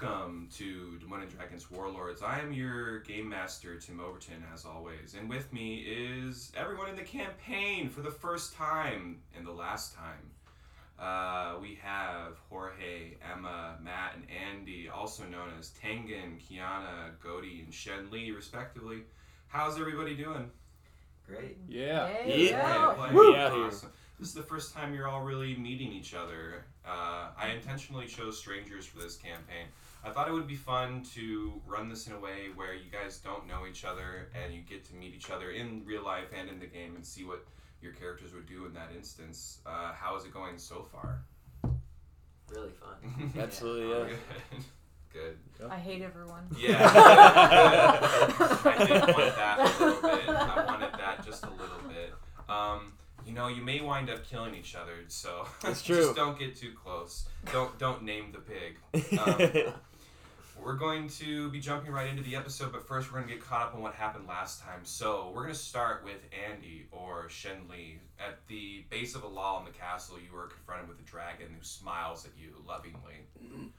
welcome to Demon and Dragons Warlords. I am your game master, Tim Overton, as always, and with me is everyone in the campaign for the first time and the last time. Uh, we have Jorge, Emma, Matt, and Andy, also known as Tengen, Kiana, Godi, and Shen Li, respectively. How's everybody doing? Great. Yeah. Yay. Yeah. Great. Woo. Yeah, Yeah. awesome. This is the first time you're all really meeting each other. Uh, I intentionally chose strangers for this campaign. I thought it would be fun to run this in a way where you guys don't know each other and you get to meet each other in real life and in the game and see what your characters would do in that instance. Uh, how is it going so far? Really fun. Absolutely, yeah. Good. Good. I hate everyone. Yeah. I did want that a little bit. I wanted that just a little bit. Um, you know, you may wind up killing each other, so That's true. just don't get too close. Don't don't name the pig. Um, we're going to be jumping right into the episode, but first we're going to get caught up on what happened last time. So we're going to start with Andy or Shen Li. At the base of Alal in the castle, you are confronted with a dragon who smiles at you lovingly.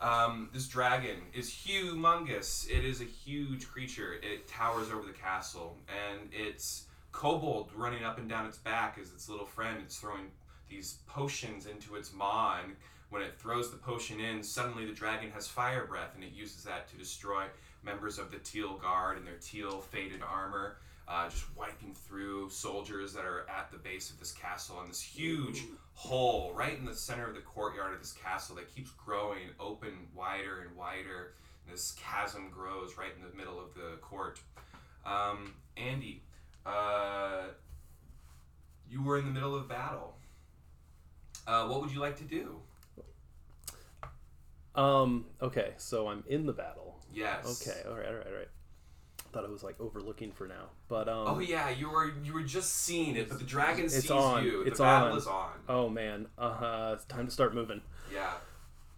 Um, this dragon is humongous. It is a huge creature. It towers over the castle, and it's kobold running up and down its back as its little friend. It's throwing these potions into its maw, and when it throws the potion in, suddenly the dragon has fire breath, and it uses that to destroy members of the Teal Guard and their teal faded armor, uh, just wiping through soldiers that are at the base of this castle. And this huge hole right in the center of the courtyard of this castle that keeps growing, open wider and wider. And this chasm grows right in the middle of the court. Um, Andy, uh, you were in the middle of battle. Uh, what would you like to do? Um. Okay. So I'm in the battle. Yes. Okay. All right. All right. All right. Thought I was like overlooking for now, but um. Oh yeah, you were you were just seeing it, but the dragon It's sees on. you. It's the battle on. is on. Oh man. Uh. It's time to start moving. Yeah.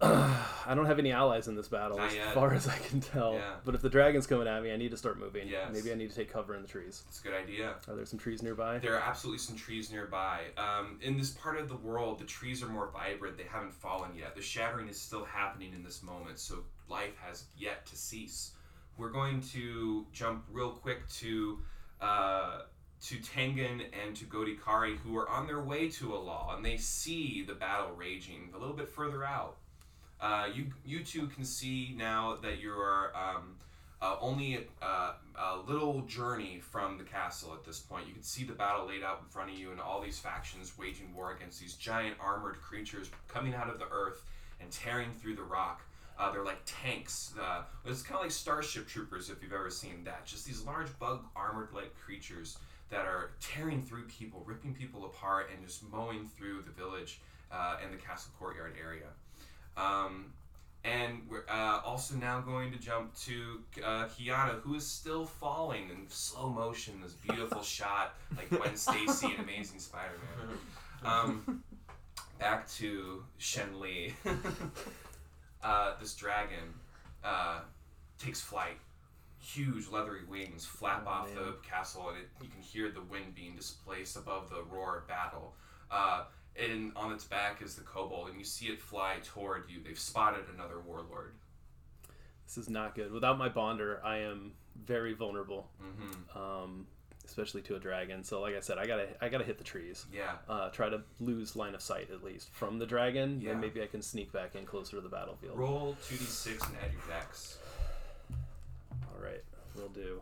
I don't have any allies in this battle, Not as yet. far as I can tell. Yeah. But if the dragon's coming at me, I need to start moving. Yes. Maybe I need to take cover in the trees. It's a good idea. Are there some trees nearby? There are absolutely some trees nearby. Um, in this part of the world, the trees are more vibrant. They haven't fallen yet. The shattering is still happening in this moment, so life has yet to cease. We're going to jump real quick to uh, to Tengen and to Godikari, who are on their way to Alal, and they see the battle raging a little bit further out. Uh, you you two can see now that you are um, uh, only a, uh, a little journey from the castle at this point. You can see the battle laid out in front of you, and all these factions waging war against these giant armored creatures coming out of the earth and tearing through the rock. Uh, they're like tanks. Uh, it's kind of like Starship Troopers, if you've ever seen that. Just these large bug armored like creatures that are tearing through people, ripping people apart, and just mowing through the village uh, and the castle courtyard area. Um, and we're uh, also now going to jump to uh, Kiana, who is still falling in slow motion. This beautiful shot, like Gwen Stacy in Amazing Spider-Man. Um, back to Shen Li. uh, this dragon uh, takes flight. Huge leathery wings flap Oh, off man. the castle, and it, you can hear the wind being displaced above the roar of battle. And on its back is the kobold, and you see it fly toward you. They've spotted another warlord. This is not good. Without my bonder, I am very vulnerable, Mm-hmm. um, especially to a dragon. So, like I said, I gotta I gotta hit the trees. Yeah. Uh, try to lose line of sight at least from the dragon. Yeah. Then maybe I can sneak back in closer to the battlefield. Roll two d six and add your dex. All right, we'll do.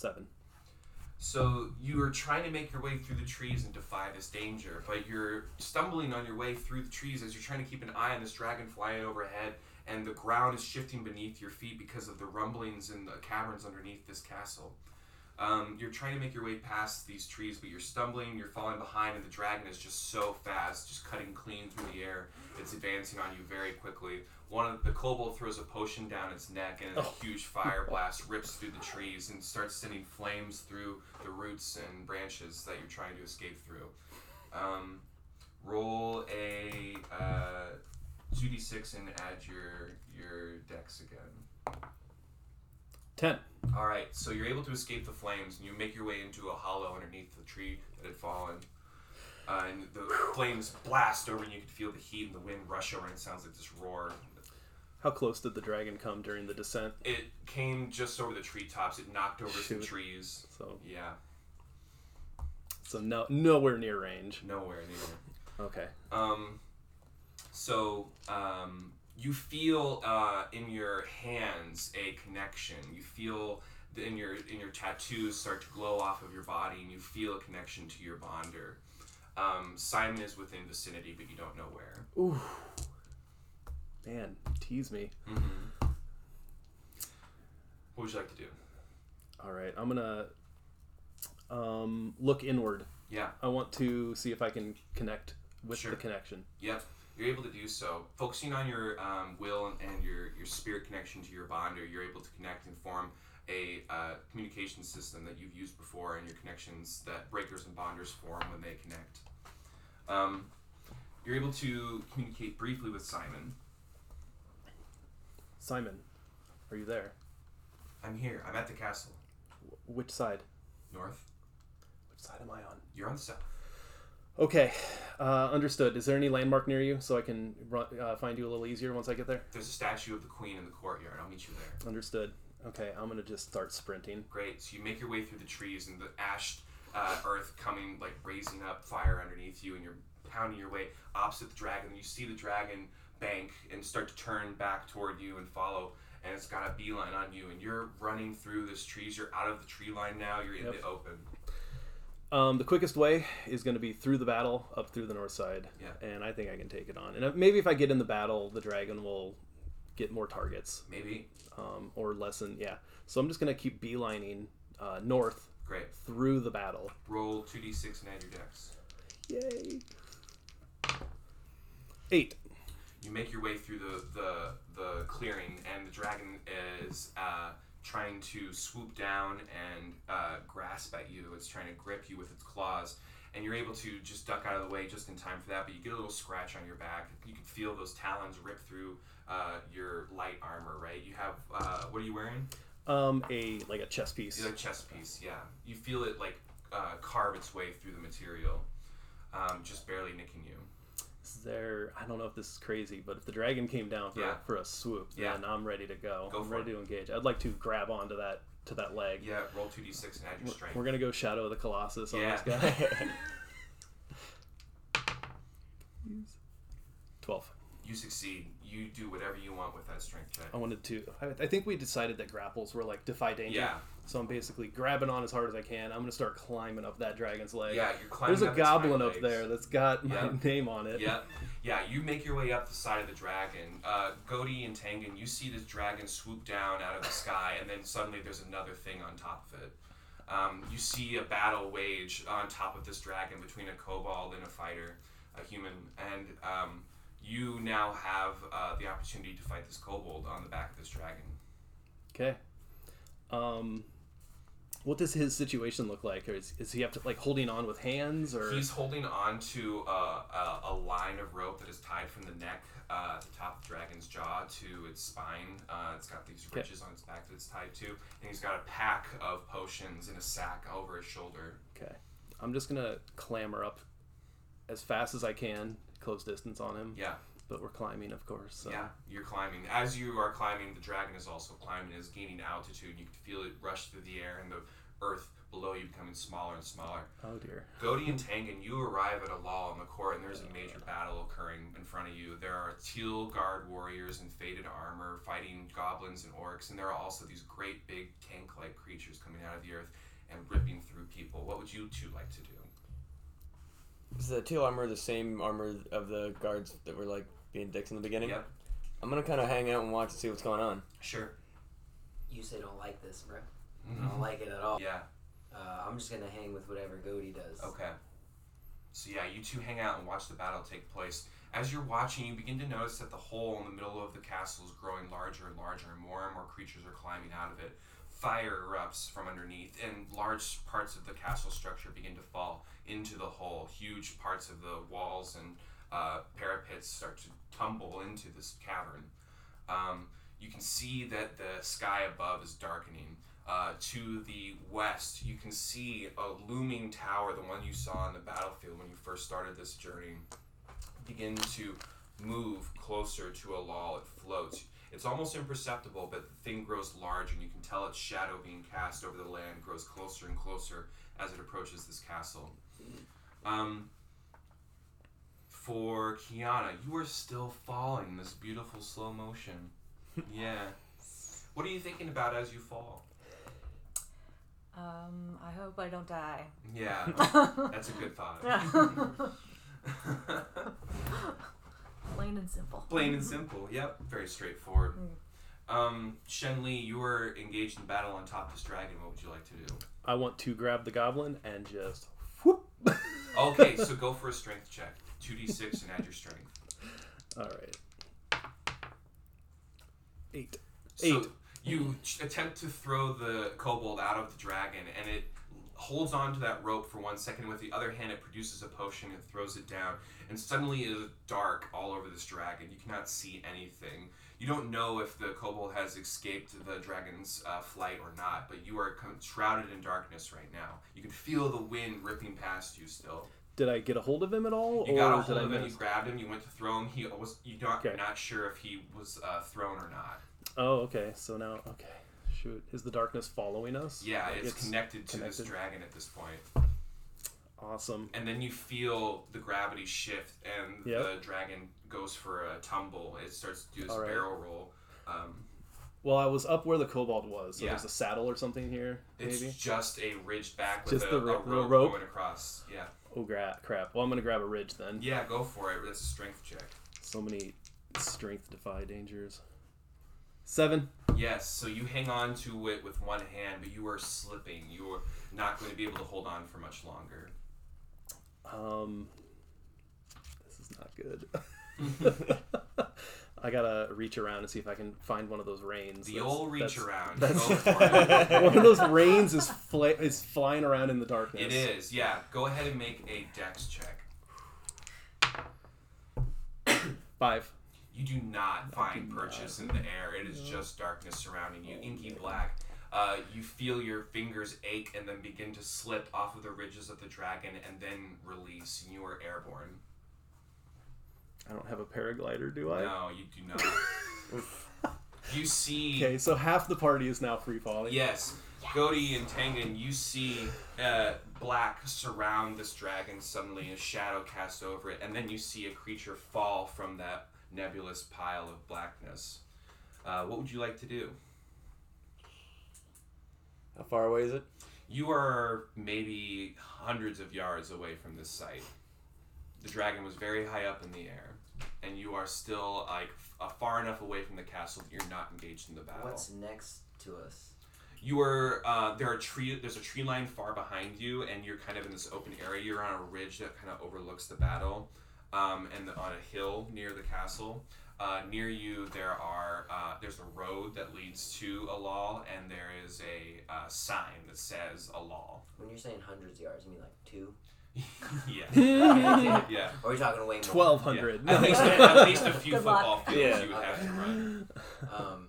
Seven. So you are trying to make your way through the trees and defy this danger, but you're stumbling on your way through the trees as you're trying to keep an eye on this dragon flying overhead, and the ground is shifting beneath your feet because of the rumblings in the caverns underneath this castle. Um, you're trying to make your way past these trees, but you're stumbling, you're falling behind, and the dragon is just so fast, just cutting clean through the air. It's advancing on you very quickly. One of the kobold throws a potion down its neck, and a Oh. huge fire blast rips through the trees and starts sending flames through the roots and branches that you're trying to escape through. Um, roll a uh, 2d6 and add your your dex again. Ten. All right, so you're able to escape the flames, and you make your way into a hollow underneath the tree that had fallen. Uh, and the flames blast over, and you can feel the heat and the wind rush over, and it sounds like this roar. How close did the dragon come during the descent? It came just over the treetops. It knocked over some trees. So, Yeah, so no, nowhere near range. nowhere near. Okay. Um, so um, you feel uh, in your hands a connection. You feel the, in your in your tattoos start to glow off of your body, and you feel a connection to your bonder. Um, Simon is within vicinity, but you don't know where. Ooh. Man, tease me. What would you like to do? All right, I'm gonna um, look inward. Yeah. I want to see if I can connect with Sure. the connection. Yep, you're able to do so. Focusing on your um, will and, and your, your spirit connection to your bonder, you're able to connect and form a uh, communication system that you've used before and your connections that breakers and bonders form when they connect. Um, you're able to communicate briefly with Simon. Simon, are you there? I'm here. I'm at the castle. Wh- Which side? North. Which side am I on? You're on the south. Okay, uh, understood. Is there any landmark near you so I can run, uh, find you a little easier once I get there? There's a statue of the queen in the courtyard. I'll meet you there. Understood. Okay, I'm gonna just start sprinting. Great. So you make your way through the trees and the ash uh, earth coming, like raising up fire underneath you, and you're pounding your way opposite the dragon. You see the dragon bank and start to turn back toward you and follow, and it's got a beeline on you, and you're running through this trees. You're out of the tree line now. You're in Yep. the open. Um, the quickest way is going to be through the battle, up through the north side, Yeah. and I think I can take it on. And maybe if I get in the battle, the dragon will get more targets Maybe. um, or lessen. Yeah. So I'm just going to keep beelining uh, north Great. through the battle. Roll two d six and add your dex. Yay! Eight. You make your way through the the, the clearing, and the dragon is uh, trying to swoop down and uh, grasp at you. It's trying to grip you with its claws, and you're able to just duck out of the way just in time for that. But you get a little scratch on your back. You can feel those talons rip through uh, your light armor. Right? You have uh, what are you wearing? Um, a like a chess piece. A chest piece. Yeah. You feel it like uh, carve its way through the material, um, just barely nicking you. There? I don't know if this is crazy, but if the dragon came down for, Yeah. for a swoop, Yeah. then I'm ready to go. Go I'm ready to engage. I'd like to grab onto that to that leg. Yeah. Roll two d six and add your We're- strength. We're gonna go Shadow of the Colossus on Yeah. this guy. Twelve. You succeed. You do whatever you want with that strength check. I wanted to. I, I think we decided that grapples were like defy danger. Yeah, So I'm basically grabbing on as hard as I can. I'm gonna start climbing up that dragon's leg. yeah. You're climbing. Up. There's a up its hind goblin up legs. there that's got my name on it. Yeah, yeah. You make your way up the side of the dragon. Uh, Godi and Tengen, you see this dragon swoop down out of the sky, and then suddenly there's another thing on top of it. Um, you see a battle wage on top of this dragon between a kobold and a fighter, a human, and um, you now have uh, the opportunity to fight this kobold on the back of this dragon. Okay. Um, what does his situation look like? Or is, is he have to like holding on with hands or? He's holding on to a, a, a line of rope that is tied from the neck uh, at the top of the dragon's jaw to its spine. Uh, it's got these Okay. ridges on its back that it's tied to. And he's got a pack of potions in a sack over his shoulder. Okay. I'm just gonna clamber up as fast as I can, close distance on him. Yeah, But we're climbing, of course. So. yeah. You're climbing. As you are climbing, the dragon is also climbing. Is gaining altitude. You can feel it rush through the air and the earth below you becoming smaller and smaller. Oh dear. Godi and Tengen, you arrive at a lull in the court, and there's a major uh. battle occurring in front of you. There are teal guard warriors in faded armor fighting goblins and orcs, and there are also these great big tank-like creatures coming out of the earth and ripping through people. What would you two like to do? Is the teal armor the same armor of the guards that were like being dicks in the beginning? Yep, I'm gonna kind of hang out and watch and see what's going on. sure. You say don't like this, bro. I don't like it at all. Yeah, Uh, I'm just gonna hang with whatever Godi does. okay. So yeah, you two hang out and watch the battle take place. As you're watching, you begin to notice that the hole in the middle of the castle is growing larger and larger, and more and more creatures are climbing out of it. Fire erupts from underneath, and large parts of the castle structure begin to fall into the hole. Huge parts of the walls and uh, parapets start to tumble into this cavern. Um, you can see that the sky above is darkening. Uh, to the west, you can see a looming tower, the one you saw on the battlefield when you first started this journey, begin to move closer to Alal. It floats. It's almost imperceptible, but the thing grows large, and you can tell its shadow being cast over the land grows closer and closer as it approaches this castle. Um, for Kiana, you are still falling in this beautiful slow motion. Yeah. What are you thinking about as you fall? Um, I hope I don't die. Yeah, that's a good thought. Plain and simple. Plain and simple. Yep, very straightforward. Um, Shen Li, you were engaged in battle on top of this dragon. What would you like to do? I want to grab the goblin and just. whoop. Okay, so go for a strength check. 2d6 and add your strength. All right. Eight. So Eight. you attempt to throw the kobold out of the dragon, and it holds on to that rope for one second. With the other hand, it produces a potion and throws it down. And suddenly, it is dark all over this dragon. You cannot see anything. You don't know if the kobold has escaped the dragon's uh, flight or not, but you are shrouded in darkness right now. You can feel the wind ripping past you still. Did I get a hold of him at all, You or got a did hold I of him. You grabbed him. You went to throw him. He was. You not Okay. not sure if he was uh, thrown or not. Oh, okay. So now, okay. Shoot, is the darkness following us? Yeah, Like, it's, connected to connected? this dragon at this point. Awesome. And then you feel the gravity shift, and Yep. the dragon goes for a tumble. It starts to do this right. barrel roll. Um, Well, I was up where the kobold was, so Yeah. there's a saddle or something here, Maybe? it's just a ridged back with Just a, the a ro- rope, rope? going across. Yeah, Oh, gra- crap. Well, I'm gonna grab a ridge then. yeah, go for it. That's a strength check. So many strength defy dangers. Seven. Yes, so you hang on to it with one hand, but you are slipping. You are not going to be able to hold on for much longer. Um, this is not good. I gotta reach around and see if I can find one of those reins. The That's- old reach that's- around. that's- one of those reins is is flying around in the darkness. It is, yeah. Go ahead and make a dex check. Five. You do not find purchase in the air. It is just darkness surrounding you, inky black. Uh, you feel your fingers ache and then begin to slip off of the ridges of the dragon and then release, and you are airborne. I don't have a paraglider, do I? No, you do not. you see. Okay, so half the party is now free falling. Yes. Godi and Tengen, you see uh, black surround this dragon suddenly, a shadow cast over it, and then you see a creature fall from that nebulous pile of blackness. Uh, what would you like to do? How far away is it? You are maybe hundreds of yards away from this site. The dragon was very high up in the air, and you are still like f- far enough away from the castle that you're not engaged in the battle. What's next to us? You are uh, there are tree. There's a tree line far behind you, and you're kind of in this open area. You're on a ridge that kind of overlooks the battle, um, and on a hill near the castle. Uh, near you, there are uh, there's a road that leads to Alal, and there is a uh, sign that says Alal. When you're saying hundreds of yards, you mean like two? Yeah, yeah. Or are we talking way more? Twelve hundred. At least at least a few Good luck. football fields Yeah. you would have to run. Um,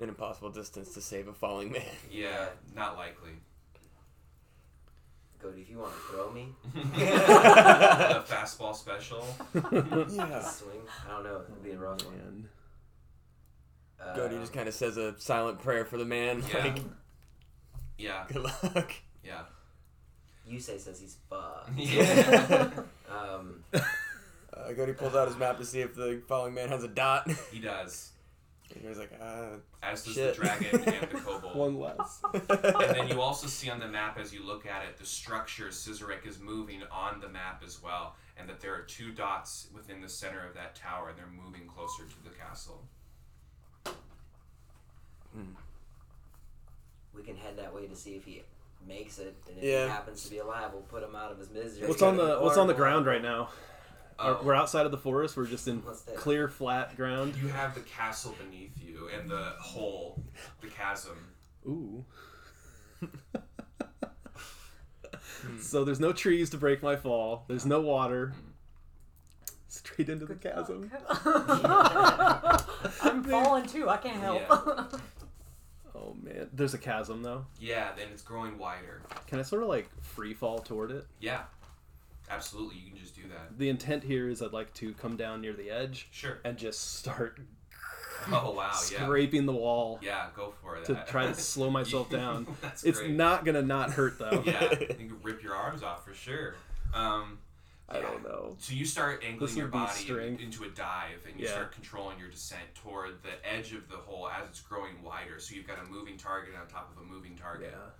An impossible distance to save a falling man. Yeah, not likely. Godi, if you want to throw me, a fastball special. yeah. swing. I don't know. It'd be a rough one. Man. Uh, Godi just kind of says a silent prayer for the man. Yeah. Like, Yeah, good luck. yeah. Yusei says he's fucked. Yeah. Um, Uh, Godi pulls out his map to see if the falling man has a dot. he does. And he's like, uh, As does Shit. the dragon and the kobold. One less. And then you also see on the map as you look at it, the structure Scissorek is moving on the map as well, and that there are two dots within the center of that tower, and they're moving closer to the castle. Hmm. we can head that way to see if he makes it, and if Yeah. he happens to be alive, we'll put him out of his misery. What's on the What's on the ground right now? Oh, We're outside of the forest. We're just in clear, flat ground. you have the castle beneath you and the hole, the chasm. Ooh. so there's no trees to break my fall. There's no water. Straight into the chasm. I'm falling too. I can't help. Yeah. Oh man, There's a chasm though. Yeah, then it's growing wider. Can I sort of like free fall toward it? Yeah, absolutely. You can just do that. The intent here is I'd like to come down near the edge Sure. and just start Oh wow, yeah. scraping the wall Yeah, go for it. to try to slow myself down. That's It's great. not gonna not hurt though. Yeah, you can rip your arms off for sure. Um, I don't know. So you start angling your body strength. into a dive, and you Yeah. start controlling your descent toward the edge of the hole as it's growing wider. So you've got a moving target on top of a moving target. Yeah.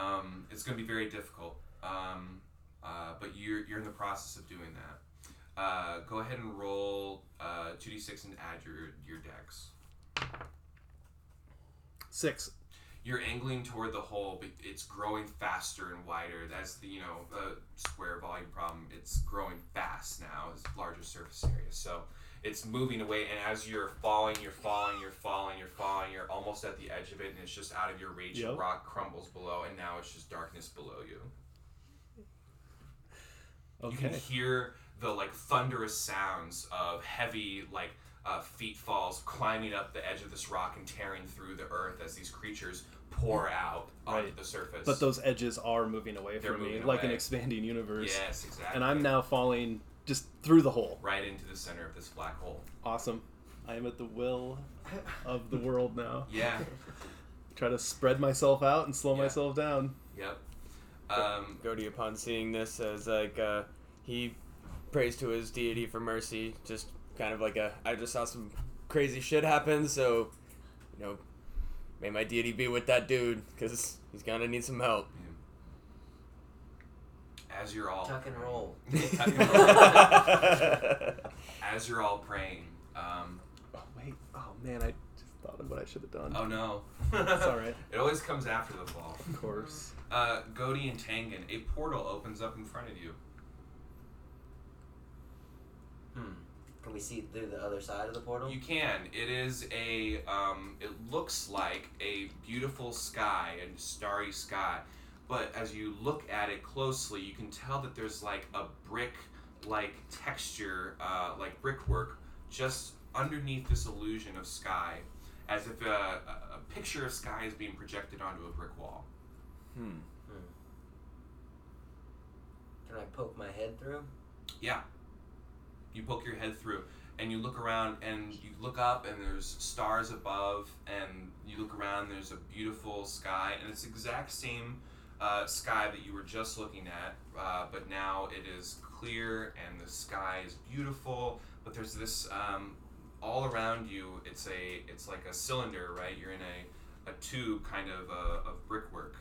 Um, it's going to be very difficult, um, uh, but you're you're in the process of doing that. Uh, go ahead and roll uh, two d six and add your your dex. Six. You're angling toward the hole, but it's growing faster and wider. That's the you know the square volume problem. It's growing fast now, it's larger surface area. So it's moving away, and as you're falling, you're falling, you're falling, you're falling. You're almost at the edge of it, and it's just out of your reach. Yep. Rock crumbles below, and now it's just darkness below you. You can hear the like thunderous sounds of heavy like uh, feet falls climbing up the edge of this rock and tearing through the earth as these creatures pour out onto Right. the surface. But those edges are moving away They're from me, moving like an expanding universe. yes, exactly. And I'm now falling just through the hole. right into the center of this black hole. Awesome. I am at the will of the world now. Yeah. Try to spread myself out and slow Yeah. myself down. yep. Um, Godi, upon seeing this, as like uh, he prays to his deity for mercy, just kind of like a I just saw some crazy shit happen, so you know, may my deity be with that dude because he's gonna need some help. as you're all Tuck and roll. Tuck and roll. as you're all praying. Um, Oh wait. Oh man, I just thought of what I should have done. oh no. It's all right. It always comes after the fall. Of course. Uh, Godi and Tengen, a portal opens up in front of you. Hmm. Can we see through the other side of the portal? You can. It is a. Um, it looks like a beautiful sky and starry sky, but as you look at it closely, you can tell that there's like a brick-like texture, uh, like brickwork, just underneath this illusion of sky, as if a, a, a picture of sky is being projected onto a brick wall. hmm. Can I poke my head through? Yeah. You poke your head through and you look around and you look up and there's stars above and you look around there's a beautiful sky and it's the exact same uh, sky that you were just looking at uh, but now it is clear and the sky is beautiful but there's this um, all around you it's a it's like a cylinder right? You're in a, a tube kind of uh, of brickwork.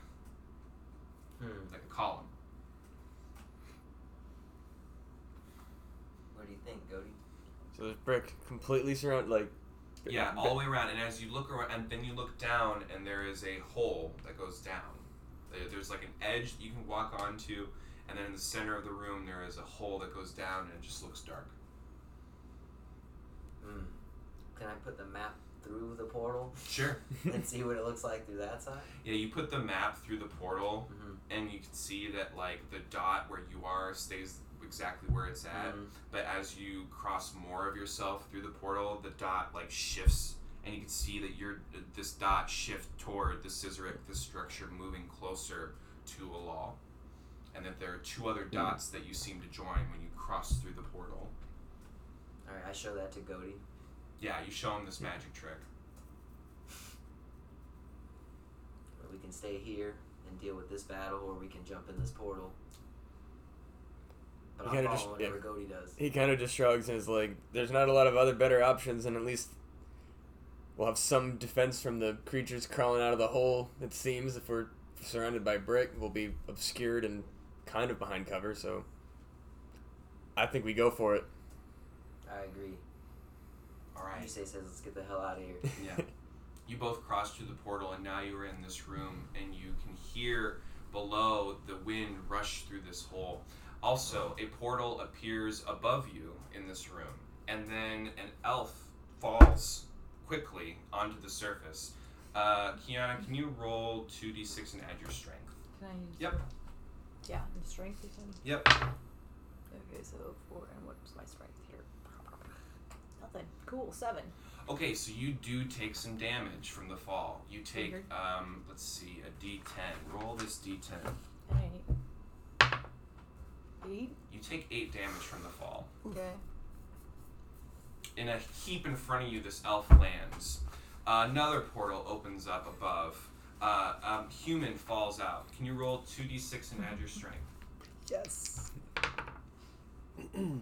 Hmm. like a column What do you think, Godi? So there's brick completely surround like Yeah, all the way around. And as you look around, and then you look down, and there is a hole that goes down. There- There's like an edge that you can walk onto, and then in the center of the room there is a hole that goes down, and it just looks dark. Hmm. Can I put the map through the portal Sure. and see what it looks like through that side? Yeah, you put the map through the portal, Mm-hmm. and you can see that like the dot where you are stays exactly where it's at. Mhm. But as you cross more of yourself through the portal, the dot like shifts, and you can see that you're this dot shift toward the scissorite, this structure moving closer to Alal, and that there are two other dots that you seem to join when you cross through the portal. All right, I show that to Godi. Yeah, you show him this magic trick. We can stay here and deal with this battle, or we can jump in this portal. But You I'll kinda just- whatever yeah. Godi does. he kind of just shrugs and is like, "There's not a lot of other better options, and at least we'll have some defense from the creatures crawling out of the hole. It seems if we're surrounded by brick, we'll be obscured and kind of behind cover. So I think we go for it." I agree. All right. say says, "Let's get the hell out of here." Yeah. You both cross through the portal, and now you are in this room, and you can hear below the wind rush through this hole. Also, a portal appears above you in this room, and then an elf falls quickly onto the surface. Uh, Kiana, can you roll 2d6 and add your strength? Can I use Yep. Yeah, and strength you said? Yep. Okay, so four and what's my strength here? Nothing. Cool, seven. Okay, so you do take some damage from the fall. You take, Figured. um, let's see, a D10. Roll this D10. Eight. Eight. You take eight damage from the fall. Okay. In a heap in front of you, this elf lands. another portal opens up above. Uh, um, human falls out. Can you roll 2d6 and add your strength? Yes.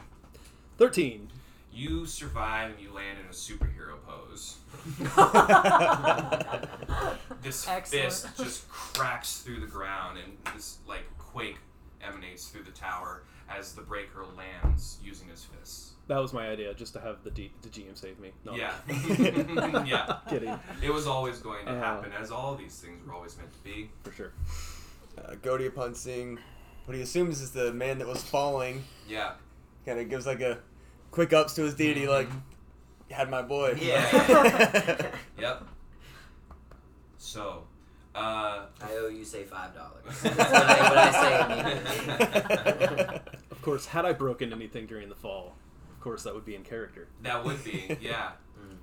Thirteen. You survive and you land in a superhero pose. This Excellent. fist just cracks through the ground, and this like quake emanates through the tower as the breaker lands using his fists. That was my idea, just to have the D- the GM save me. No, Yeah, yeah. kidding It was always going to Uh-huh. happen, as all these things were always meant to be. for sure. Uh, Godi upon seeing what he assumes is the man that was falling, Yeah. kind of gives like a quick ups to his deity, like had my boy. Yeah. Yep. So, uh, I owe you say five dollars. That's what I, what I say. Of course, had I broken anything during the fall, of course that would be in character. that would be, yeah.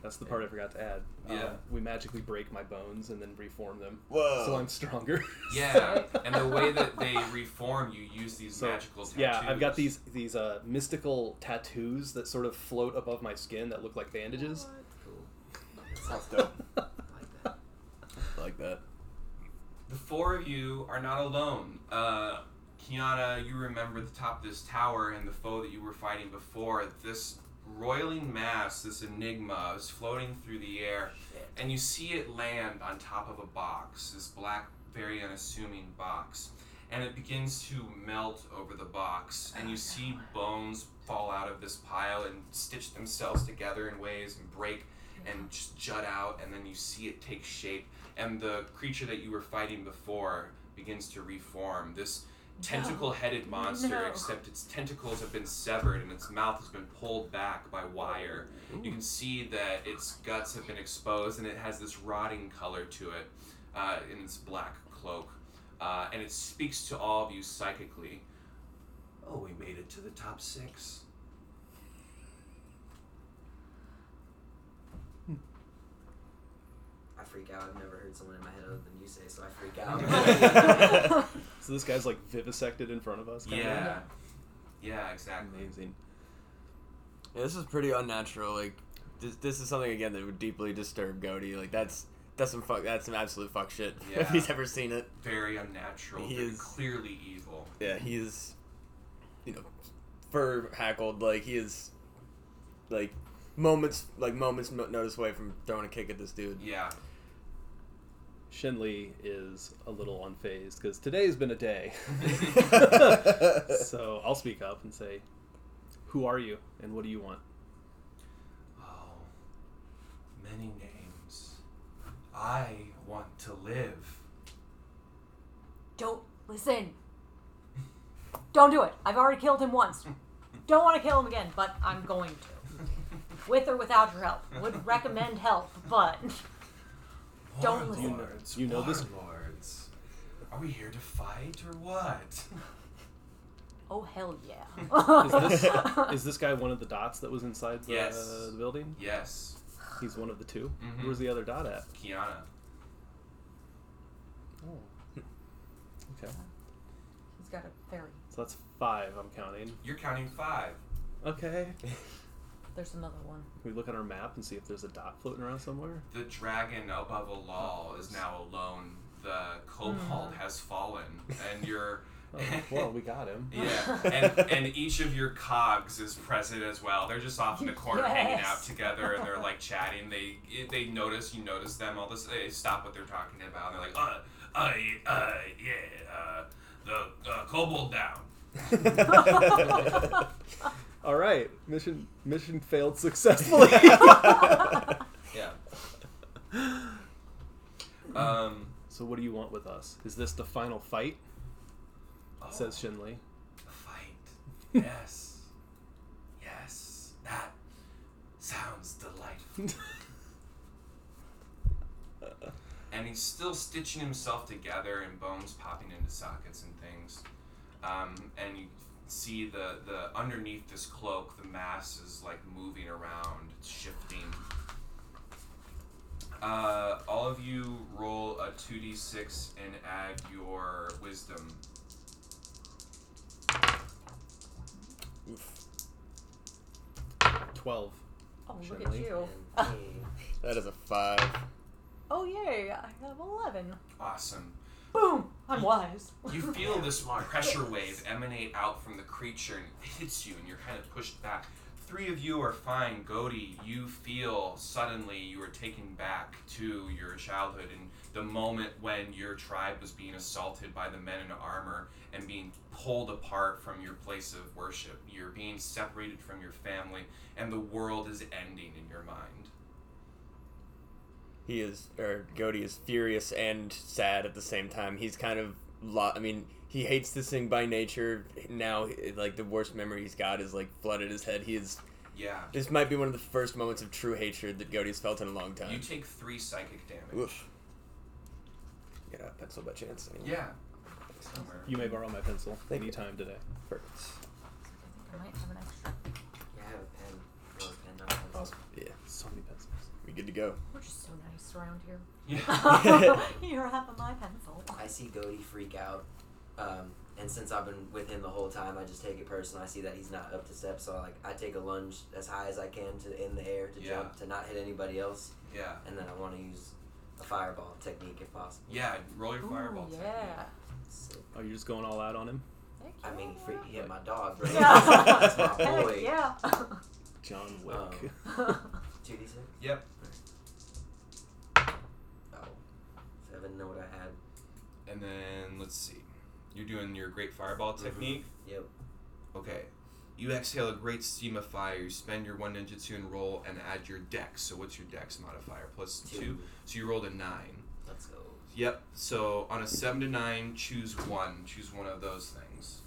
That's the part I forgot to add. Yeah. Uh, we magically break my bones and then reform them, Whoa. so I'm stronger. Yeah, and the way that they reform, you use these So, magical tattoos. yeah, I've got these these uh, mystical tattoos that sort of float above my skin that look like bandages. Cool. Sounds dope. I like that. I like that. The four of you are not alone. Uh, Kiana, you remember the top of this tower and the foe that you were fighting before. This roiling mass, this enigma, is floating through the air, and you see it land on top of a box, this black, very unassuming box. And it begins to melt over the box, and you see bones fall out of this pile and stitch themselves together in ways and break and just jut out, and then you see it take shape, and the creature that you were fighting before begins to reform. This tentacle-headed monster, No. except its tentacles have been severed and its mouth has been pulled back by wire. You can see that its guts have been exposed, and it has this rotting color to it uh, in its black cloak, uh, and it speaks to all of you psychically. Oh, we made it to the top six. Freak out. I've never heard someone in my head other than you say, so I freak out. So this guy's like vivisected in front of us. kinda? Yeah. Yeah, exactly. Amazing. Yeah, this is pretty unnatural. Like, this, this is something again that would deeply disturb Godi. Like, that's that's some fuck. That's some absolute fuck shit. Yeah. if he's ever seen it. Very unnatural. He very is- clearly evil. Yeah, he is. You know, fur hackled. Like he is. Like, moments like moments notice away from throwing a kick at this dude. Yeah. Shen Li is a little unfazed because today's been a day. so I'll speak up and say, "Who are you, and what do you want?" Oh, many names. I want to live. Don't listen. Don't do it. I've already killed him once. Don't want to kill him again, but I'm going to. With or without your help. Would recommend help, but Don't listen. Warlords, You know this- warlords. Are we here to fight or what? oh hell yeah. Is this is this guy one of the dots that was inside the, Yes. the building? yes, He's one of the 2 Mhm. Where's the other dot at? Kiana. Oh. Okay, He's got a fairy. so that's five. I'm counting. You're counting five. Okay. There's another one. Can we look at our map and see if there's a dot floating around somewhere? The dragon above Alal is now alone. The kobold has fallen, and you're. Oh, well, we got him. Yeah, and, and each of your cogs is present as well. They're just off in the corner hanging out together, and they're like chatting. They they notice you notice them. All this they stop what they're talking about. And they're like, uh, uh, uh yeah, uh, the uh, kobold down. All right, mission mission failed successfully. Yeah. Um. so what do you want with us? Is this the final fight? oh, Says Shen Li. a fight. Yes. yes. That sounds delightful. and he's still stitching himself together and bones popping into sockets and things. Um, and you see the, the underneath this cloak, the mass is like moving around, it's shifting. Uh, all of you roll a 2d6 and add your wisdom. Oof. Twelve. Oh, look at Shelly. you. That is a five. Oh, yay. I have 11. Awesome. Boom. I'm wise. You feel this pressure wave emanate out from the creature and it hits you, and you're kind of pushed back. Three of you are fine. Godi, you feel suddenly you are taken back to your childhood and the moment when your tribe was being assaulted by the men in armor and being pulled apart from your place of worship. You're being separated from your family, and the world is ending in your mind. He is, or Godi is furious and sad at the same time. He's kind of, lo- I mean, he hates this thing by nature. Now, like the worst memory he's got is like flooded his head. He is. Yeah. This might be one of the first moments of true hatred that Godi's felt in a long time. You take three psychic damage. Oof. Get a pencil by chance. Anyone? Yeah. Somewhere. You may borrow my pencil Thank you. anytime today. Perfect. I might have an extra. yeah, I have a pen. Or a pen, not a pencil. Awesome. Yeah, So many pencils. we good to go. We're just so nice around here. Yeah. You're half of my pencil. I see Godi freak out, um, and since I've been with him the whole time, I just take it personal. I see that he's not up to step, so I, like I take a lunge as high as I can to in the air to Yeah. jump to not hit anybody else, Yeah. and then I want to use a fireball technique if possible. Yeah. Roll your Ooh, fireball. yeah. Sick. Oh, you're just going all out on him? Heck I mean, he, yeah. freak, he hit my dog, bro. Yeah. That's my Heck boy. yeah. John Wick. Um, Two d six. Yep. Know what I had? And then let's see. You're doing your great fireball technique. Yep. Okay. You exhale a great steam of fire. You spend your one ninjutsu and roll and add your dex. So what's your dex modifier? Plus two. Two. So you rolled a nine. Let's go. Yep. So on a seven to nine, choose one. Choose one of those things.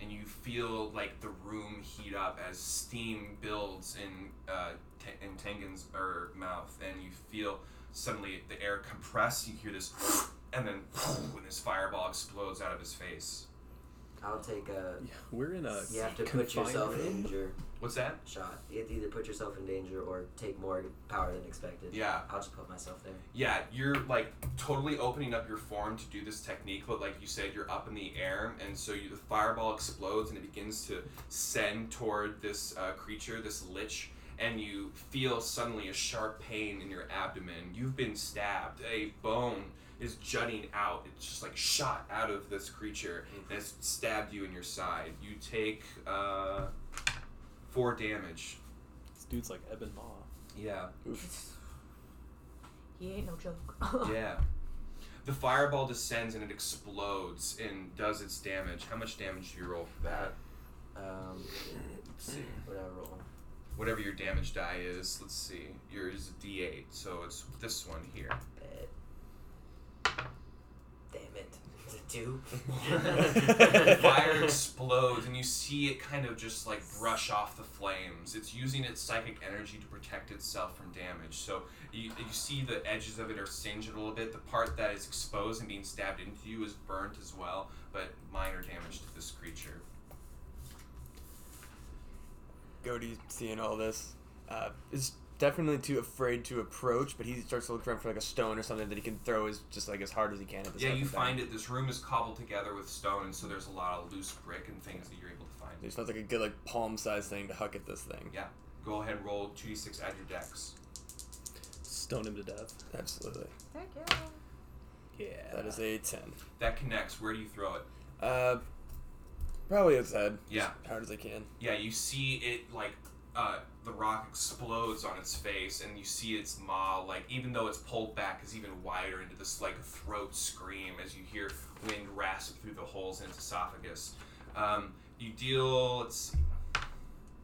And you feel like the room heat up as steam builds in uh, T- in Tengen's er, mouth, and you feel suddenly the air compress. You hear this, and then when this fireball explodes out of his face. I'll take a. Yeah, we're in a You have to put confined yourself in danger. What's that? Shot. You have to either put yourself in danger or take more power than expected. Yeah. I'll just put myself there. Yeah, you're like totally opening up your form to do this technique, but like you said, you're up in the air, and so you, the fireball explodes and it begins to send toward this uh, creature, this lich, and you feel suddenly a sharp pain in your abdomen. You've been stabbed. A bone is jutting out. It's just like shot out of this creature, and it's stabbed you in your side. You take uh, four damage. This dude's like Ebony Maw. Yeah. He ain't no joke. Yeah. The fireball descends and it explodes and does its damage. How much damage do you roll for that? Um, Let's see. what I roll? Whatever your damage die is, let's see. Yours is a D8, so it's this one here. Bet. Damn it. Is it two? The fire explodes and you see it kind of just like brush off the flames. It's using its psychic energy to protect itself from damage. So you, you see the edges of it are singed a little bit. The part that is exposed and being stabbed into you is burnt as well, but minor damage to this creature. Godi seeing all this uh, is definitely too afraid to approach, but he starts to look around for like a stone or something that he can throw as just like as hard as he can at this. Yeah, you find it. This room is cobbled together with stone, and so there's a lot of loose brick and things that you're able to find. It sounds like a good like palm sized thing to huck at this thing. Yeah. Go ahead and roll 2d6 add your dex. Stone him to death. Absolutely. Heck yeah. Yeah. That is a ten. That connects. Where do you throw it? Uh, probably its head. Yeah. As hard as I can. Yeah, you see it like uh, the rock explodes on its face, and you see its maw like even though it's pulled back is even wider into this like throat scream as you hear wind rasp through the holes in its esophagus. Um, you deal let's see,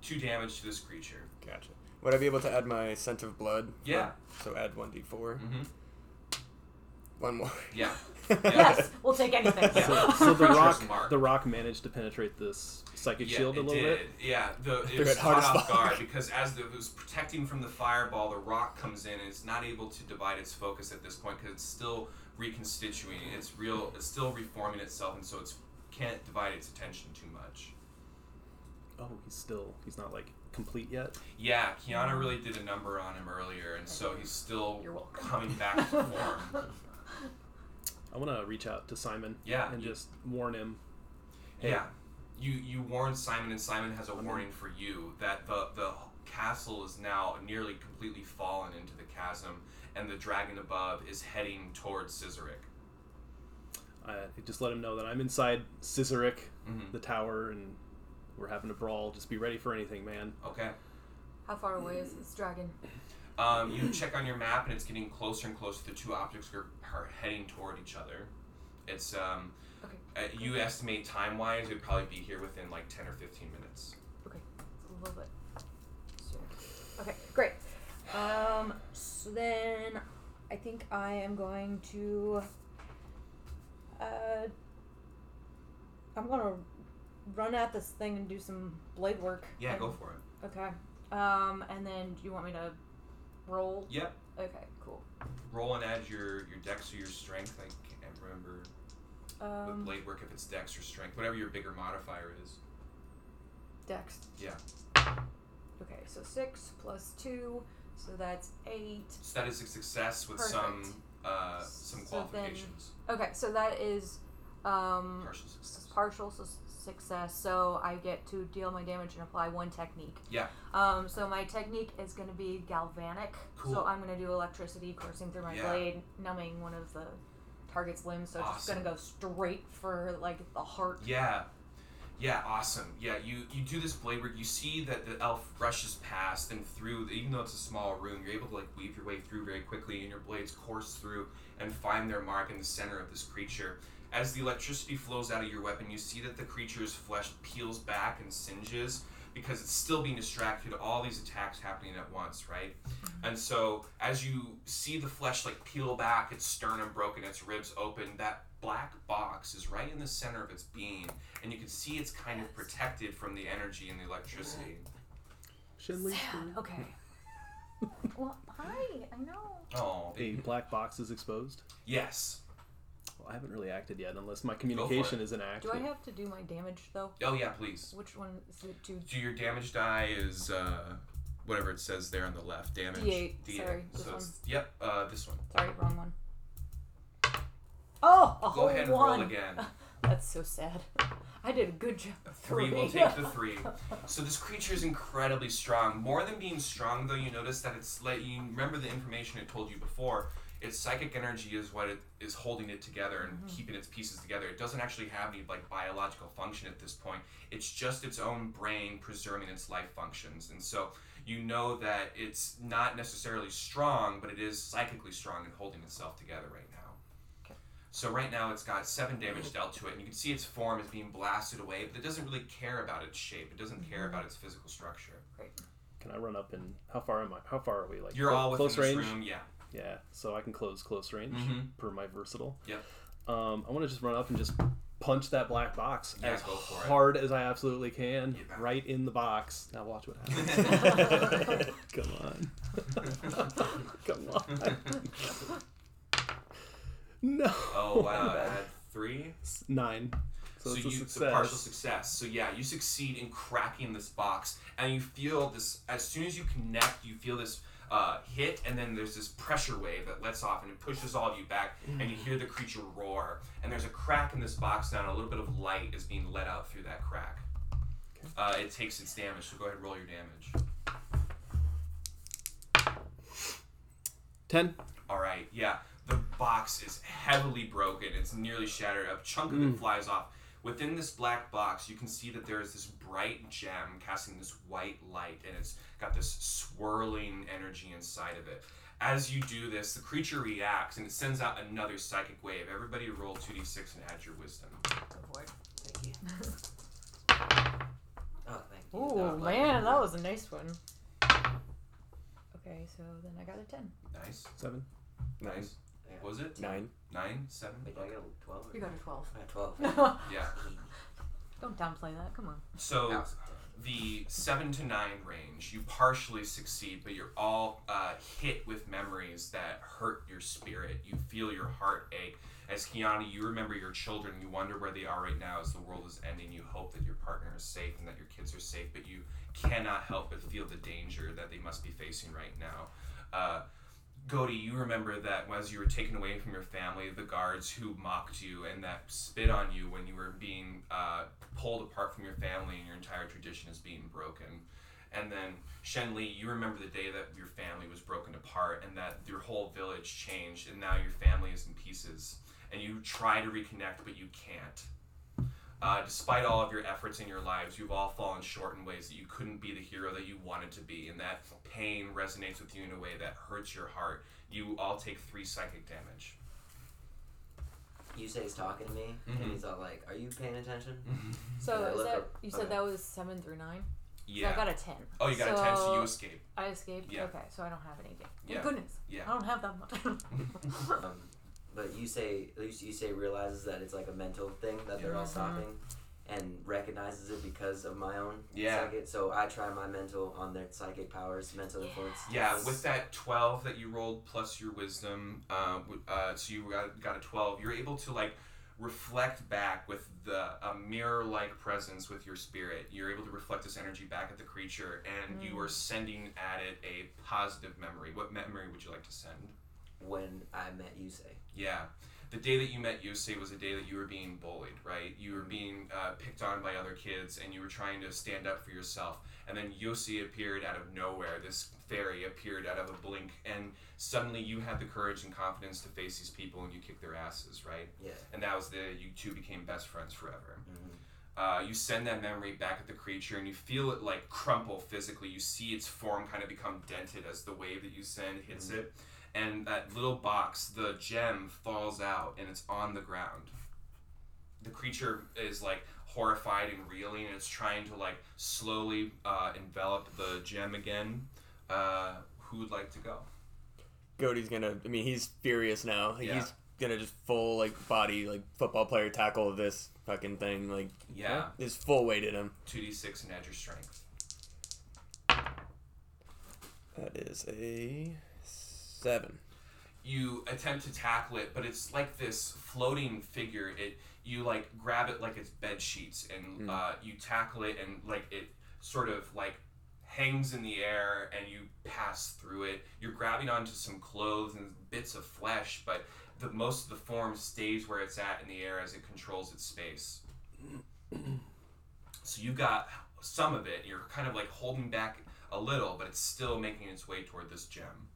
two damage to this creature. Gotcha. Would I be able to add my scent of blood? Yeah. So add one d four. Mm-hmm. One more. Yeah. Yes, we'll take anything. Yeah. So the rock, the rock managed to penetrate this psychic Yeah, shield a little did. bit. Yeah, the it was hard caught off fuck. guard because as the, it was protecting from the fireball, the rock comes in and it's not able to divide its focus at this point because it's still reconstituting. It's real. It's still reforming itself, and so it can't divide its attention too much. Oh, he's still he's not like complete yet? Yeah, Kiana really did a number on him earlier, and so he's still coming back to form. I want to reach out to Simon Yeah, and you- just warn him. Hey, Yeah, you you warned Simon, and Simon has a I'm in. warning for you that the the castle is now nearly completely fallen into the chasm, and the dragon above is heading towards Scissoric. I just let him know that I'm inside Scissoric, Mhm. the tower, and we're having a brawl. Just be ready for anything, man. Okay. How far away is this dragon? Um, you check on your map, and it's getting closer and closer. The two objects are, are heading toward each other. It's um, Okay. uh, you estimate time wise, it'd probably be here within like ten or fifteen minutes. Okay, it's a little bit. So, okay, great. Um, so then I think I am going to. Uh, I'm gonna run at this thing and do some blade work. Yeah, and- go for it. Okay. Um, and then do you want me to roll? Yep. Okay, cool. Roll and add your your dex or your strength. I can't remember with Um, blade work if it's dex or strength, whatever your bigger modifier is. dex. Yeah. Okay, so six plus two, so that's eight. So that is a success with Perfect. some uh, some So then- qualifications. Okay, so that is um Partial success. partial su- success. So I get to deal my damage and apply one technique. Yeah. Um, so my technique is going to be galvanic. Cool. So I'm going to do electricity coursing through my Yeah. blade, numbing one of the target's limbs. So it's just going to go straight for like the heart. Yeah. Yeah, awesome. Yeah, you you do this blade work. You see that the elf rushes past and through. Even though it's a small room, you're able to like weave your way through very quickly, and your blades course through and find their mark in the center of this creature. As the electricity flows out of your weapon, you see that the creature's flesh peels back and singes because it's still being distracted. All these attacks happening at once, right? Mm-hmm. And so as you see the flesh like peel back, its sternum broken, its ribs open, that black box is right in the center of its being, and you can see it's kind of protected from the energy and the electricity. Shen Li, Sad. Okay. well, hi. I know. Oh, the black box is exposed. yes. Well, I haven't really acted yet, unless my communication is inactive. Do I have to do my damage though? Oh yeah, please. Which one is it? To So your damage die is uh, whatever it says there on the left. Damage. D8, sorry, this so one. it's, yep, uh, this one. sorry, wrong one. Oh, a Go whole ahead and one. roll again. That's so sad. I did a good job. Three, we'll take the three. So this creature is incredibly strong. More than being strong, though, you notice that it's like you remember the information it told you before. Its psychic energy is what it is holding it together and mm-hmm. keeping its pieces together. It doesn't actually have any like biological function at this point. It's just its own brain preserving its life functions. And so you know that it's not necessarily strong, but it is psychically strong and holding itself together right now. Okay. So right now it's got seven damage dealt to it, and you can see its form is being blasted away, but it doesn't really care about its shape. It doesn't care mm-hmm. about its physical structure. Right. Can I run up and how far am I? How far are we? Like You're clo- all within close this range. room, yeah. Yeah, so I can close close range Mhm. per my versatile. Yep. Um, I want to just run up and just punch that black box Yeah, as for it. hard as I absolutely can, Yeah. right in the box. Now watch what happens. Come on. Come on. no. Oh wow, add three. Nine. So, So, it's a you success. it's a partial success. So yeah, you succeed in cracking this box, and you feel this as soon as you connect, you feel this uh, hit, and then there's this pressure wave that lets off, and it pushes all of you back, and you hear the creature roar, and there's a crack in this box now, and a little bit of light is being let out through that crack. Uh, it takes its damage, so go ahead and roll your damage. Ten. All right, yeah. The box is heavily broken. It's nearly shattered. A chunk of it flies off. Within this black box, you can see that there is this bright gem casting this white light, and it's got this swirling energy inside of it. As you do this, the creature reacts and it sends out another psychic wave. Everybody roll 2d6 and add your wisdom. Go for it. Thank you. Oh, thank you. Oh That was like- man, that was a nice one. Okay, so then I got a ten. Nice. Seven. Nice. What was it? Nine. Nine? Seven? Wait, did I get a 12? You got a twelve. I got 12. Don't downplay that. Come on. So That the seven to nine range, you partially succeed, but you're all uh, hit with memories that hurt your spirit. You feel your heart ache. As Kiana, you remember your children. You wonder where they are right now as the world is ending. You hope that your partner is safe and that your kids are safe, but you cannot help but feel the danger that they must be facing right now. Uh, Godi, you remember that as you were taken away from your family, the guards who mocked you and that spit on you when you were being uh, pulled apart from your family and your entire tradition is being broken. And then Shen Li, you remember the day that your family was broken apart and that your whole village changed and now your family is in pieces. And you try to reconnect, but you can't. Uh, despite all of your efforts in your lives, you've all fallen short in ways that you couldn't be the hero that you wanted to be, and that pain resonates with you in a way that hurts your heart. You all take three psychic damage. Yusei's talking to me, Mhm. and he's all like, "Are you paying attention?" So is that up- you said okay. that was seven through nine? So Yeah. I got a ten. oh, you got a 10, so you escape. I escaped. Yeah. Okay, so I don't have anything. Thank Yeah. goodness. Yeah. I don't have that much. Um, but you say, you say, realizes that it's like a mental thing that they're all stopping, and recognizes it because of my own Yeah. psychic. So I try my mental on their psychic powers, mental influence. Yeah, Yes. with that 12 that you rolled plus your wisdom, uh, uh, so you got, got a 12, you're able to like reflect back with the a mirror like presence with your spirit. You're able to reflect this energy back at the creature and you are sending at it a positive memory. What memory would you like to send? when I met Yusei. Yeah. The day that you met Yusei was a day that you were being bullied, right? You were being uh, picked on by other kids and you were trying to stand up for yourself. And then Yusei appeared out of nowhere. This fairy appeared out of a blink. And suddenly you had the courage and confidence to face these people and you kicked their asses, right? Yeah. And that was the, you two became best friends forever. hmm Uh, you send that memory back at the creature and you feel it like crumple physically. You see its form kind of become dented as the wave that you send hits it. And that little box, the gem, falls out and it's on the ground. The creature is like horrified and reeling and it's trying to like slowly uh, envelop the gem again. Uh, who would like to go? Godi's gonna. I mean, he's furious now. Like, Yeah. He's gonna just full like body like football player tackle this fucking thing. Like Yeah. his full weight at him. 2d6 and add your strength. That is a seven. you attempt to tackle it, but it's like this floating figure. It you like grab it like it's bed sheets, and Mm. uh, you tackle it, and like it sort of like hangs in the air, and you pass through it. You're grabbing onto some clothes and bits of flesh, but the most of the form stays where it's at in the air as it controls its space. so you got some of it. You're kind of like holding back a little, but it's still making its way toward this gem.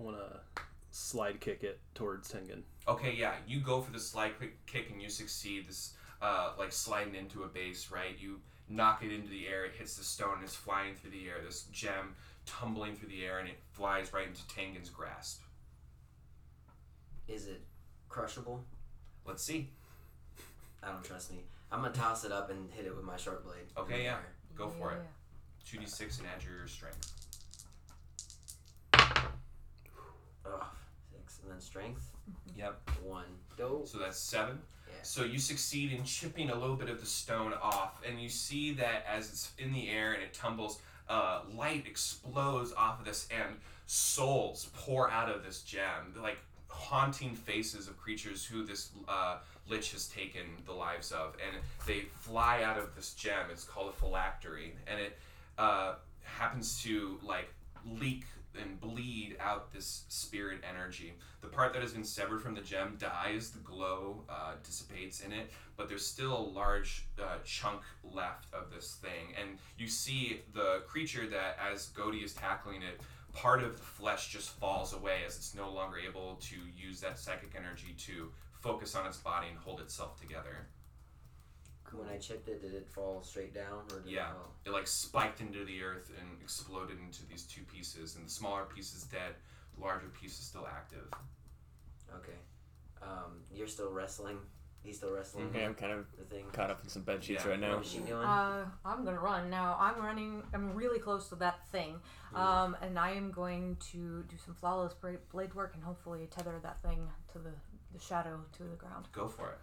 I want to slide kick it towards Tengen. Okay, yeah, you go for the slide kick and you succeed. This, uh, like sliding into a base, right? You knock it into the air, it hits the stone, and it's flying through the air. This gem tumbling through the air, and it flies right into Tengen's grasp. Is it crushable? Let's see. I don't trust me. I'm gonna toss it up and hit it with my short blade. Okay, yeah. Go for it. Two d six and add your strength. Ugh, six and then strength Yep. one. Dope. So that's seven. Yeah. So you succeed in chipping a little bit of the stone off, and you see that as it's in the air and it tumbles, uh, light explodes off of this, and souls pour out of this gem, like haunting faces of creatures who this uh, lich has taken the lives of, and they fly out of this gem. It's called a phylactery, and it uh, happens to like leak and bleed out this spirit energy. The part that has been severed from the gem dies, the glow uh, dissipates in it, but there's still a large uh, chunk left of this thing. And you see the creature that, as Godi is tackling it, part of the flesh just falls away as it's no longer able to use that psychic energy to focus on its body and hold itself together. When I chipped it, did it fall straight down or did Yeah. it fall? It like spiked into the earth and exploded into these two pieces, and the smaller piece is dead, the larger piece is still active. Okay. Um, you're still wrestling. He's still wrestling. Okay, I'm kind of the thing. caught up in some bed sheets Yeah. right now. What is she doing? Uh, I'm gonna run now. I'm running. I'm really close to that thing, um, and I am going to do some flawless blade work and hopefully tether that thing to the the shadow to the ground. Go for it.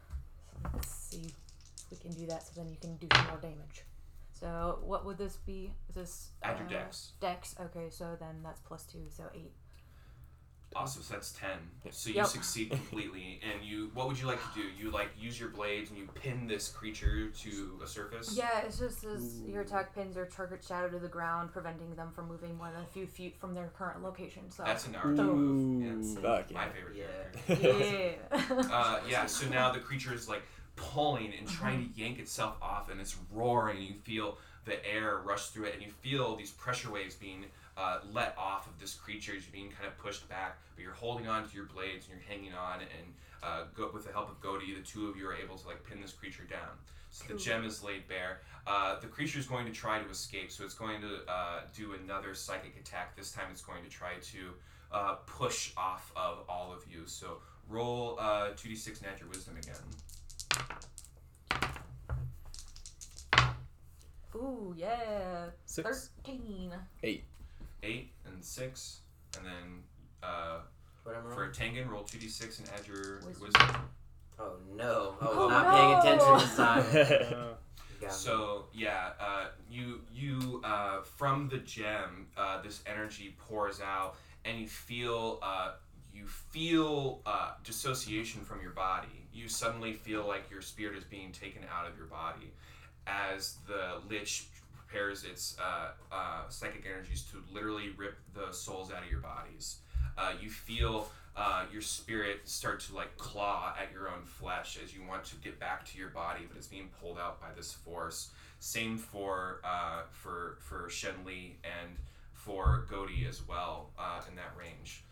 So let's see if we can do that. So then you can do some more damage. So what would this be? Is this Add your uh, dex. Dex. Okay, so then that's plus two, so eight. Awesome. So that's ten. So you Yep. succeed completely, and you. What would you like to do? You like use your blades and you pin this creature to a surface. Yeah, it's just as your attack pins your target shadow to the ground, preventing them from moving more than a few feet from their current location. So That's an Naruto move. Yeah, it's Fuck my favorite Yeah. character. yeah. Uh, yeah. So now the creature is like pulling and trying to yank itself off, and it's roaring. You feel the air rush through it, and you feel these pressure waves being uh, let off of this creature as you're being kind of pushed back. But you're holding on to your blades and you're hanging on, and uh, go, with the help of Godi, the two of you are able to like pin this creature down. So the gem is laid bare. Uh, the creature is going to try to escape, so it's going to uh, do another psychic attack. This time, it's going to try to uh, push off of all of you. So roll uh, 2d6 and add your wisdom again. Ooh, yeah. Six. Thirteen. Eight. 8 and 6. And then uh, What am I for rolling? Tengen, roll 2d6 and add your your Wisdom. wisdom. Oh no! I was Oh, not paying attention this time. Got me. So yeah, uh, you you uh, from the gem, uh, this energy pours out, and you feel uh, you feel uh, dissociation from your body. You suddenly feel like your spirit is being taken out of your body, as the lich prepares its uh, uh, psychic energies to literally rip the souls out of your bodies. Uh, you feel uh, your spirit start to like claw at your own flesh as you want to get back to your body, but it's being pulled out by this force. Same for uh, for for Shen Li and for Godi as well uh, in that range.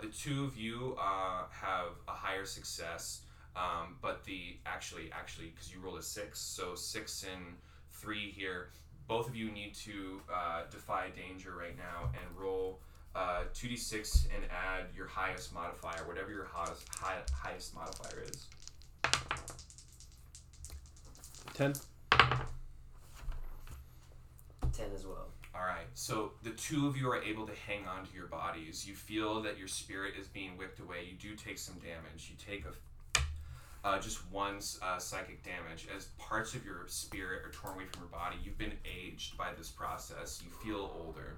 The two of you have a higher success, um, but the actually actually because you rolled a six, so six and three here. Both of you need to uh, defy danger right now and roll uh, 2d6 and add your highest modifier, whatever your highest, high, highest modifier is. Ten. ten as well. All right, so the two of you are able to hang on to your bodies. You feel that your spirit is being whipped away. You do take some damage. You take a uh, just one uh, psychic damage as parts of your spirit are torn away from your body. You've been aged by this process. You feel older.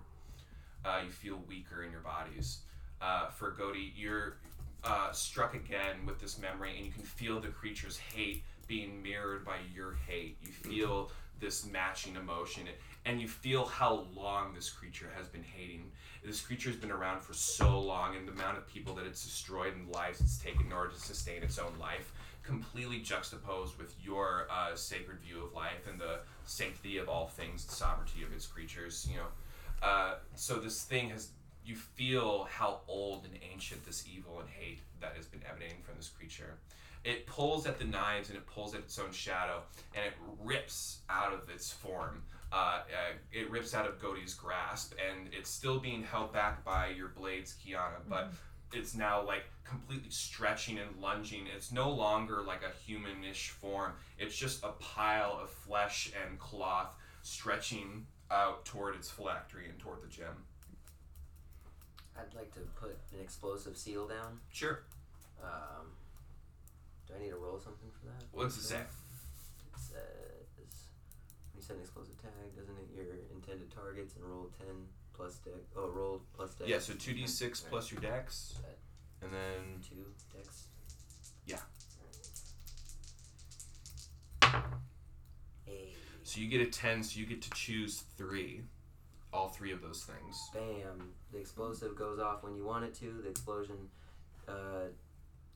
Uh, you feel weaker in your bodies. Uh, for Godi, you're uh, struck again with this memory, and you can feel the creature's hate being mirrored by your hate. You feel this matching emotion, and you feel how long this creature has been hating. This creature has been around for so long, and the amount of people that it's destroyed and lives it's taken in order to sustain its own life, completely juxtaposed with your uh, sacred view of life and the sanctity of all things, the sovereignty of its creatures. You know, uh, so this thing has. You feel how old and ancient this evil and hate that has been emanating from this creature. It pulls at the knives and it pulls at its own shadow, and it rips out of its form. Uh, uh, it rips out of Godi's grasp, and it's still being held back by your blades, Kiana, but it's now like completely stretching and lunging. It's no longer like a humanish form. It's just a pile of flesh and cloth stretching out toward its phylactery and toward the gem. I'd like to put an explosive seal down. Sure. Um, do I need to roll something for that? What's it say? It says when you set an explosive tag, doesn't it your intended targets and roll ten plus deck? Oh, roll plus dex. Yeah, so 2d6 Right. plus your dex. And then two dex. Yeah. Hey, So you get a 10, so you get to choose three. All three of those things. bam! The explosive goes off when you want it to. The explosion. Uh,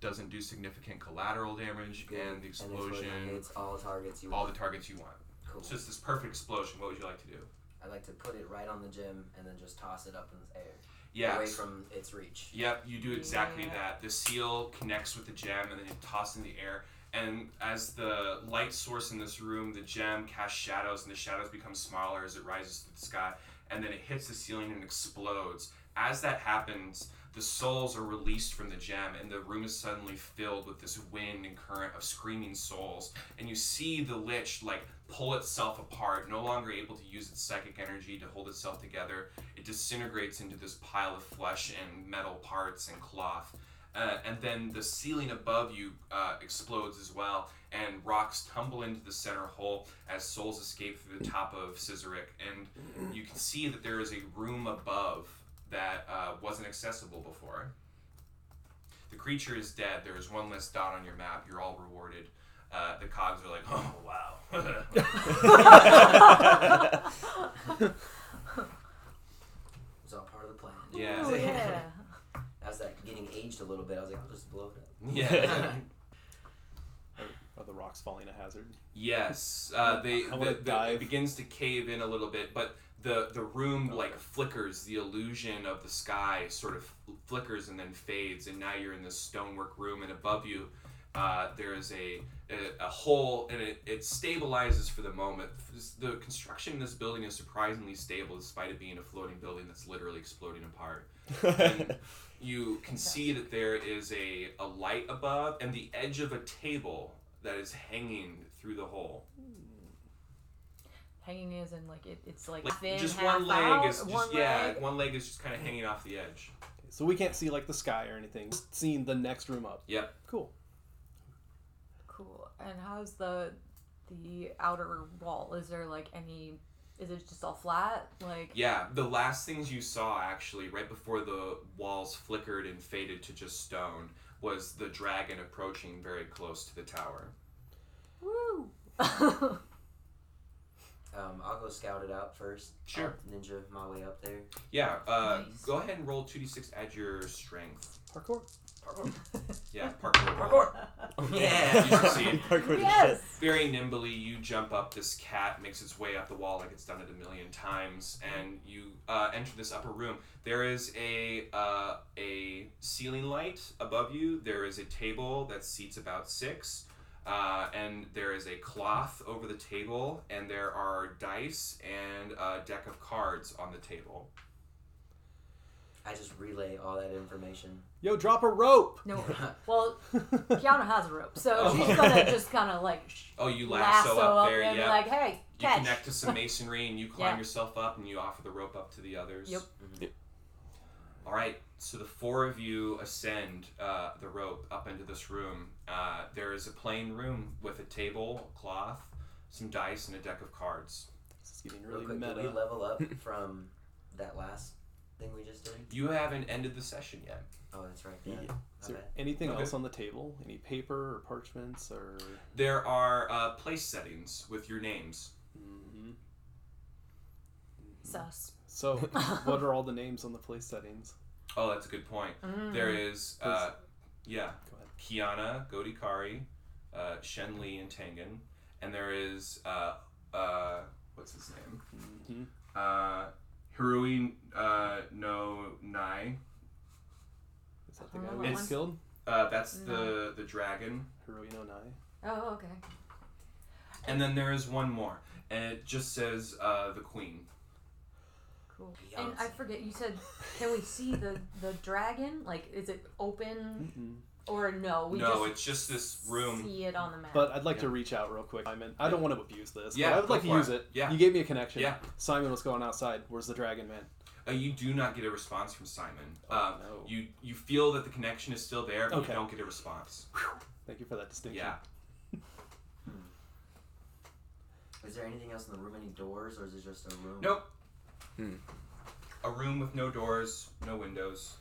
Doesn't do significant collateral damage, good, and the explosion, hits all targets you want. all want. the targets you want. cool. So it's this perfect explosion. What would you like to do? I'd like to put it right on the gem and then just toss it up in the air, Yeah. away from its reach. Yep, you do exactly Yeah. that. The seal connects with the gem, and then you toss in the air. And as the light source in this room, the gem casts shadows, and the shadows become smaller as it rises to the sky. And then it hits the ceiling and explodes. As that happens, the souls are released from the gem, and the room is suddenly filled with this wind and current of screaming souls. And you see the lich like pull itself apart, no longer able to use its psychic energy to hold itself together. It disintegrates into this pile of flesh and metal parts and cloth uh, and then the ceiling above you uh, explodes as well, and rocks tumble into the center hole as souls escape through the top of Scissoric, and you can see that there is a room above that uh, wasn't accessible before. The creature is dead. There is one less dot on your map. You're all rewarded. Uh, the cogs are like, oh wow. It's all part of the plan. Yeah. Ooh, yeah. As that getting aged a little bit, I was like, I'll just blow it up. yeah. Are the rocks falling a hazard? Yes, uh, they the, the, it begins to cave in a little bit, but the the room like flickers. The illusion of the sky sort of flickers and then fades, and now you're in this stonework room, and above you, uh, there is a, a a hole, and it, it stabilizes for the moment. The construction in this building is surprisingly stable, despite it being a floating building that's literally exploding apart. And you can see that there is a, a light above and the edge of a table that is hanging through the hole. Hanging is in like it, it's like, Like thin, just half one leg out, is just one yeah, leg. one leg is just kind of hanging off the edge. So we can't see like the sky or anything. Just seeing the next room up. Yep. Cool. Cool. And how's the the outer wall? Is there like any? Is it just all flat? Like Yeah, the last things you saw actually right before the walls flickered and faded to just stone was the dragon approaching very close to the tower. woo. Um, I'll go scout it out first. Sure. I'll ninja my way up there. Yeah, uh, Nice. go ahead and roll 2d6 add your strength. Parkour. Parkour. Yeah, parkour. roll. Parkour. Yeah. You succeed. Parkour yes. very nimbly you jump up this cat makes its way up the wall like it's done it a million times and you uh, enter this upper room there is a uh, a ceiling light above you there is a table that seats about six uh, and there is a cloth over the table and there are dice and a deck of cards on the table I just relay all that information. Yo, drop a rope. No. Well, Kiana has a rope, so Oh. she's gonna just kind of like sh- oh you lasso, up there and be yeah like, "Hey, you catch!" connect to some masonry and you climb Yeah. yourself up and you offer the rope up to the others Yep. All right, so the four of you ascend uh, the rope up into this room. Uh, there is a plain room with a table, cloth, some dice, and a deck of cards. This is getting Real really quick, did we level up from that last thing we just did? You haven't ended the session yet. Oh, that's right. Yeah. Is My there bad. anything Okay. else on the table? Any paper or parchments or? There are uh, place settings with your names. hmm Sus. So, what are all the names on the place settings? Oh, that's a good point. Mm. There is, uh, yeah, Go ahead. Kiana, Godikari, uh, Shen Li, and Tengen. And there is, uh, uh, what's his name? hmm Uh, Hirui uh, no Nai. Is that the guy don't we just killed? Uh, that's the the dragon. Hiroino Nai. Oh, okay. And then there is one more, and it just says uh, the queen. Cool. And I forget. You said, can we see the the dragon? Like, is it open Mm-mm. Or no? We no, just it's just this room. see it on the map. But I'd like to Yeah. reach out real quick, Simon. I don't want to abuse this. Yeah, but I would go like to for use it. it. Yeah. You gave me a connection. Yeah. Simon was going outside. Where's the dragon man? Uh, you do not get a response from Simon. Oh, uh, no. You you feel that the connection is still there, but Okay. you don't get a response. Thank you for that distinction. Yeah. Is there anything else in the room? Any doors, or is it just a room? Nope. Hmm. A room with no doors, no windows.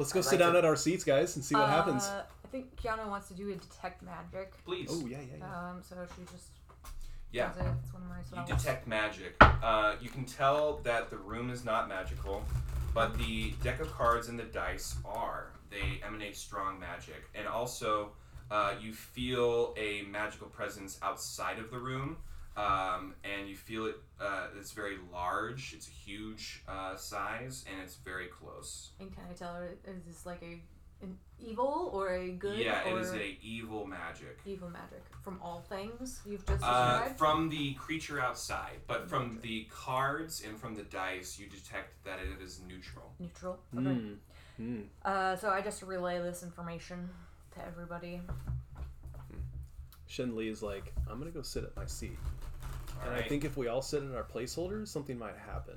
Let's go I'd sit like down to- at our seats, guys, and see what happens. Uh, I think Kiana wants to do a detect magic. Please. Oh yeah, yeah, yeah. Um, so she just yeah. does it. It's one of my You detect magic. Uh, you can tell that the room is not magical, but the deck of cards and the dice are. They emanate strong magic. And also, uh, you feel a magical presence outside of the room, um, and you feel it. Uh, it's very large. It's a huge uh, size, and it's very close. And can I tell her is this like a an evil or a good yeah, or it is a evil magic. evil magic from all things you've just Uh, described? from the creature outside, but from the cards and from the dice, you detect that it is neutral. Neutral. Okay. Mm. Mm. Uh, so I just relay this information to everybody. Shen Li is like, I'm gonna go sit at my seat, All and right. I think if we all sit in our placeholders, something might happen.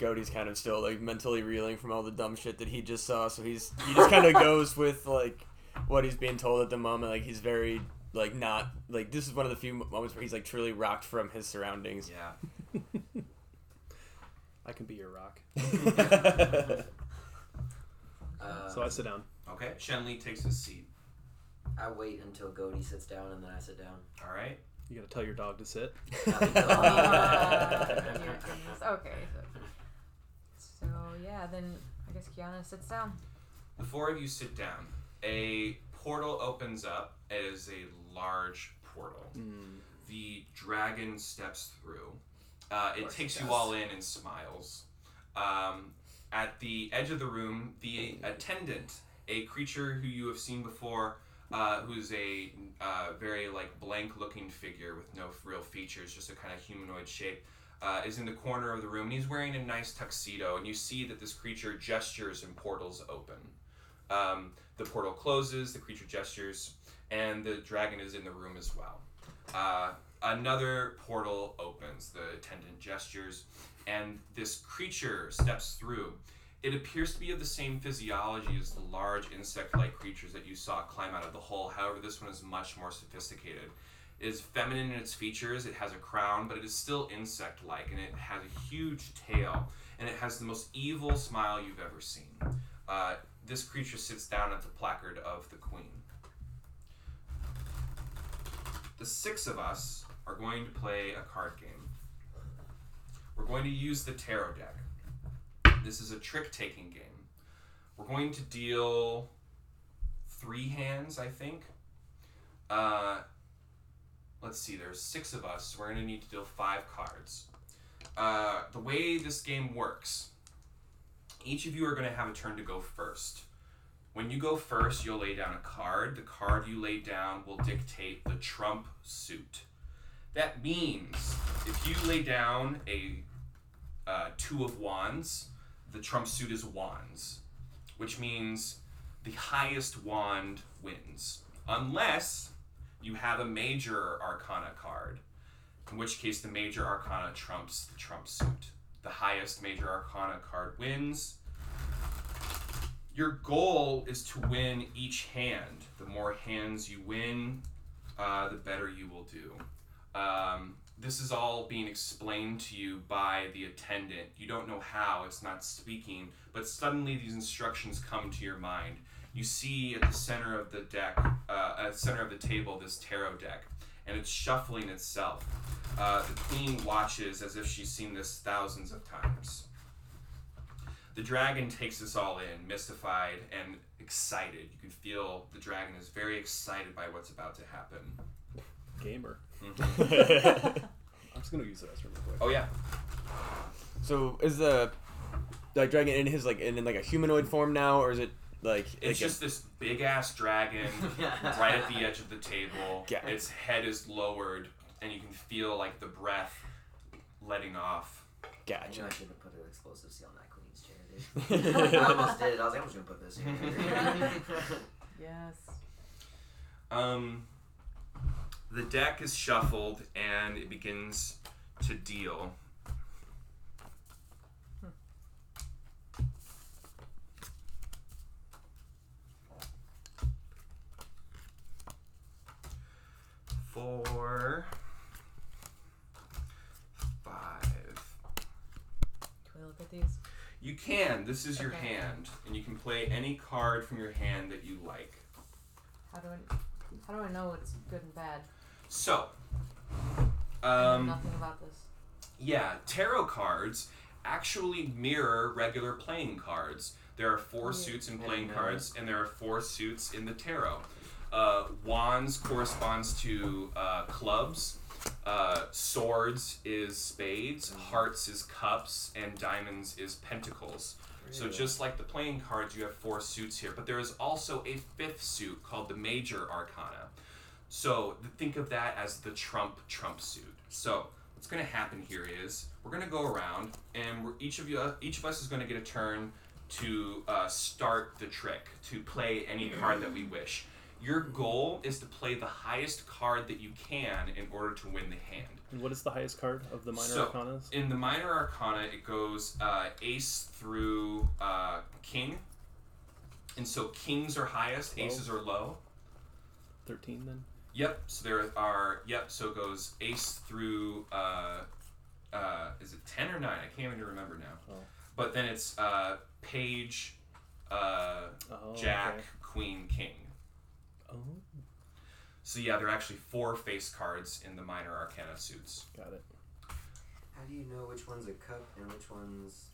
Godi's kind of still like mentally reeling from all the dumb shit that he just saw, so he's he just kind of goes with like what he's being told at the moment. Like he's very like not like this is one of the few moments where he's like truly rocked from his surroundings. Yeah. I can be your rock. Uh, So I sit down. Okay. Shen Li takes his seat. I wait until Godi sits down and then I sit down. All right. You gotta tell your dog to sit. Uh, dear goodness. okay. So, so yeah, then I guess Kiana sits down. The four of you sit down. A portal opens up. It is a large portal. The dragon steps through. Uh, it takes it you all in and smiles. Um, at the edge of the room, the attendant, a creature who you have seen before, uh, who's a uh, very like blank-looking figure with no real features, just a kind of humanoid shape, uh, is in the corner of the room. And he's wearing a nice tuxedo, and you see that this creature gestures and portals open. Um, the portal closes, the creature gestures, and the dragon is in the room as well. Uh, another portal opens, the attendant gestures, and this creature steps through. It appears to be of the same physiology as the large insect like creatures that you saw climb out of the hole. However, this one is much more sophisticated. It is feminine in its features, it has a crown, but it is still insect like, and it has a huge tail, and it has the most evil smile you've ever seen. Uh, this creature sits down at the placard of the queen. The six of us are going to play a card game. We're going to use the tarot deck. This is a trick taking game. We're going to deal three hands, I think. Uh, let's see, there's six of us. We're going to need to deal five cards. Uh, the way this game works, each of you are going to have a turn to go first. When you go first, you'll lay down a card. The card you lay down will dictate the trump suit. That means if you lay down a uh, two of wands, the trump suit is wands, which means the highest wand wins. Unless you have a major arcana card, in which case the major arcana trumps the trump suit. The highest major arcana card wins. Your goal is to win each hand. The more hands you win, uh, the better you will do. Um, this is all being explained to you by the attendant. You don't know how, it's not speaking, but suddenly these instructions come to your mind. You see at the center of the deck, uh, at the center of the table, this tarot deck, and it's shuffling itself. Uh, the queen watches as if she's seen this thousands of times. The dragon takes us all in, mystified and excited. You can feel the dragon is very excited by what's about to happen. Gamer. Mhm. I'm just gonna use the restroom real quick. Oh yeah. so is the like dragon in his like in, in like a humanoid form now, or is it like It's like a- just this big ass dragon right at the edge of the table. Yeah. Its head is lowered, and you can feel like the breath letting off. I knew gotcha? I shouldn't have put an explosive seal on that queen's chair, dude. I almost did. I was like, I'm just gonna put this here. Yes. Um, the deck is shuffled, and it begins to deal. Four, five. Can we look at these? You can. This is your Okay. hand, and you can play any card from your hand that you like. How do I how do I know what's good and bad? So, um, nothing about this. yeah, tarot cards actually mirror regular playing cards. There are four Yeah. suits in playing cards, and there are four suits in the tarot. Uh, wands corresponds to uh, clubs. Uh, swords is spades. Hearts is cups, and diamonds is pentacles. So just like the playing cards, you have four suits here, but there is also a fifth suit called the Major Arcana. So think of that as the Trump Trump suit. So what's going to happen here is we're going to go around, and we're, each of you, each of us is going to get a turn to uh, start the trick to play any card that we wish. Your goal is to play the highest card that you can in order to win the hand. And what is the highest card of the minor So- arcanas? In the minor arcana, it goes uh, ace through uh, king. And so kings are highest, aces are low. Thirteen then. Yep. So there are yep. So it goes ace through uh, uh, is it ten or nine? I can't even remember now. Oh. But then it's uh, page, uh, Oh, jack, okay. queen, king. Oh, So yeah, there are actually four face cards in the minor arcana suits. got it. How do you know which one's a cup and which one's?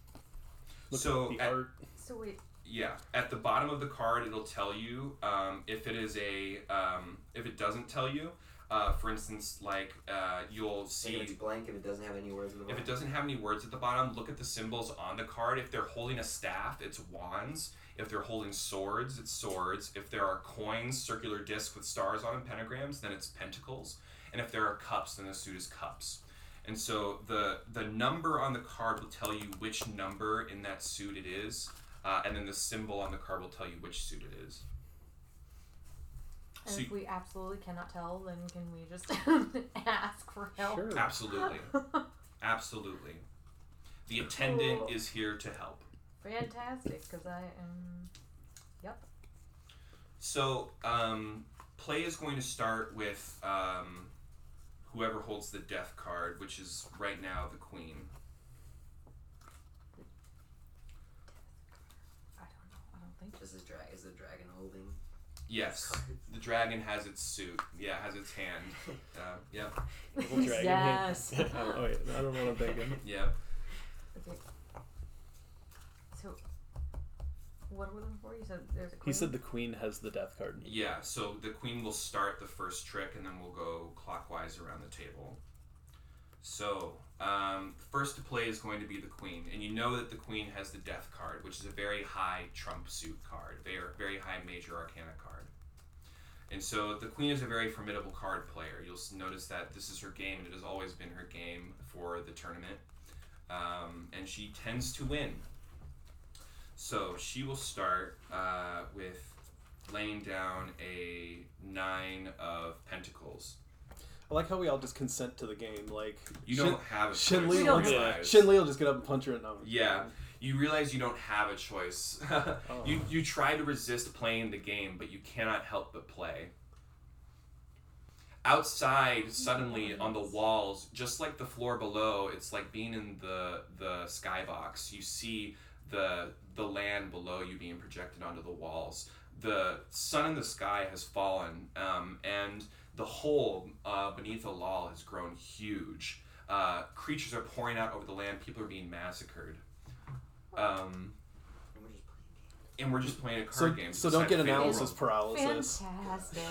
Look So at the at- art. So wait, Yeah, at the bottom of the card, it'll tell you um, if it is a um, if it doesn't tell you. Uh, for instance, like uh, you'll See if it's blank if it doesn't have any words in the if bottom. it doesn't have any words at the bottom, look at the symbols on the card. If they're holding a staff, it's wands. If they're holding swords, it's swords. If there are coins, circular disc with stars on them, pentagrams, then it's pentacles. And if there are cups, then the suit is cups. And so the the number on the card will tell you which number in that suit it is, uh, and then the symbol on the card will tell you which suit it is. and So if we absolutely cannot tell, then can we just ask for help? Sure. Absolutely, absolutely. The attendant is here to help. Fantastic, because I am. Yep. So, um, play is going to start with um, whoever holds the death card, which is right now the queen. I don't know. I don't think. Does this drag is the dragon holding? Yes, the dragon has its suit. Yeah, has its hand. Uh, yep, dragon. Yes. Oh wait, I don't know what I'm thinking. yep. Okay. So, what are we looking for? You said there's a queen. He said the queen has the death card. Yeah, so the queen will start the first trick, and then we'll go clockwise around the table. So, um, first to play is going to be the queen, and you know that the queen has the death card, which is a very high trump suit card, very very high major arcana card. And so the queen is a very formidable card player. You'll notice that this is her game, and it has always been her game for the tournament. Um, and she tends to win. So she will start uh, with laying down a nine of pentacles. I like how we all just consent to the game. Like You Shin- don't have a choice. Shen Li will. Shen Li will just get up and punch her in the Yeah. You realize you don't have a choice. you you try to resist playing the game, but you cannot help but play. Outside, suddenly on the walls, just like the floor below, it's like being in the the skybox. You see the the land below you being projected onto the walls. The sun in the sky has fallen, um, and the hole uh, beneath the lull has grown huge. Uh, creatures are pouring out over the land. People are being massacred. Um, And we're just playing and we're just playing games. a So, card game. so It's don't get analysis paralysis. Fantastic.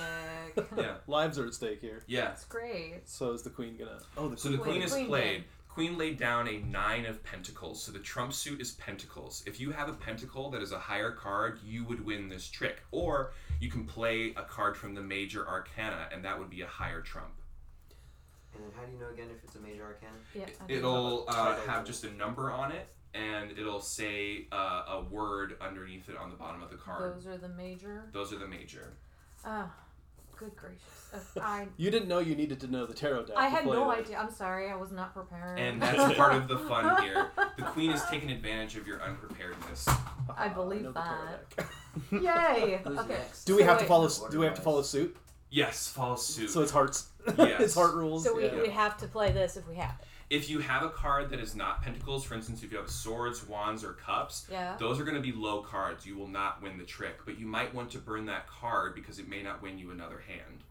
Yeah, Lives are at stake here. yeah. That's great. So is the queen gonna? Oh, the So queen. the queen the is queen played. Did. Queen laid down a nine of pentacles. So the trump suit is pentacles. If you have a pentacle that is a higher card, you would win this trick. Or you can play a card from the major arcana, and that would be a higher trump. And then how do you know again if it's a major arcana? Yeah. It'll uh, have just a number on it, and it'll say uh, a word underneath it on the bottom of the card. Those are the major. Those are the major. Oh, good gracious. Uh, I You didn't know you needed to know the tarot deck. I to had play no with. idea. I'm sorry. I was not prepared. And that's part of the fun here. The queen is taking advantage of your unpreparedness. I Ah, believe know the tarot that. deck. Yay. Who's okay. next? do we So have to wait. follow? Do we have to follow suit? Yes, follow suit. So it's hearts. Yes. it's heart rules. So we, yeah. we have to play this if we have it. If you have a card that is not pentacles, for instance, if you have swords, wands, or cups, Yeah. those are going to be low cards. You will not win the trick, but you might want to burn that card because it may not win you another hand.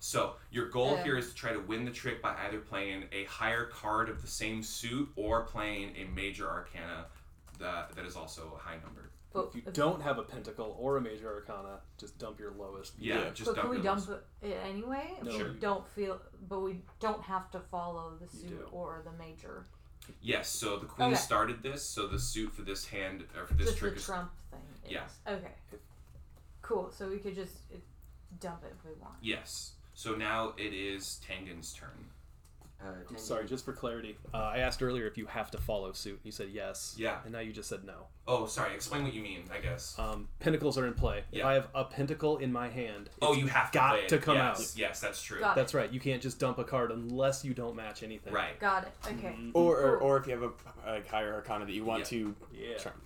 So your goal Yeah. here is to try to win the trick by either playing a higher card of the same suit or playing a major arcana that, that is also a high number. But if you don't have a pentacle or a major arcana, just dump your lowest. Yeah, Yeah. just but dump can we dump lowest- it anyway? No. We Sure. don't feel, but we don't have to follow the suit or the major. Yes, so the queen Okay. started this, so the suit for this hand or for this Just trick the is Trump thing. Is. Yeah. Okay. Cool. So we could just uh, dump it if we want. yes. So now it is Tengen's turn. Uh, Sorry, yen. just for clarity, uh, I asked earlier if you have to follow suit. You said yes. Yeah. And now you just said no. Oh, sorry. Explain what you mean. I guess. Um, pentacles are in play. If Yeah. I have a pentacle in my hand, oh, you have to got play to come yes, out. Yes, that's true. Got That's right. You can't just dump a card unless you don't match anything. Right. Got it. Okay. Mhm. or, or or if you have a like higher arcana that you want Yeah. to Yeah. trump.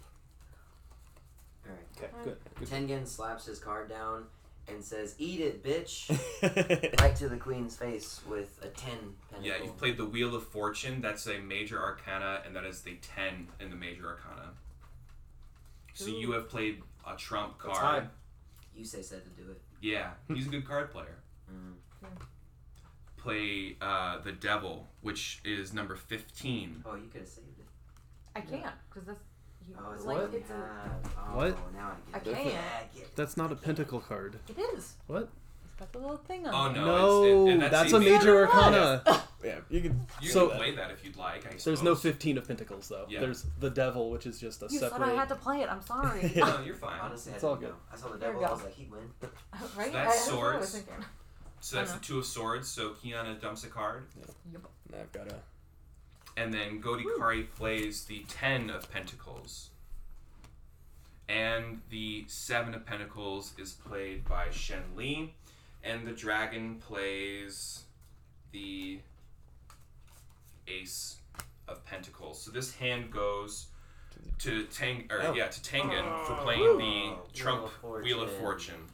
All right. Okay. Good. good. Tengen slaps his card down and says, "Eat it, bitch!" right to the queen's face with a ten pentacle. Yeah, you've played the Wheel of Fortune. That's a major arcana, and that is the 10 in the major arcana. So you have played a trump That's card. You say said to do it. Yeah, he's a good card player. Mm. Play uh, the Devil, which is number 15. Oh, you could have saved it. I can't because that's you, Oh, it's like What? it's a. Oh, What? Now I I get it. can't. Yeah, I get it. That's not a pentacle card. It is. What? It's got the little thing on. Oh, it. no. No, it's- it- and that's the a major Yeah, arcana. yeah, you can. You So- can play that if you'd like. I There's no suppose. 15 of pentacles though. Yeah. There's the devil, which is just a You separate. said I had to play it. I'm sorry. No, you're fine. Honestly, I It's all didn't good. know. I saw the There you devil. I go. was like, he'd win. right? So I, that's that's what I was swords. thinking. So that's I the know. Two of Swords. So Kiana dumps a card. Yep. I've got a. And then Godikari plays the Ten of Pentacles. And the Seven of Pentacles is played by Shen Li. And the dragon plays the Ace of Pentacles. So this hand goes to Tang or Oh. yeah, to Tengen for Oh. playing the Wheel Trump of Wheel of Fortune.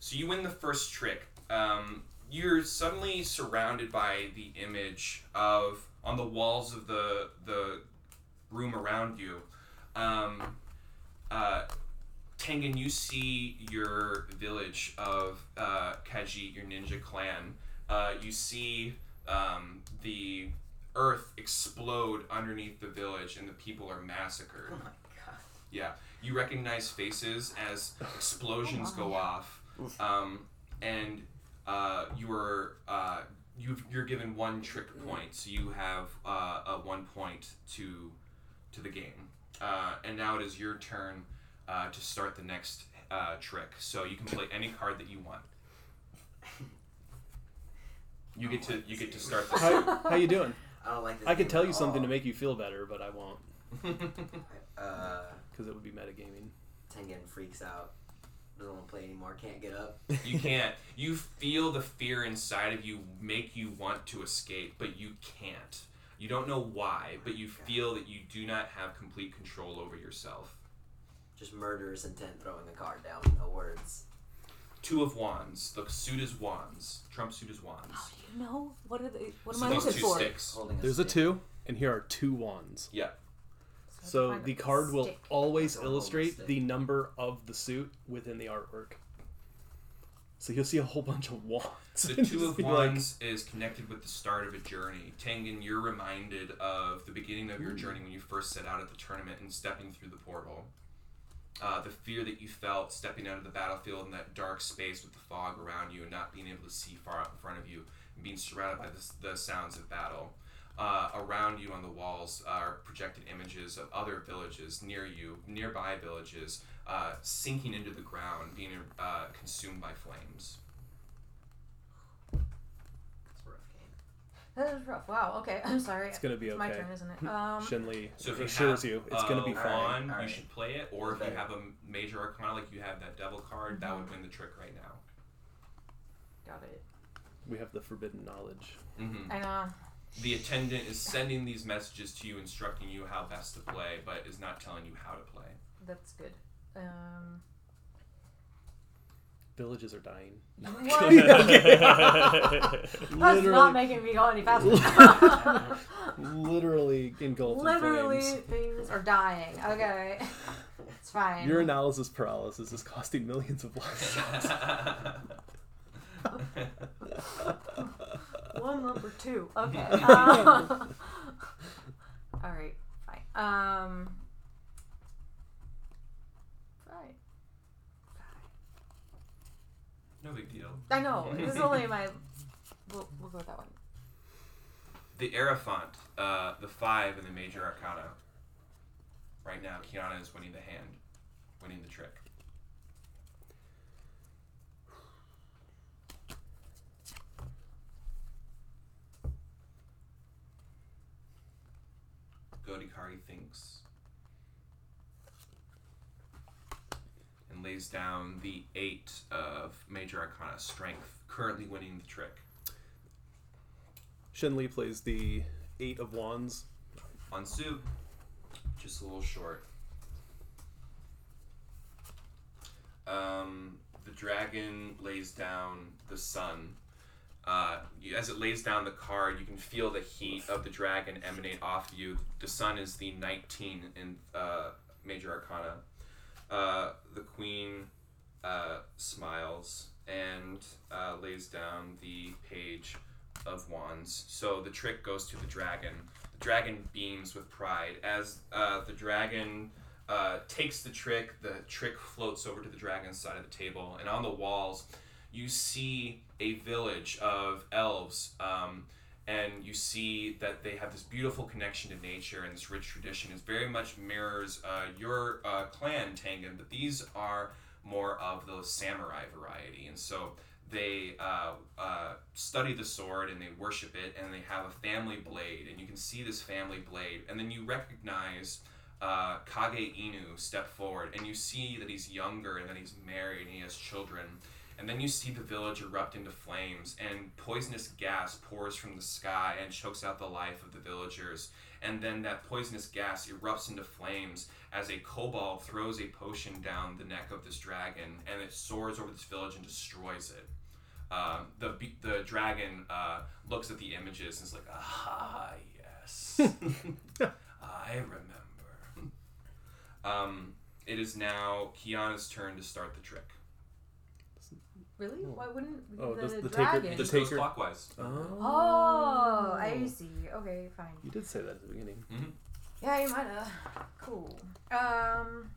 So you win the first trick. Um, you're suddenly surrounded by the image of on the walls of the the room around you. Um, uh, Tengen, you see your village of uh, Khajiit, your ninja clan. Uh, you see um, the earth explode underneath the village, and the people are massacred. Oh my god. Yeah, you recognize faces as explosions Oh, go off, um, and uh, you are uh, you you're given one trick point, so you have uh, a one point to to the game, uh, and now it is your turn uh, to start the next uh, trick. So you can play any card that you want. You get to you get to start the. How, how you doing? I don't like this. I could game tell at you something to all. make you feel better, but I won't Uh, because it would be metagaming. Tengen freaks out. Doesn't want to play anymore. Can't get up. You can't. You feel the fear inside of you make you want to escape, but you can't. You don't know why, but you feel that you do not have complete control over yourself. Just murderous intent throwing a card down. No words. Two of wands. The suit is wands. Trump suit is wands. Oh, you know what are they? What am so I looking for? sticks. Holding There's a two, and here are two wands. Yeah. I So the card will always Don't hold the illustrate the number of the suit within the artwork. So you'll see a whole bunch of wands. The two of be like, wands is connected with the start of a journey. Tengen, you're reminded of the beginning of your journey when you first set out at the tournament and stepping through the portal. Uh, the fear that you felt stepping out of the battlefield in that dark space with the fog around you and not being able to see far out in front of you and being surrounded by the, the sounds of battle. Uh, around you on the walls are projected images of other villages near you, nearby villages, uh, sinking into the ground, being uh, consumed by flames. It's a rough game. That is rough. Wow. Okay. I'm sorry. It's gonna be It's my turn, isn't it? Um. Shen Li So if assures you it's a gonna be wand, fine. Alright. you should play it. Or if Better. you have a major arcana like you have that devil card, that Mm-hmm. would win the trick right now. Got it. We have the forbidden knowledge. hmm I know. The attendant is sending these messages to you, instructing you how best to play, but is not telling you how to play. That's good. Um. Villages are dying. What? That's not Literally, making me go any faster. literally engulfed in Literally, flames. things are dying. Okay. It's fine. Your analysis paralysis is costing millions of lives. One number two. Okay. Um, all right. Fine. Um. Fine. no big deal. I know. This is only my. We'll, we'll go with that one. The Hierophant, uh, the five in the major arcana. Right now, Kiana is winning the hand, winning the trick. Godikari thinks. And lays down the eight of Major Arcana Strength, currently winning the trick. Shen Li plays the Eight of Wands. On Sue, just a little short. Um, the dragon lays down the sun. Uh, as it lays down the card, you can feel the heat of the dragon emanate off you. The sun is the 19 in uh, Major Arcana. Uh, the queen uh, smiles and uh, lays down the page of wands. So the trick goes to the dragon. The dragon beams with pride as uh, the dragon takes the trick. The trick floats over to the dragon's side of the table, and on the walls, you see a village of elves. Um, and you see that they have this beautiful connection to nature and this rich tradition. It very much mirrors uh, your uh, clan, Tengen, but these are more of the samurai variety. And so they uh, uh, study the sword and they worship it, and they have a family blade, and you can see this family blade, and then you recognize uh, Kage Inu step forward, and you see that he's younger and that he's married and he has children. And then you see the village erupt into flames, and poisonous gas pours from the sky and chokes out the life of the villagers. And then that poisonous gas erupts into flames as a kobold throws a potion down the neck of this dragon, and it soars over this village and destroys it. Uh, the the dragon uh, looks at the images and is like, "Ah, yes, I remember." Um, it is now Kiana's turn to start the trick. Really? Why wouldn't Oh, the does the taker- dragon? It The just goes taker- clockwise. Oh, I see. Okay, fine. You did say that at the beginning. Yeah, you might have. Cool. Um.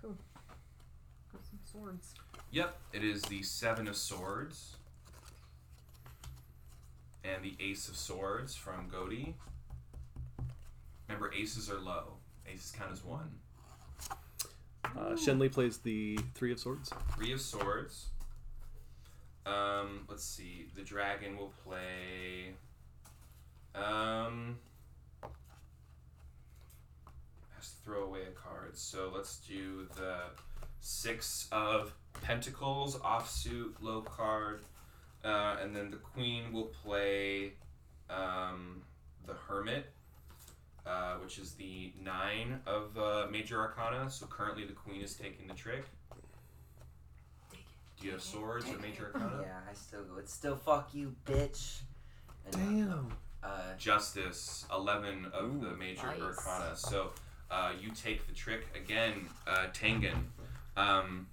Cool. Got some swords. Yep, it is the Seven of Swords and the Ace of Swords from Godi. Remember, aces are low. Aces count as one. Uh, Shen Li plays the Three of Swords. Three of Swords. Um, let's see. The dragon will play. Um, has to throw away a card. So let's do the Six of Pentacles, offsuit, low card. Uh, and then the Queen will play um, the Hermit, uh, which is the Nine of uh, Major Arcana. So currently the Queen is taking the trick. Do you have swords or Major Arcana? Yeah, I still go. It's still fuck you, bitch. And, Damn. Uh, Justice, 11 of the major nice. arcana. So uh, you take the trick again, uh, Tengen. Um,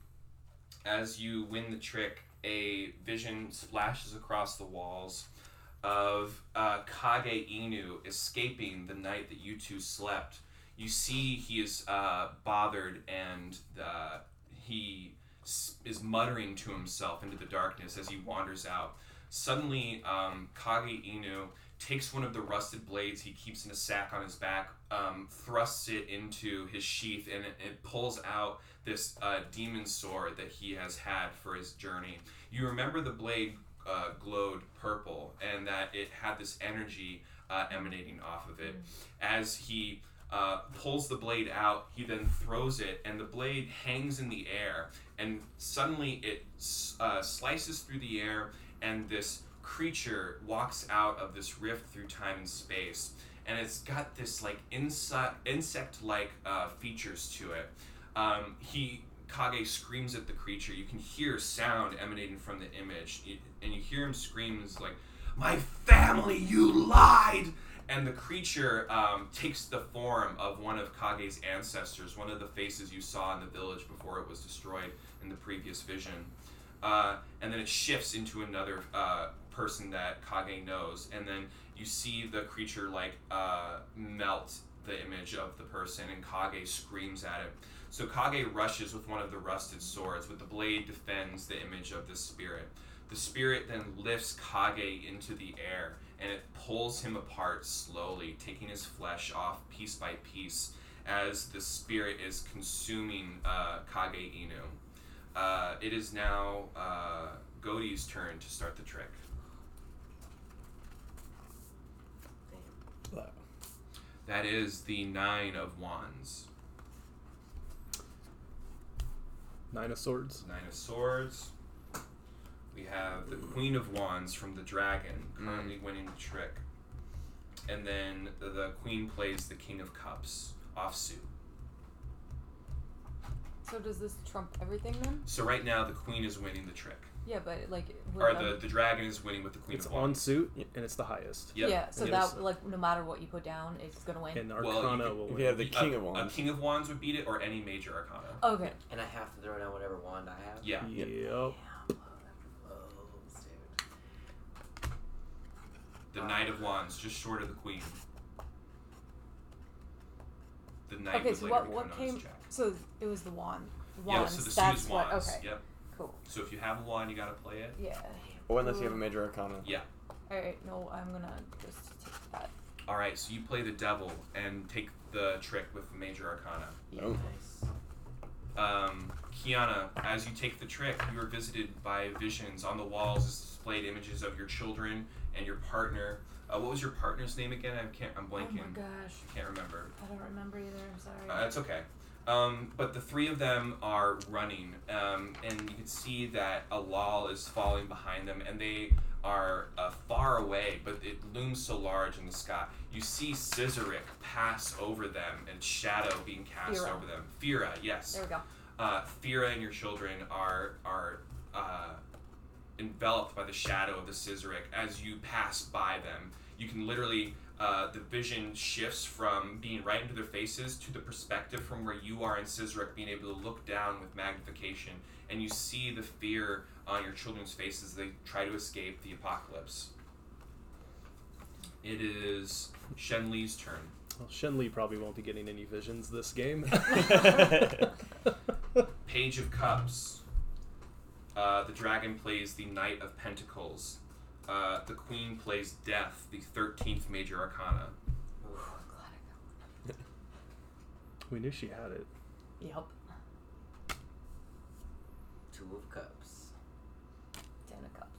as you win the trick, a vision splashes across the walls of uh, Kage Inu escaping the night that you two slept. You see he is uh, bothered and uh, he is muttering to himself into the darkness as he wanders out. Suddenly, um, Kage Inu takes one of the rusted blades he keeps in a sack on his back, um, thrusts it into his sheath, and it, it pulls out this uh, demon sword that he has had for his journey. You remember the blade uh, glowed purple, and that it had this energy uh, emanating off of it. As he uh, pulls the blade out, he then throws it, and the blade hangs in the air, and suddenly it uh, slices through the air, and this creature walks out of this rift through time and space, and it's got this like insect insect like uh, features to it. Um, he Kage screams at the creature. You can hear sound emanating from the image, and you hear him scream is like, "My family, you lied!" And the creature um, takes the form of one of Kage's ancestors, one of the faces you saw in the village before it was destroyed in the previous vision. Uh, and then it shifts into another uh, person that Kage knows, and then you see the creature like uh, melt the image of the person, and Kage screams at it. So Kage rushes with one of the rusted swords, but the blade defends the image of the spirit. The spirit then lifts Kage into the air, and it pulls him apart slowly, taking his flesh off piece by piece as the spirit is consuming uh, Kage Inu. Uh, it is now uh, Godi's turn to start the trick. That is the Nine of Wands. Nine of Swords. Nine of Swords. We have the Queen of Wands from the Dragon, mm. currently winning the trick. And then the Queen plays the King of Cups, offsuit. So does this trump everything then? So right now the Queen is winning the trick. Yeah, but like. would Or that- the, the Dragon is winning with the Queen It's of on suit and it's the highest. Yep. Yeah, so And that like no matter what you put down, it's gonna win. And Well, Arcana you could- will If win. you have the A- King of wands. A Wands. King of Wands would beat it, or any major arcana. okay. And I have to throw down whatever wand I have. Yeah. Yep. Oh, dude. The Knight of Wands, just short of the Queen. The Knight Okay, would so later what become what known came? Jack. So it was the wand. Yeah, so the suit that's is what. wands. Okay. Yep. Cool. So if you have one, you gotta play it. Yeah. Or unless you have a major arcana. Yeah. All right. No, I'm gonna just take that. All right. So you play the devil and take the trick with the major arcana. Oh. Nice. Um, Kiana, as you take the trick, you are visited by visions. On the walls is displayed images of your children and your partner. Uh, what was your partner's name again? I can't. I'm blanking. Oh my gosh, I Can't remember. I don't remember either. I'm sorry. Uh, it's okay. Um, but the three of them are running, um, and you can see that Alal is falling behind them, and they are uh, far away, but it looms so large in the sky. You see Scissorik pass over them, and shadow being cast Fira. over them. Fira, yes. there we go. Uh, Fira and your children are are uh, enveloped by the shadow of the Scissorik as you pass by them. You can literally uh, the vision shifts from being right into their faces to the perspective from where you are in Scissorik, being able to look down with magnification, and you see the fear on your children's faces as they try to escape the apocalypse. It is Shen Li's turn. Well, Shen Li probably won't be getting any visions this game. Page of Cups. Uh, the dragon plays the Knight of Pentacles. Uh, the Queen plays Death, the 13th major arcana. Ooh, I'm glad I got we knew she had it. Yep. Two of Cups. Ten of cups.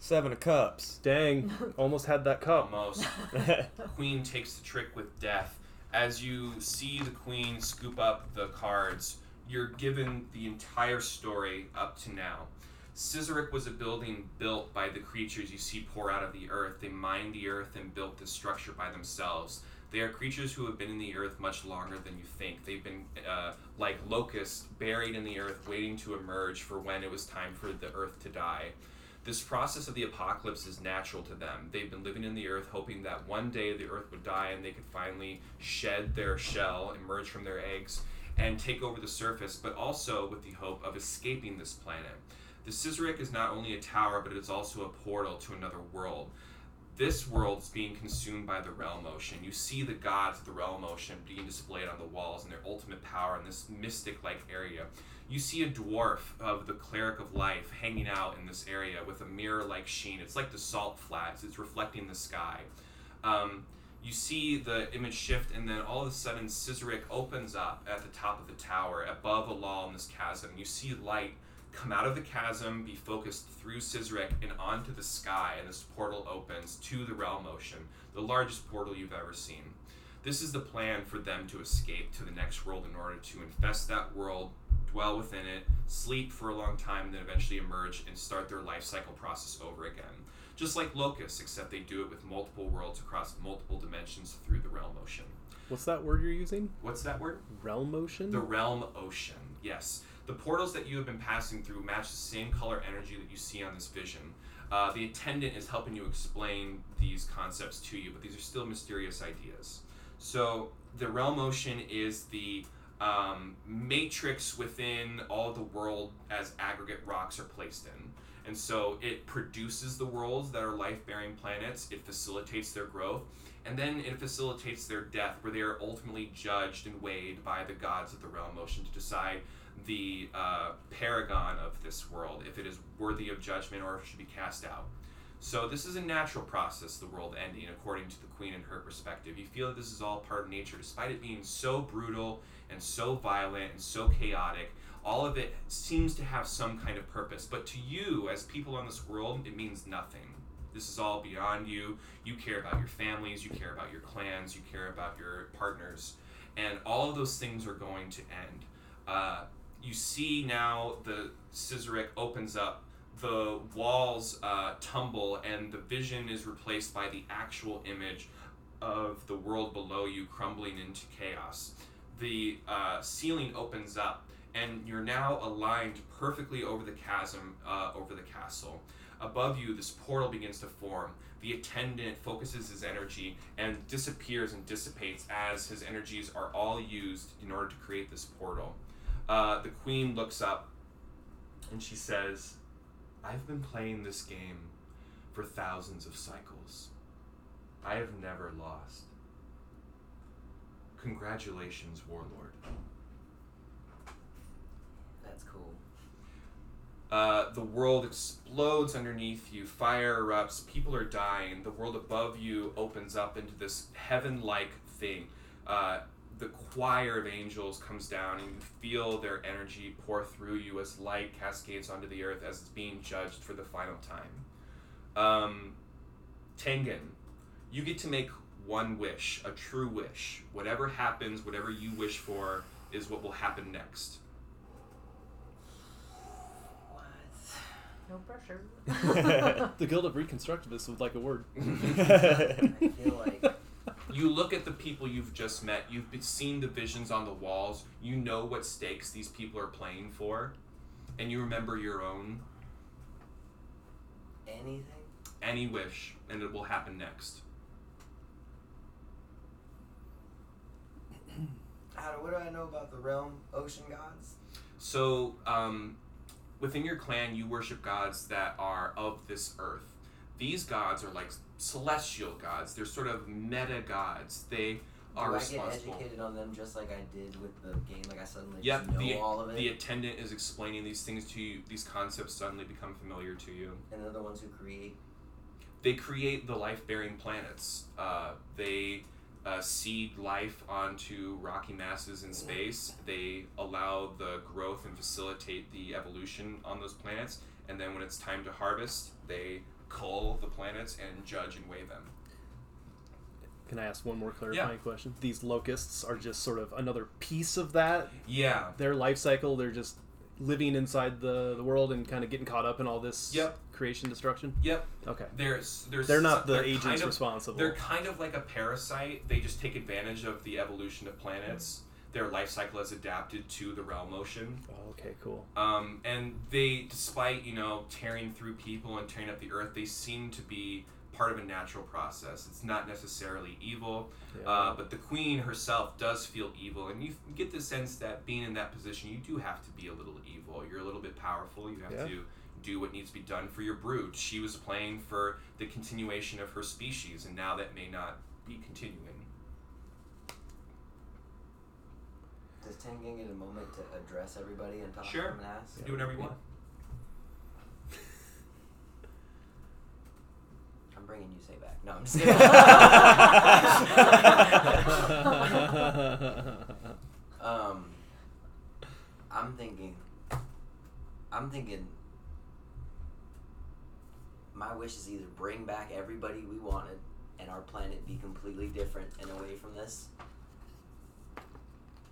Seven of Cups. Dang, almost had that cup. Almost. Queen takes the trick with Death. As you see the Queen scoop up the cards, you're given the entire story up to now. Scissorik was a building built by the creatures you see pour out of the earth. They mined the earth and built this structure by themselves. They are creatures who have been in the earth much longer than you think. They've been uh, like locusts, buried in the earth, waiting to emerge for when it was time for the earth to die. This process of the apocalypse is natural to them. They've been living in the earth, hoping that one day the earth would die and they could finally shed their shell, emerge from their eggs, and take over the surface, but also with the hope of escaping this planet. The Scissorik is not only a tower, but it is also a portal to another world. This world is being consumed by the realm ocean. You see the gods of the realm ocean being displayed on the walls and their ultimate power in this mystic like area. You see a dwarf of the cleric of life hanging out in this area with a mirror like sheen. It's like the salt flats, it's reflecting the sky. Um, you see the image shift, and then all of a sudden, Scissorik opens up at the top of the tower, above Alal in this chasm. You see light come out of the chasm, be focused through Scissorik and onto the sky, and this portal opens to the realm ocean, the largest portal you've ever seen. This is the plan for them to escape to the next world in order to infest that world, dwell within it, sleep for a long time, and then eventually emerge and start their life cycle process over again. Just like locusts, except they do it with multiple worlds across multiple dimensions through the realm ocean. What's that word you're using? What's that word? Realm ocean? The realm ocean, yes. The portals that you have been passing through match the same color energy that you see on this vision. Uh, the attendant is helping you explain these concepts to you, but these are still mysterious ideas. So, the realm ocean is the um, matrix within all the world as aggregate rocks are placed in. And so it produces the worlds that are life bearing planets, it facilitates their growth, and then it facilitates their death, where they are ultimately judged and weighed by the gods of the realm ocean to decide the uh, paragon of this world, if it is worthy of judgment or if it should be cast out. So this is a natural process, the world ending, according to the queen and her perspective. You feel that this is all part of nature, despite it being so brutal and so violent and so chaotic. All of it seems to have some kind of purpose, but to you, as people on this world, it means nothing. This is all beyond you. You care about your families, you care about your clans, you care about your partners, and all of those things are going to end. Uh, you see now the Scissorek opens up, the walls uh, tumble, and the vision is replaced by the actual image of the world below you crumbling into chaos. The uh, ceiling opens up, and you're now aligned perfectly over the chasm uh, over the castle. Above you, this portal begins to form. The attendant focuses his energy and disappears and dissipates as his energies are all used in order to create this portal. Uh, the queen looks up and she says, I've been playing this game for thousands of cycles. I have never lost. Congratulations, Warlord. That's cool. Uh, the world explodes underneath you. Fire erupts. People are dying. The world above you opens up into this heaven like thing. Uh, the choir of angels comes down, and you feel their energy pour through you as light cascades onto the earth as it's being judged for the final time. Um, Tengen, you get to make one wish, a true wish. Whatever happens, whatever you wish for, is what will happen next. What? No pressure. The Guild of Reconstructivists would like a word. I feel like You look at the people you've just met, you've seen the visions on the walls, you know what stakes these people are playing for, and you remember your own. anything. Any wish, and it will happen next. How do, what do I know about the realm ocean gods? So, um, within your clan, you worship gods that are of this earth. These gods are like celestial gods. They're sort of meta gods. They are do I get educated on them just like I did with the game? Like I suddenly Yep, just know the, all of it, the attendant is explaining these things to you. These concepts suddenly become familiar to you. and they're the ones who create. they create the life-bearing planets. Uh, they uh, seed life onto rocky masses in space. They allow the growth and facilitate the evolution on those planets. And then when it's time to harvest, they cull the planets and judge and weigh them. Can I ask one more clarifying question? These locusts are just sort of another piece of that. Yeah. Their life cycle, they're just living inside the, the world and kind of getting caught up in all this Yep. creation destruction. Yep. Okay. There's there's They're not the they're agents kind of, responsible. They're kind of like a parasite. They just take advantage of the evolution of planets. Their life cycle has adapted to the realm ocean. Oh, okay, cool. Um, and they, despite you know tearing through people and tearing up the earth, they seem to be part of a natural process. It's not necessarily evil, Yeah. uh, but the queen herself does feel evil, and you get the sense that being in that position, you do have to be a little evil. You're a little bit powerful. You have Yeah. to do what needs to be done for your brood. She was playing for the continuation of her species, and now that may not be continuing. Does Tengen get a moment to address everybody and talk Sure. to them and ask? Do whatever you want. I'm bringing you say back. No, I'm just kidding. um, I'm thinking. I'm thinking. My wish is either bring back everybody we wanted, and our planet be completely different and away from this,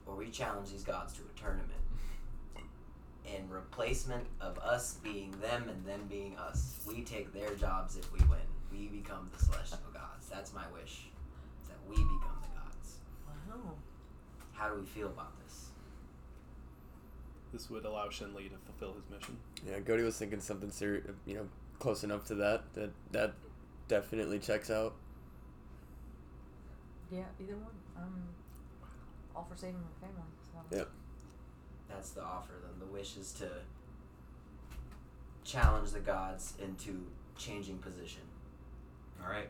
or we challenge these gods to a tournament. In replacement of us being them and them being us, we take their jobs if we win. We become the celestial gods. That's my wish. Is that we become the gods. Wow. How do we feel about this? this would allow Shen Li to fulfill his mission. Yeah, Cody was thinking something serious, you know, close enough to that that that definitely checks out. Yeah, either one. I'm all for saving my family. So. Yep. That's the offer then. The wish is to challenge the gods into changing position. All right.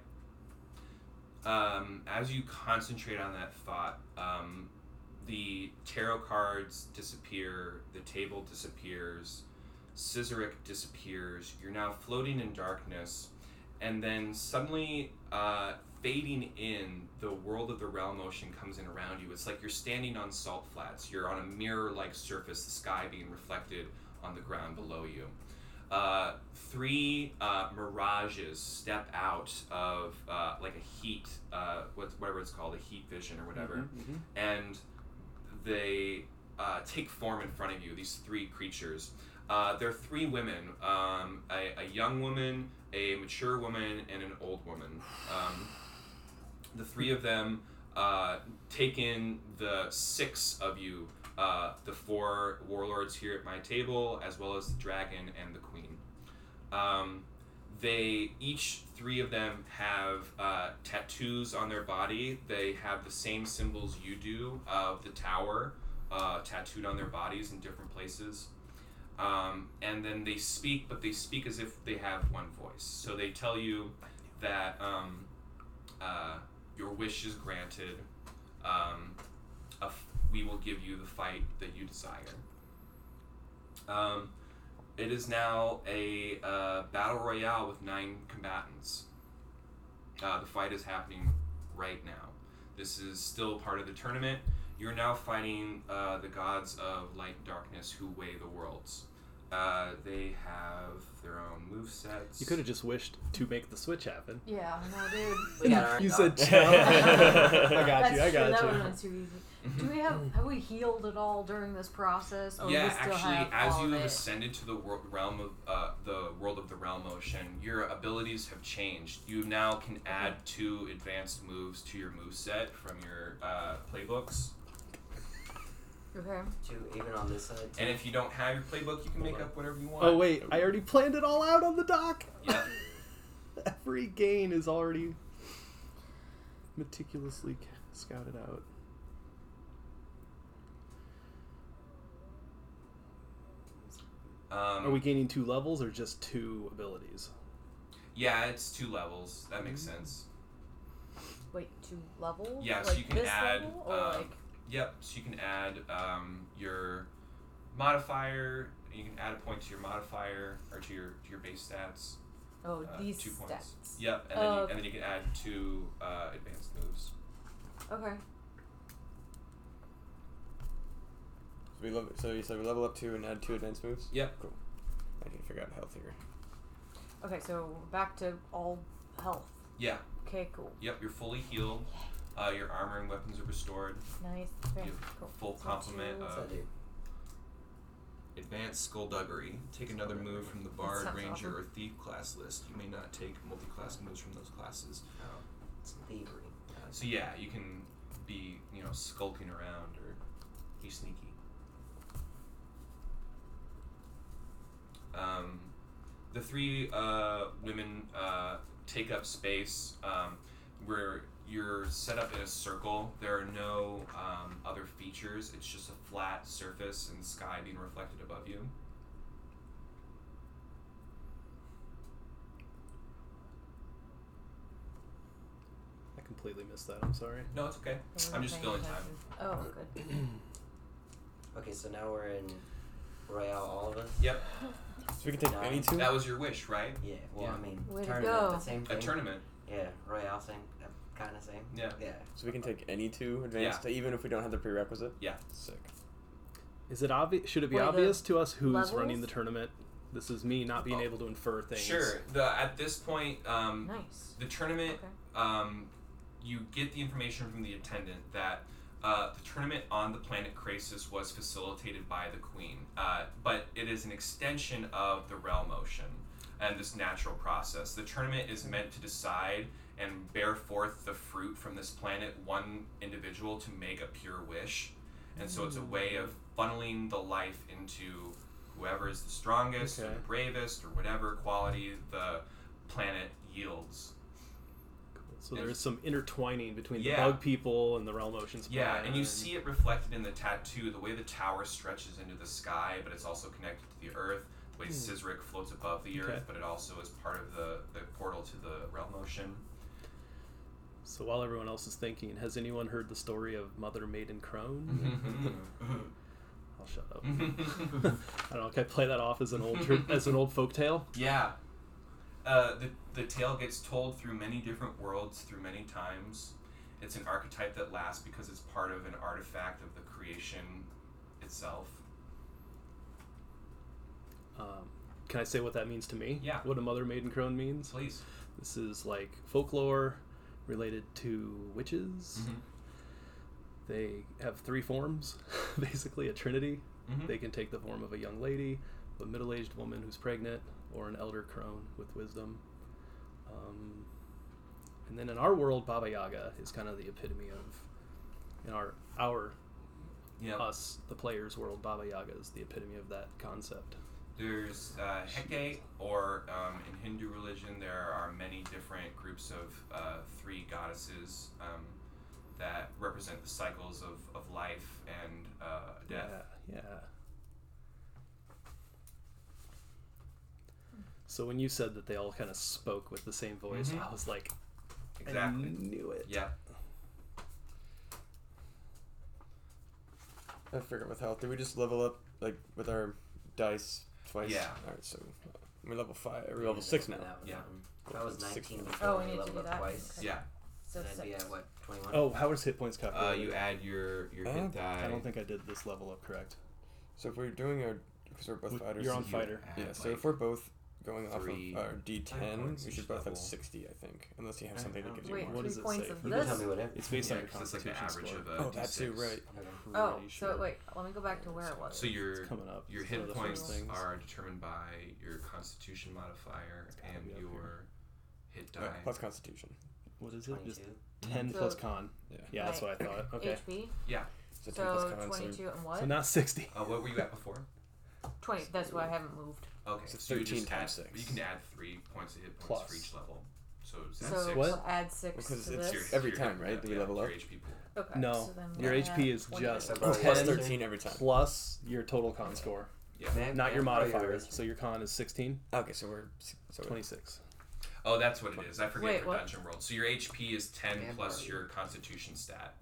Um, as you concentrate on that thought, um, the tarot cards disappear, the table disappears, Scissorek disappears. You're now floating in darkness, and then suddenly, uh, fading in, the world of the realm ocean comes in around you. It's like you're standing on salt flats. You're on a mirror-like surface, the sky being reflected on the ground below you. uh, three uh, mirages step out of uh, like a heat, uh, whatever it's called, a heat vision or whatever, Mhm, and they uh, take form in front of you. These three creatures. Uh, they're three women: um, a, a young woman, a mature woman, and an old woman. Um, the three of them uh, take in the six of you, uh, the four warlords here at my table, as well as the dragon and the queen. Um, they each three of them have uh, tattoos on their body. They have the same symbols you do of the tower uh, tattooed on their bodies in different places. Um, and then they speak, but they speak as if they have one voice. So they tell you that um, uh, your wish is granted. Um, we will give you the fight that you desire. Um, it is now a uh, battle royale with nine combatants. Uh, the fight is happening right now. This is still part of the tournament. You're now fighting uh, the gods of light and darkness who weigh the worlds. Uh, they have their own move sets. You could have just wished to make the switch happen. Yeah, I know, dude. We got You said dogs. challenge. I got That's you. I true. got that you. would have been too easy. Do we have have we healed at all during this process? Or yeah, still actually, have as you have ascended to the wor- realm of uh, the world of the realm ocean, your abilities have changed. You now can add two advanced moves to your move set from your uh, playbooks. Okay. Two, even on this side. And if you don't have your playbook, you can make up whatever you want. Oh wait, I already planned it all out on the dock. Yeah. Every gain is already meticulously scouted out. Um, Are we gaining two levels or just two abilities? Yeah, it's two levels. That makes sense. Wait, two levels? Yeah, so like you can this add, level? Or um, like Yep. So you can add um, your modifier. You can add a point to your modifier or to your to your base stats. oh uh, these two points. stats. Yep, and then, Oh, you, okay. and then you can add two uh, advanced moves. Okay. So we level, so you said we level up two and add two advanced moves. Yep. Cool. I need to figure out health here. Okay, so back to all health. Yeah. Okay, cool. Yep. You're fully healed. Uh, your armor and weapons are restored. Nice. Okay, You have cool. full complement two- of that advanced skullduggery. Take another move from the bard, sounds ranger, awesome. or thief class list. You may not take multi-class moves from those classes. Oh, some thievery. So yeah, you can be you know skulking around or be sneaky. Um, the three uh, women uh, take up space um, where you're set up in a circle. There are no um, other features. It's just a flat surface and sky being reflected above you. I completely missed that. I'm sorry. No, it's okay. I'm just paying filling time. Oh, good. Okay, so now we're in Royale, all of us? Yep, So we can take any two. that was your wish, right? Yeah, well, Yeah. I mean, Way to tournament, go. but same A thing. tournament. Yeah, Royale, same, kind of same. Yeah. Yeah. So we can take any two advanced, even if we don't have the prerequisite. Yeah. Sick. Is it obvious? Should it be Wait, obvious to us who's levels? running the tournament? This is me not being Oh. able to infer things. Sure. The at this point, um, Nice. the tournament, Okay. um, you get the information from the attendant that uh, the tournament on the planet Krasis was facilitated by the Queen, uh, but it is an extension of the realm ocean and this natural process. The tournament is meant to decide and bear forth the fruit from this planet, one individual to make a pure wish. And so it's a way of funneling the life into whoever is the strongest or the bravest or whatever quality the planet yields. So there's some intertwining between Yeah. the bug people and the realm oceans. Yeah, and you see it reflected in the tattoo, the way the tower stretches into the sky, but it's also connected to the earth. The way Cizric floats above the earth, Hmm. But it also is part of the, the portal to the realm ocean. So while everyone else is thinking, has anyone heard the story of Mother Maiden Crone? I'll shut up. I don't know. Can I play that off as an old as an old folk tale? yeah. Uh, the, the tale gets told through many different worlds, through many times. It's an archetype that lasts because it's part of an artifact of the creation itself. Um, can I say what that means to me? Yeah. What a mother maiden crone means? Please. This is like folklore related to witches. Mhm. They have three forms, basically a trinity. Mhm. They can take the form of a young lady, a middle aged woman who's pregnant, or an elder crone with wisdom. Um, and then in our world, Baba Yaga is kind of the epitome of, in our our Yep. us the players' world, Baba Yaga is the epitome of that concept. There's uh, Hecate, or um, in Hindu religion, there are many different groups of uh, three goddesses um, that represent the cycles of, of life and uh, death. Yeah, yeah. So when you said that they all kind of spoke with the same voice, Mhm. I was like, Exactly. I knew it. Yeah. I forget with health. Did we just level up like with our dice twice? Yeah. All right, so we're level five. We're level six now. That was, Yeah. um, If was Six 19 before, Oh, we we need to leveled do up that. twice. Okay. Yeah. So Then I'd be six. at what, 21? Oh, how is hit points Uh, calculated? you add your your Uh, hit die. I don't think I did this level up correct. So if we're doing our, because we're both W- fighters. you're on you fighter. add, Yeah. So like, if we're both going off three of our D10, points we each should both have level. 60, I think, unless you have I something that don't gives you Wait, more. What three does it points say of for You can this. tell me whatever. It's based yeah, on your 'cause it's like the constitution average score. of a Oh, that too, D6. right. Oh, Pretty so sure. wait, let me go back to where it was. So your It's coming up. your It's one hit of the points things. are determined by your Constitution modifier gotta and be up your hit die. Uh, plus Constitution. What is it? Just 22. 10 So- plus con. Yeah. Yeah, that's what I thought. Okay. HP. Yeah. So, 10 plus So con, so 22 and what? So not 60. Uh, what were you at before? 20. That's why I haven't moved. Okay, So so you 13 just add, times six. You can add three points of hit points for each level. So is that So six? What? we'll add six Because to it's this. Your- Every your time, right? yeah, Do we yeah, level your up? HP pool. Okay. No, so then your we'll HP is 28. just Oh, Plus 10 13 every time. plus your total con score, Yeah. May not may your I borrow modifier. eraser? So your con is 16, Okay, so we're so we're- 26. Oh, that's what it is. I forget Wait, for what? Dungeon World. So your HP is 10 Man, plus Barbie. your Constitution stat.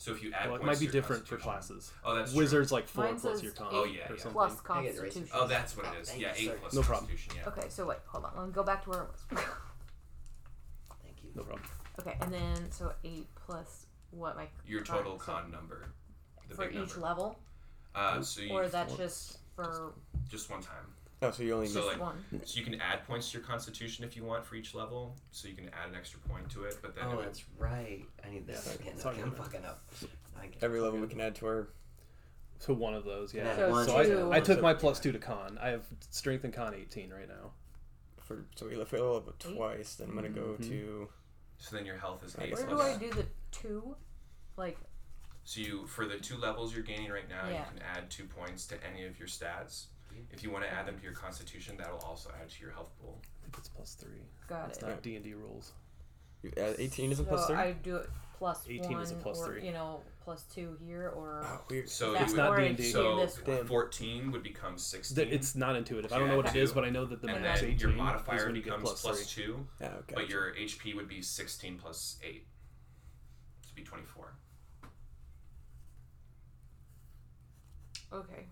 So if you add Well, it might to be different for classes. Oh, that's true. Wizards like 4 Mine plus says your con. eight Oh, yeah, or yeah. something. Plus Can I? Constitution. Oh, that's what Oh, it is. thank Yeah, eight sir. plus No problem. Constitution. Yeah. Okay, so wait, hold on. Let me go back to where it was. Thank you. No problem. okay, and then so 8 plus what? My Your con- total so con number. The For big each number. level? Uh, so you Or that's just for just one time. Oh, so you only So get like, one? so you can add points to your Constitution if you want for each level. So you can add an extra point to it, but then it Oh, would that's right. I need this Yeah, again. it's Okay, I'm fucking up. I every level we can add to our. So one of those, yeah. Yeah, So So. I, I took my plus 2 to con. I have strength and con 18 right now. For so we if we level up twice, then I'm gonna go Mhm. to. so then your health is eight guess Where do I do the 2? Like, So you for the two levels you're gaining right now, Yeah. you can add two points to any of your stats. If you want to add them to your Constitution, that will also add to your health pool. I think it's plus 3. got It's it. not D&D rules. You add 18 is a so plus three. I do it plus 18 one is a plus or, three. you know, plus 2 here or. Oh, weird. So That's you not would, D&D. so this one. 14 would become 16. Th- It's not intuitive. I don't know what add it is, but I know that the and max then 18 your is modifier when you get becomes plus plus 3. two, Yeah, okay. but your HP would be 16 plus eight. To be 24. Okay.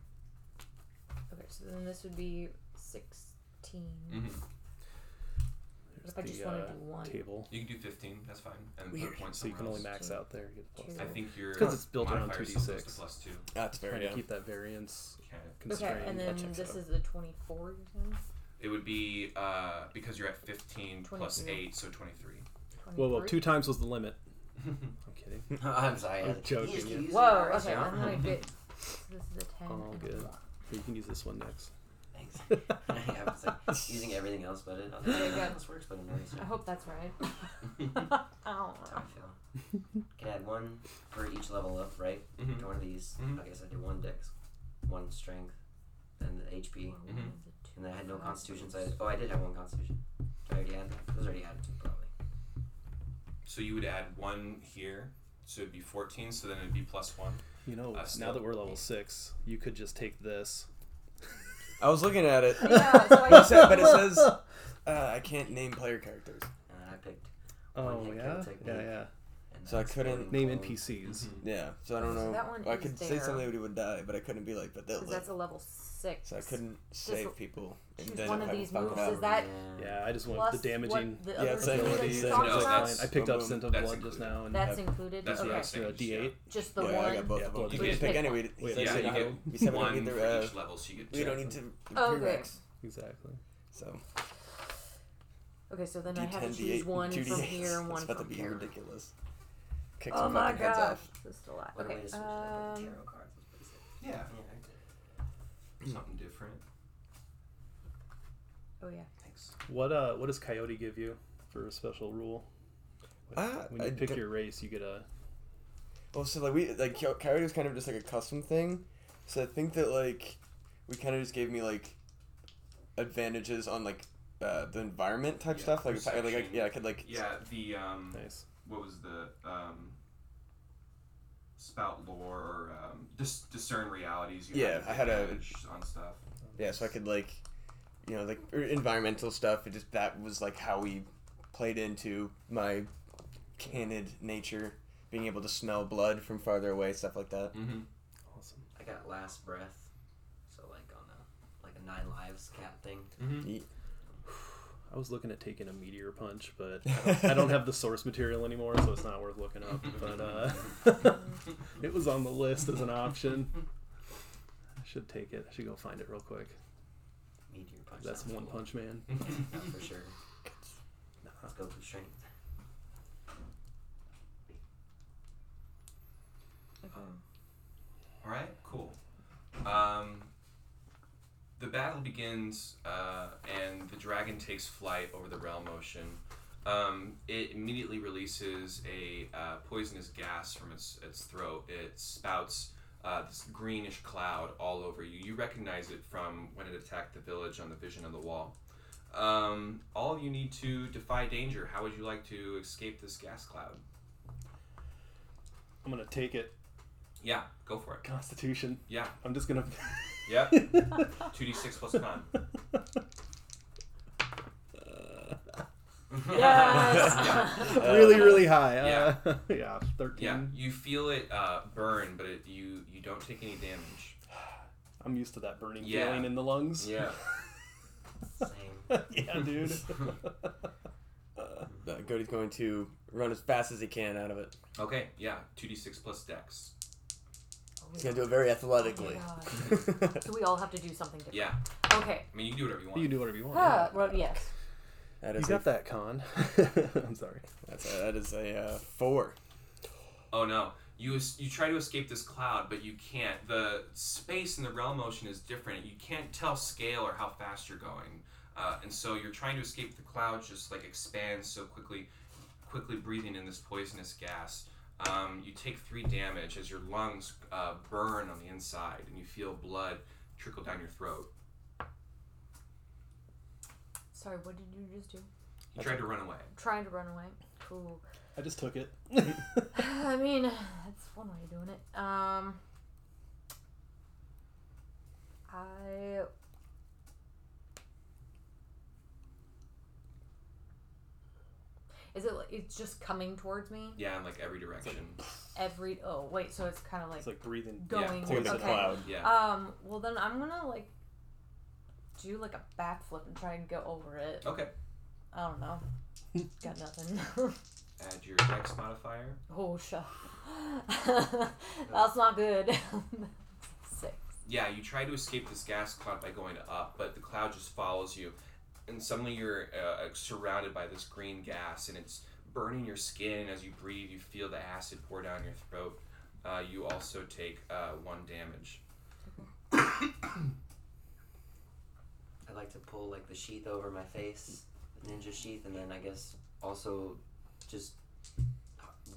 Okay, then this would be 16. Mm-hmm. There's If I just the, wanna uh, do one. table. You can do 15. That's fine. And Weird. put points So you can somewhere only else. max out there. You get the plus Two. I two. think your 'cause it's built around modifier still goes 2d6. to plus two. That's fair. Trying Yeah. to keep that variance Okay. constrained. Okay, and that then checks this out. is the 24 you're saying? It would be uh, because you're at 15 plus 23. 8, so 23. Whoa, whoa, 23? two times was the limit. I'm kidding. I'm sorry. I'm joking, You just keep yeah. using Whoa, okay. I'm gonna get. This is a 10. Oh, and good. a one. Here, you can use this one next. Thanks. I was like using everything else but it. I was like, Yeah, yeah, good. this works, but an eraser. I hope that's right. I don't That's how. I feel. Can add one for each level up, right? Mhm. To one of these. Mhm. I guess I do one dex, one strength, then the HP, Mhm. and then I had no constitution. So I, oh, I did have one constitution. Did I already add that? Those already added to probably. So you would add one here, so it'd be 14, so then it'd be plus one. You know, Uh, now still- that we're level 6, you could just take this. I was looking at it. Yeah, so I It said- but it says uh, I can't name player characters. And I picked. Oh, One hit yeah? kill technique. Yeah, yeah. And So I couldn't floating Name clone. NPCs. Yeah, so I don't So know. that one I is could say there. somebody would die, but I couldn't be like, but they'll live. that's a level 6. So I couldn't save people. And choose then one if of I these fuck it moves, up- is that- Yeah, I just want Plus the damaging what the Yeah, other it's like- thing that it's like- No, that's about? that's- I picked up boom, Scent of that's Blood just included. now. And That's have included? That's okay. what I'm extra saying. D8. Just the yeah, one? I got both Yeah, of them. both You of can them. pick Pick anyway. one. Wait, so Yeah, say you get We said we don't one need for the, uh, each level, so you get we two. don't need to Oh, prereqs. exactly. So Okay, so then I have to D10, choose D8, one two from D8s. here and one It's about from to be here. ridiculous. Kick Oh some my fucking heads gosh, off. this is still alive. What a way Okay, to switch it up um, tarot cards. was pretty sick. Yeah, Yeah. something different. oh yeah. Thanks. What uh what does Coyote give you for a special rule? Ah, when you I pick don't- your race, you get a Well, so like we like Coy- Coyote was kind of just like a custom thing, so I think that like we kind of just gave me like advantages on like uh, the environment type Yeah, stuff. Like, if I, like I, perception. yeah, I could like Yeah, the um, nice. What was the um, spout lore or um, dis- discern realities? You Yeah, I had a- on stuff. yeah, so I could like you know like er, environmental stuff. It just that was like how we played into my canid nature, being able to smell blood from farther away, stuff like that. Mm-hmm. Awesome. I got last breath, so like on a like a nine lives cat thing. Mm-hmm. I was looking at taking a meteor punch, but I don't, I don't have the source material anymore, so it's not worth looking up. But uh, it was on the list as an option. I should take it. I should go find it real quick. Meteor punch. That's One cool. Punch Man. Yeah, for sure. Let's go for strength. Okay. All right, cool. Um, the battle begins, uh, and the dragon takes flight over the realm ocean. Um, it immediately releases a uh, poisonous gas from its its throat. It spouts uh, this greenish cloud all over you. You recognize it from when it attacked the village on the vision on the wall. Um, all of you need to defy danger. How would you like to escape this gas cloud? I'm gonna take it. Yeah, go for it. Constitution. Yeah, I'm just gonna. Yep. two d six plus con. Yes. Yeah. really, really high. Yeah. Uh, yeah, thirteen. Yeah, you feel it uh, burn, but it, you you don't take any damage. I'm used to that burning Yeah. feeling in the lungs. Yeah. Same. yeah, dude. Uh, Cody's going to run as fast as he can out of it. Okay. Yeah. Two d six plus dex. He's gonna do it very athletically. Oh So we all have to do something different. Yeah. Okay. I mean, you can do whatever you want. you can do whatever you want. Uh, well, yes. that You got a, that con. I'm sorry. That's a, that is a uh, four. Oh no. You es- you try to escape this cloud, but you can't. The space in the realm ocean is different. You can't tell scale or how fast you're going, uh, and so you're trying to escape the cloud. Just like expands so quickly, quickly breathing in this poisonous gas. Um, you take three damage as your lungs uh, burn on the inside, and you feel blood trickle down your throat. Sorry, what did you just do? You tried to run away. Trying to run away. Cool. I just took it. I mean, that's one way of doing it. Um, I. Is it like it's just coming towards me Yeah, in like every direction. every? Oh wait, so it's kind of like it's like breathing. going. Towards the okay. cloud. Yeah. Um. Well, then I'm gonna like do like a backflip and try and go over it. Okay. I don't know. Got nothing. Add your dex modifier. oh shit. That's not good. Six. Yeah, you try to escape this gas cloud by going up, but the cloud just follows you, and suddenly you're uh, surrounded by this green gas, and it's burning your skin. As you breathe, you feel the acid pour down your throat. Uh, you also take uh, one damage. I like to pull like the sheath over my face, the ninja sheath, and then I guess also just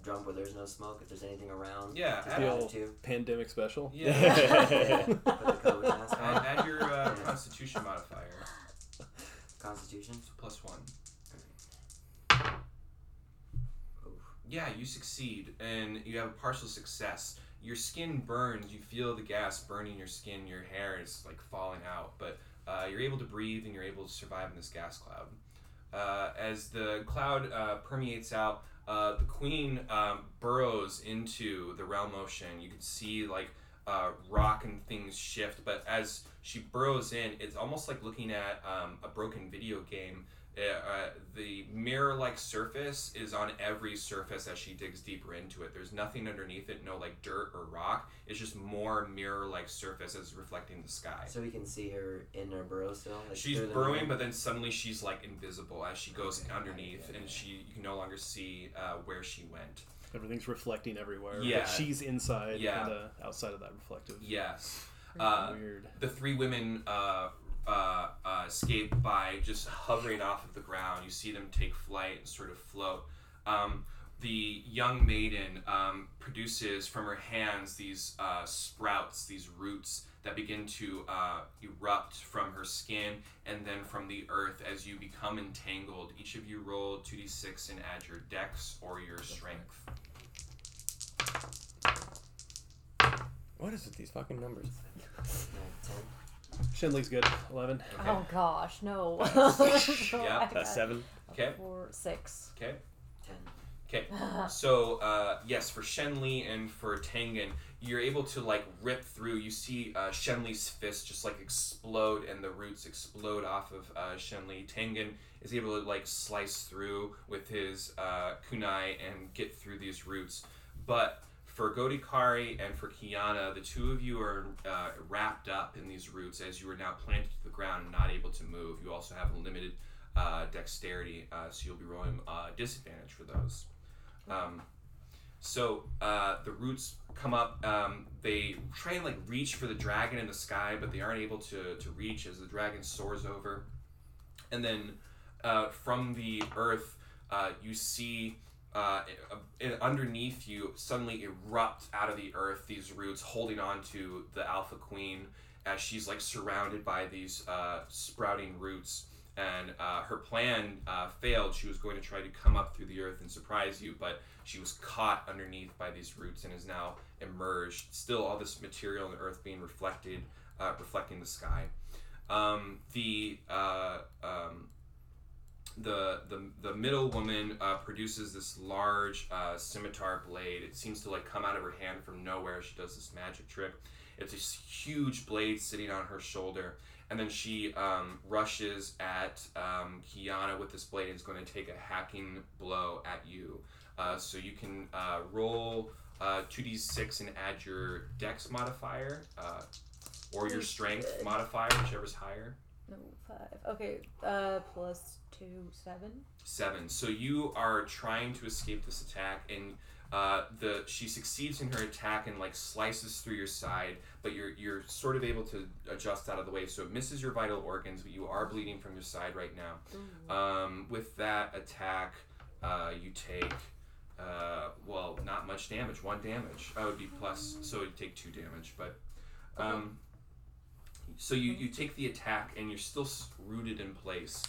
jump where there's no smoke if there's anything around. Yeah, add, The add old to. pandemic special. yeah. Put the COVID mask add, on. add your uh, Constitution modifier. Constitution. So plus one. Yeah, you succeed, and you have a partial success. Your skin burns. You feel the gas burning your skin. Your hair is like falling out, but uh, you're able to breathe and you're able to survive in this gas cloud. Uh, as the cloud uh, permeates out, uh, the queen um, burrows into the realm ocean. You can see like uh, rock and things shift, but as she burrows in, it's almost like looking at um, a broken video game. uh, the mirror-like surface is on every surface as she digs deeper into it. There's nothing underneath it, no like dirt or rock. It's just more mirror-like surface as reflecting the sky. So we can see her in her burrow still. Like She's burrowing, but then suddenly she's like invisible as she goes Okay, underneath, and she you can no longer see uh, where she went. Everything's reflecting everywhere. Yeah. But she's inside, Yeah. kind of outside of that reflective. Yes. Uh, Weird. the three women uh, uh, uh, escape by just hovering off of the ground. You see them take flight and sort of float. Um, the young maiden um, produces from her hands these uh, sprouts, these roots that begin to uh, erupt from her skin and then from the earth as you become entangled. Each of you roll 2d6 and add your dex or your strength. What is with these fucking numbers? Nine, ten. Shen Li's good. Eleven. Okay. Oh gosh, no. Yeah, I That's seven. Okay. Four, six. Okay. Ten. Okay, so uh, yes, for Shen Li and for Tengen, you're able to like rip through. You see uh, Shen Li's fist just like explode, and the roots explode off of uh, Shenli. Tengen is able to like slice through with his uh, kunai and get through these roots. But for Godikari and for Kiana, the two of you are uh, wrapped up in these roots as you are now planted to the ground and not able to move. You also have limited uh, dexterity, uh, so you'll be rolling uh, disadvantage for those. Um, so uh, the roots come up. Um, they try and like reach for the dragon in the sky, but they aren't able to to reach as the dragon soars over. And then uh, from the earth, uh, you see uh, underneath you suddenly erupt out of the earth these roots, holding on to the Alpha Queen as she's like surrounded by these uh, sprouting roots and uh, her plan uh, failed. She was going to try to come up through the earth and surprise you, but she was caught underneath by these roots and is now emerged. Still, all this material in the earth being reflected, uh, reflecting the sky. Um, the uh, um, the the the middle woman uh, produces this large uh, scimitar blade. It seems to like come out of her hand from nowhere. She does this magic trick. It's this huge blade sitting on her shoulder, and then she um, rushes at um, Kiana with this blade and is going to take a hacking blow at you. Uh, so you can uh, roll uh, 2d6 and add your dex modifier uh, or your strength modifier, whichever's higher. No, five. Okay, uh, plus two, seven. Seven. So you are trying to escape this attack, and uh, the she succeeds in her attack and like slices through your side, but you're you're sort of able to adjust out of the way, so it misses your vital organs, but you are bleeding from your side right now. Um, with that attack, uh, you take. Uh, well, not much damage. One damage. I would be plus, so it'd take two damage. But, um, so you, you take the attack and you're still rooted in place.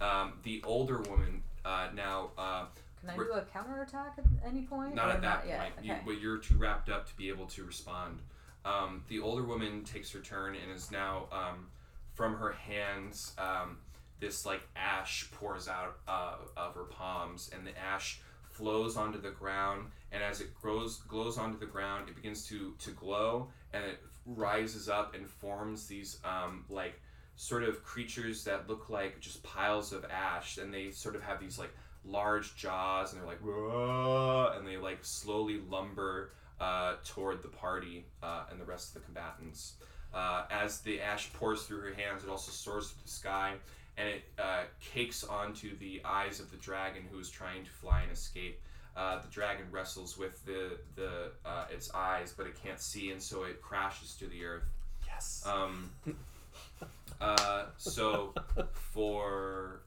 Um, the older woman uh, now uh, Can I We're- do a counterattack at any point? not at that yet? point. You, Okay. but you're too wrapped up to be able to respond. Um, the older woman takes her turn and is now um, from her hands. Um, this like ash pours out uh, of her palms, and the ash flows onto the ground. And as it grows, glows onto the ground, it begins to to glow, and it rises up and forms these um, like sort of creatures that look like just piles of ash, and they sort of have these like large jaws, and they're like, "Whoa," and they like slowly lumber uh, toward the party uh, and the rest of the combatants. Uh, as the ash pours through her hands, it also soars through the sky, and it uh, cakes onto the eyes of the dragon who is trying to fly and escape. Uh, the dragon wrestles with the the uh, its eyes, but it can't see, and so it crashes to the earth. Yes. Um, uh, so for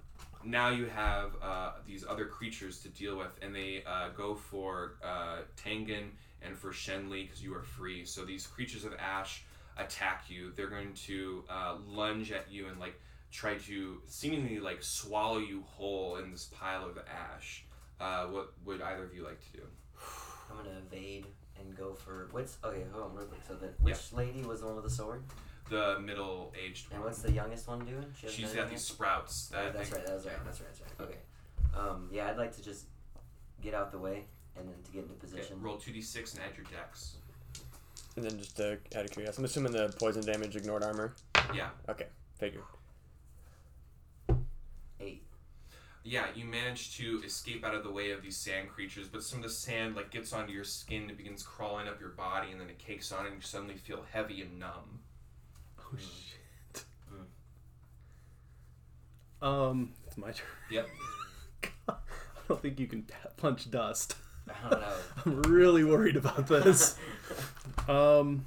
now you have uh, these other creatures to deal with, and they uh, go for uh, Tengen and for Shen Li because you are free. So these creatures of ash attack you. They're going to uh, lunge at you and like try to seemingly like swallow you whole in this pile of ash. Uh, what would either of you like to do? I'm gonna evade and go for what's okay. Hold on, real quick. So the which lady was the one with the sword, The middle-aged and one. what's the youngest one doing? She hasn't She's done got these yet? sprouts Oh, that's right. That's right. That's right. That's right. Okay. Um, yeah, I'd like to just get out the way and then to get into Okay, position. roll two d six and add your dex. And then just uh, out of curiosity, I'm assuming the poison damage ignored armor. Yeah. Okay, figured. Eight. yeah, you manage to escape out of the way of these sand creatures, but some of the sand like gets onto your skin, it begins crawling up your body, and then it cakes on, and you suddenly feel heavy and numb. Oh shit. Um, it's my turn. Yep. I don't think you can punch dust. I don't know. I'm really worried about this. Um,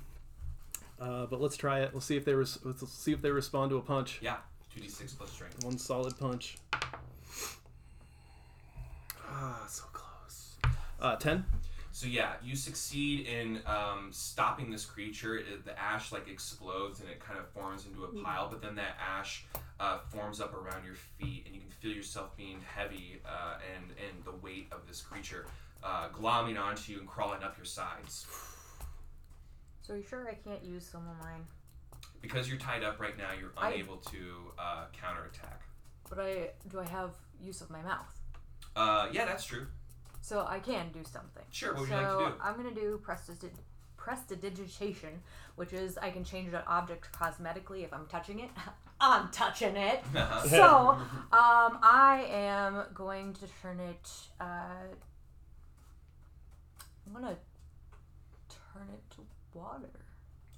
uh, but let's try it. Let's see if they res- let's see if they respond to a punch. Yeah. Two d six plus strength. One solid punch. Ah, so close. Uh, ten. So yeah, you succeed in um, stopping this creature. It, the ash like explodes and it kind of forms into a pile, but then that ash uh, forms up around your feet, and you can feel yourself being heavy uh, and and the weight of this creature uh, glomming onto you and crawling up your sides. So you sure I can't use some of mine? Because you're tied up right now, you're I- unable to uh, counterattack. But I do I have use of my mouth? Uh, yeah, that's true. So I can do something. Sure. What would so you like to do? I'm gonna do prestigi- prestidigitation, which is I can change an object cosmetically if I'm touching it. I'm touching it. Uh-huh. so um, I am going to turn it. Uh, I'm gonna turn it to water.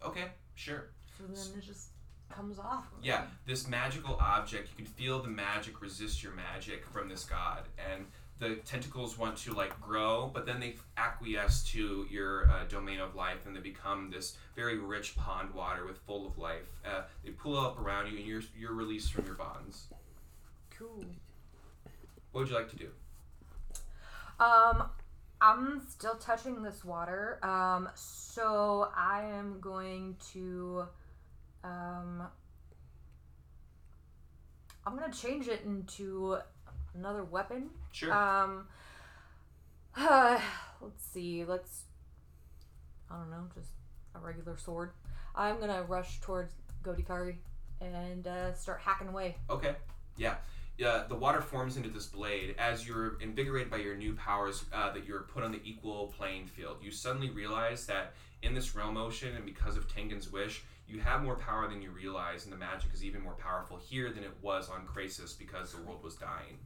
okay, sure. So then it just comes off. of Yeah, this magical object, you can feel the magic resist your magic from this god. And the tentacles want to like grow, but then they acquiesce to your uh, domain of life and they become this very rich pond water with full of life. Uh, they pull up around you and you're, you're released from your bonds. Cool. What would you like to do? Um, I'm still touching this water. Um, so I am going to, um, I'm gonna change it into another weapon. Sure. Um, let's see. Let's. I don't know, just a regular sword. I'm gonna rush towards Godikari and uh, start hacking away. Okay. Yeah. Yeah, the water forms into this blade. As you're invigorated by your new powers uh, that you're put on the equal playing field, you suddenly realize that in this realm ocean, and because of Tengen's wish, you have more power than you realize, and the magic is even more powerful here than it was on Krasis because the world was dying.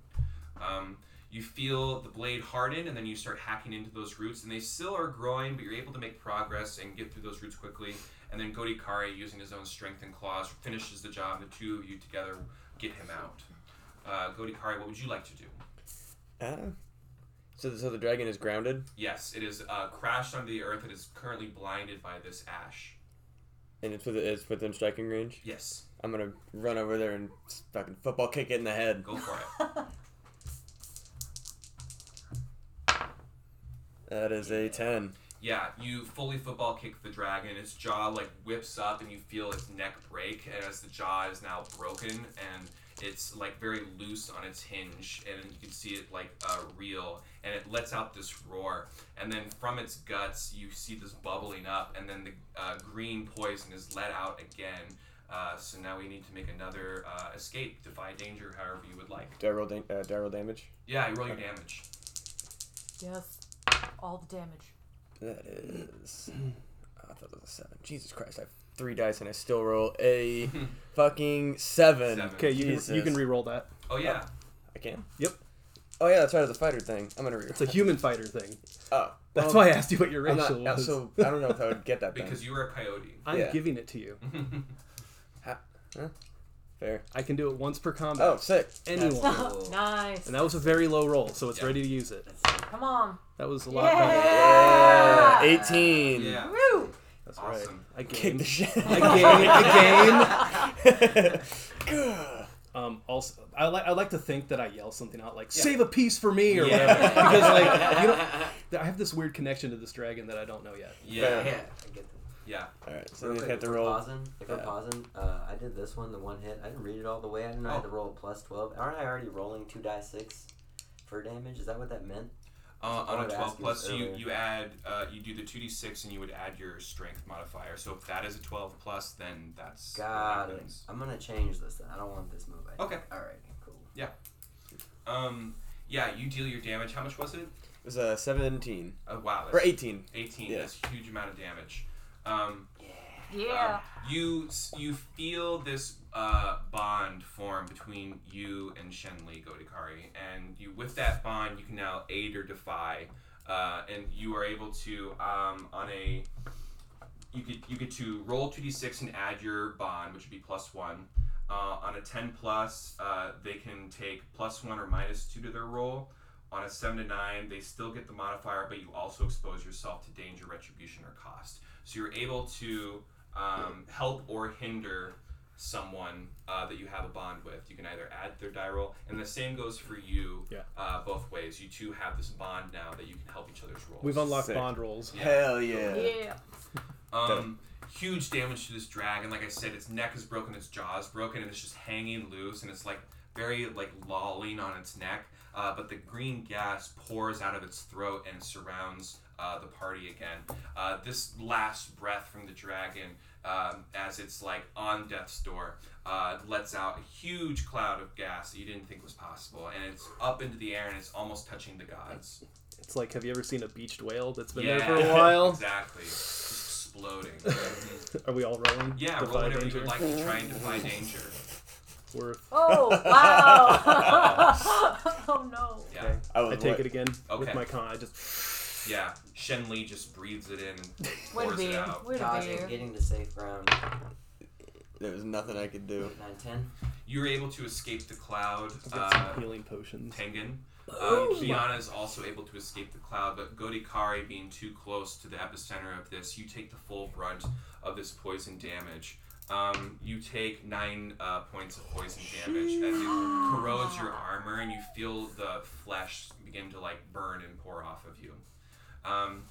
Um, you feel the blade harden, and then you start hacking into those roots, and they still are growing, but you're able to make progress and get through those roots quickly. And then Godikari, using his own strength and claws, finishes the job. The two of you together get him out. Uh, Godikari, what would you like to do? Uh, so, so the dragon is grounded, Yes, it is uh, crashed onto the earth. It is currently blinded by this ash. and it's with it's within striking range. Yes, I'm gonna run over there and fucking football kick it in the head. go for it. That is a ten. Yeah, you fully football kick the dragon. Its jaw like whips up, and you feel its neck break as the jaw is now broken, and it's like very loose on its hinge, and you can see it like uh, reel, and it lets out this roar, and then from its guts you see this bubbling up, and then the uh, green poison is let out again. Uh, so now we need to make another uh, escape, defy danger, however you would like. Do I roll, da- uh, do I roll damage? Yeah, you roll your damage. yes, all the damage. That is. I thought it was a seven. Jesus Christ! I have three dice and I still roll a fucking seven. Seven. Okay, you can, you can re-roll that. Oh yeah. I can. Yep. Oh yeah, that's right. It's a fighter thing. I'm gonna re. It's a human fighter thing. Oh, That's why I asked you what your I'm racial not, was. so I don't know if I would get that then. Because you were a coyote. I'm yeah. giving it to you. Fair. I can do it once per combat. Oh, sick. anyone. Cool. nice. And that was a very low roll, so it's Yeah. ready to use it. Come on. That was a lot Yeah. better. Yeah, eighteen. Yeah. Woo! That's Awesome. right. I Kick gained. the shit. I gained. I gained. Um, also, I like I like to think that I yell something out like Yeah. "Save a piece for me" or Yeah. whatever, because like you know, I have this weird connection to this dragon that I don't know yet. Yeah. Yeah, I get that. Yeah. All right, so Real we quick, have to roll. pausing, if we're Yeah. pausing, uh, I did this one, the one hit. I didn't read it all the way. I didn't know I had to Oh. roll a plus 12. Aren't I already rolling 2 die 6 for damage? Is that what that meant? Uh, I on a 12 ask you plus, this you, you add, uh, you do the 2d6 and you would add your strength modifier. So if that is a 12 plus, then that's what Got it. I'm going to change this then. I don't want this move. I Okay. Alright, cool. Yeah um, yeah, you deal your damage. How much was it? It was a seventeen Oh, wow. or eighteen. 18. Yeah. That's a huge amount of damage. Um, Yeah. Yeah. You you feel this uh, bond form between you and Shen Li Godikari, and you with that bond you can now aid or defy, uh, and you are able to um, on a you get you get to roll two d six and add your bond, which would be plus one. Uh, on a ten plus, uh, they can take plus one or minus two to their roll. On a seven to nine, they still get the modifier, but you also expose yourself to danger, retribution, or cost. So you're able to um, help or hinder someone uh, that you have a bond with. You can either add their die roll, and the same goes for you. Yeah. Uh, both ways. You two have this bond now that you can help each other's rolls. We've unlocked Sick. bond rolls. Hell yeah. Yeah. Um, huge damage to this dragon. Like I said, its neck is broken, its jaw is broken, and it's just hanging loose, and it's like very like lolling on its neck. Uh, but the green gas pours out of its throat and surrounds uh, the party again. Uh, this last breath from the dragon, um, as it's like on death's door, uh, lets out a huge cloud of gas that you didn't think was possible, and it's up into the air and it's almost touching the gods. It's like, have you ever seen a beached whale that's been yeah, there for a while? exactly. Just exploding. Are we all rolling? Yeah, roll whatever danger? you would like to try and defy danger. Worth. Oh wow! oh no. Yeah, Okay. I I take it again with my con. I just yeah. Shen Li just breathes it in and Way pours be. it out. Way to Josh, be. Getting to safe ground. There was nothing I could do. 9, 10. You're able to escape the cloud. get some Uh, healing potions. Tengen. Um, Kiana is also able to escape the cloud, but Godikari being too close to the epicenter of this, you take the full brunt of this poison damage. Um, you take nine uh, points of poison damage as it corrodes your armor, and you feel the flesh begin to like burn and pour off of you. Um,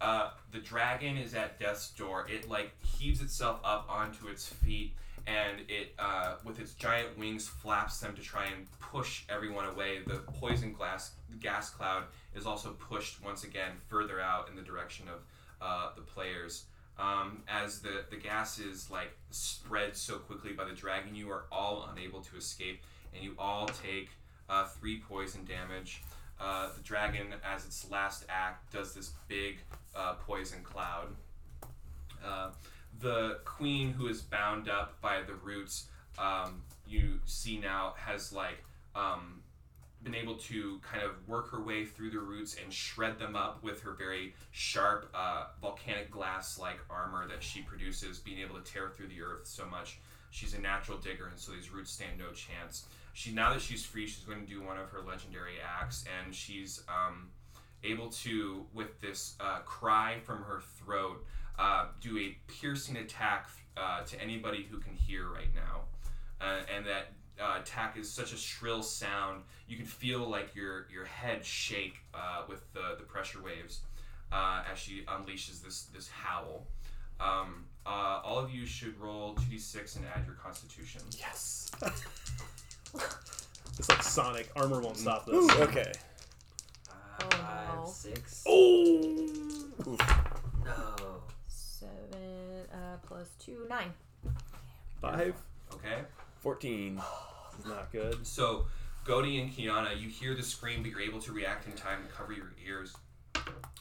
uh, the dragon is at death's door. It like heaves itself up onto its feet, and it, uh, with its giant wings, flaps them to try and push everyone away. The poison glass gas cloud is also pushed once again further out in the direction of uh, the players. Um, as the, the gas is like spread so quickly by the dragon, you are all unable to escape, and you all take uh, three poison damage. Uh, the dragon, as its last act, does this big uh, poison cloud. Uh, the queen, who is bound up by the roots, um, you see now has like um, been able to kind of work her way through the roots and shred them up with her very sharp uh, volcanic glass like armor that she produces, being able to tear through the earth so much. She's a natural digger, and so these roots stand no chance. She now that she's free, she's going to do one of her legendary acts, and she's um, able to, with this uh, cry from her throat, uh, do a piercing attack uh, to anybody who can hear right now. Uh, and that uh, attack is such a shrill sound, you can feel like your, your head shake uh, with the, the pressure waves uh, as she unleashes this, this howl. Um, uh, all of you should roll 2d6 and add your constitution. Yes. it's like Sonic. Armor won't stop this. Ooh, okay. Uh, Oh, 5, no. 6. Oh. No. Seven uh, plus two, nine. Five. Okay? 14. Is not good. So, Godi and Kiana, you hear the scream, but you're able to react in time and cover your ears.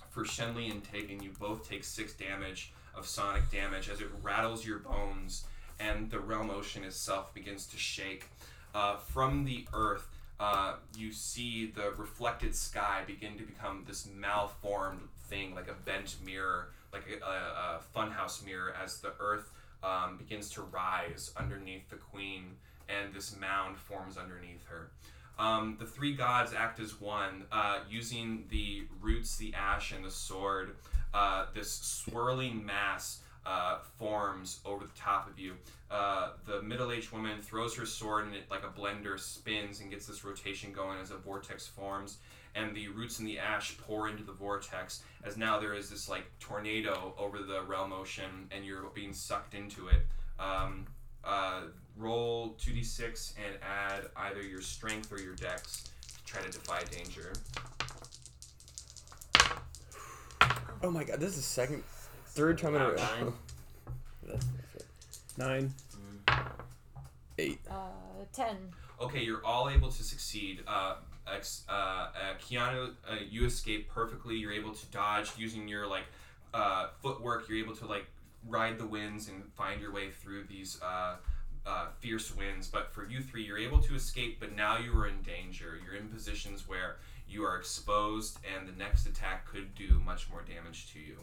For Shen Li and Tengen, you both take six damage of sonic damage as it rattles your bones and the realm ocean itself begins to shake. Uh, from the earth, uh, you see the reflected sky begin to become this malformed thing, like a bent mirror, like a, a, a funhouse mirror, as the earth um, begins to rise underneath the queen and this mound forms underneath her. Um, the three gods act as one, uh, using the roots, the ash, and the sword. Uh, this swirling mass uh, forms over the top of you. Uh, the middle-aged woman throws her sword, and it, like a blender, spins and gets this rotation going as a vortex forms. And the roots and the ash pour into the vortex, as now there is this like tornado over the realm ocean, and you're being sucked into it. Um, uh, roll 2d6 and add either your strength or your dex to try to defy danger. Oh my god, this is the second, third time in a row. Nine. That's that's it. Nine. Eight. Uh, ten. Okay, you're all able to succeed. Uh, ex, uh, uh, Kiana, uh, you escape perfectly. You're able to dodge using your like uh, footwork. You're able to like ride the winds and find your way through these uh, uh, fierce winds. But for you three, you're able to escape, but now you are in danger. You're in positions where you are exposed, and the next attack could do much more damage to you.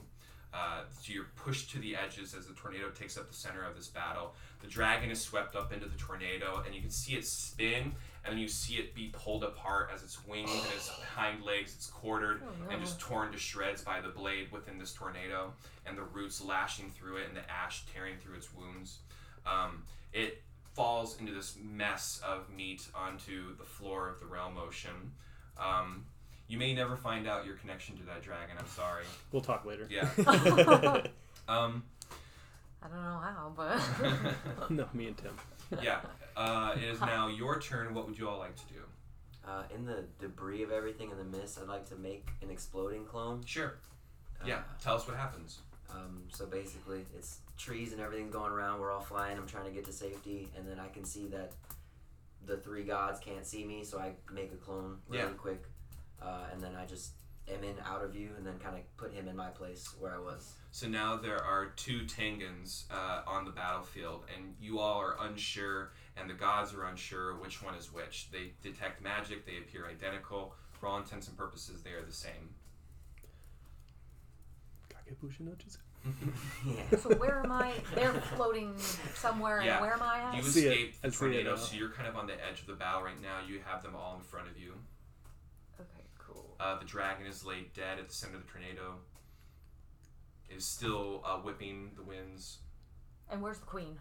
Uh, so you're pushed to the edges as the tornado takes up the center of this battle. The dragon is swept up into the tornado, and you can see it spin, and then you see it be pulled apart as its wings and its hind legs, it's quartered Oh, and just torn to shreds by the blade within this tornado, and the roots lashing through it, and the ash tearing through its wounds. Um, it falls into this mess of meat onto the floor of the realm ocean. Um, you may never find out your connection to that dragon. I'm sorry. We'll talk later. Yeah. Um, I don't know how, but no, me and Tim. yeah. Uh, it is now your turn. What would you all like to do? Uh, in the debris of everything in the mist, I'd like to make an exploding clone. Sure. Uh, Yeah. Tell us what happens. Um, so basically, it's trees and everything going around. We're all flying. I'm trying to get to safety, and then I can see that the three gods can't see me, so I make a clone really Yeah. quick, uh, and then I just am in out of view, and then kind of put him in my place where I was. So now there are two Tengens uh, on the battlefield, and you all are unsure, and the gods are unsure which one is which. They detect magic, they appear identical. For all intents and purposes, they are the same. Kage Bunshin no Jutsu. yeah. so where am I? They're floating somewhere, Yeah. and where am I at? You see escaped the tornado, so you're kind of on the edge of the battle right now. You have them all in front of you. Okay, cool. Uh, the dragon is laid dead at the center of the tornado. It is still uh, whipping the winds. And where's the queen?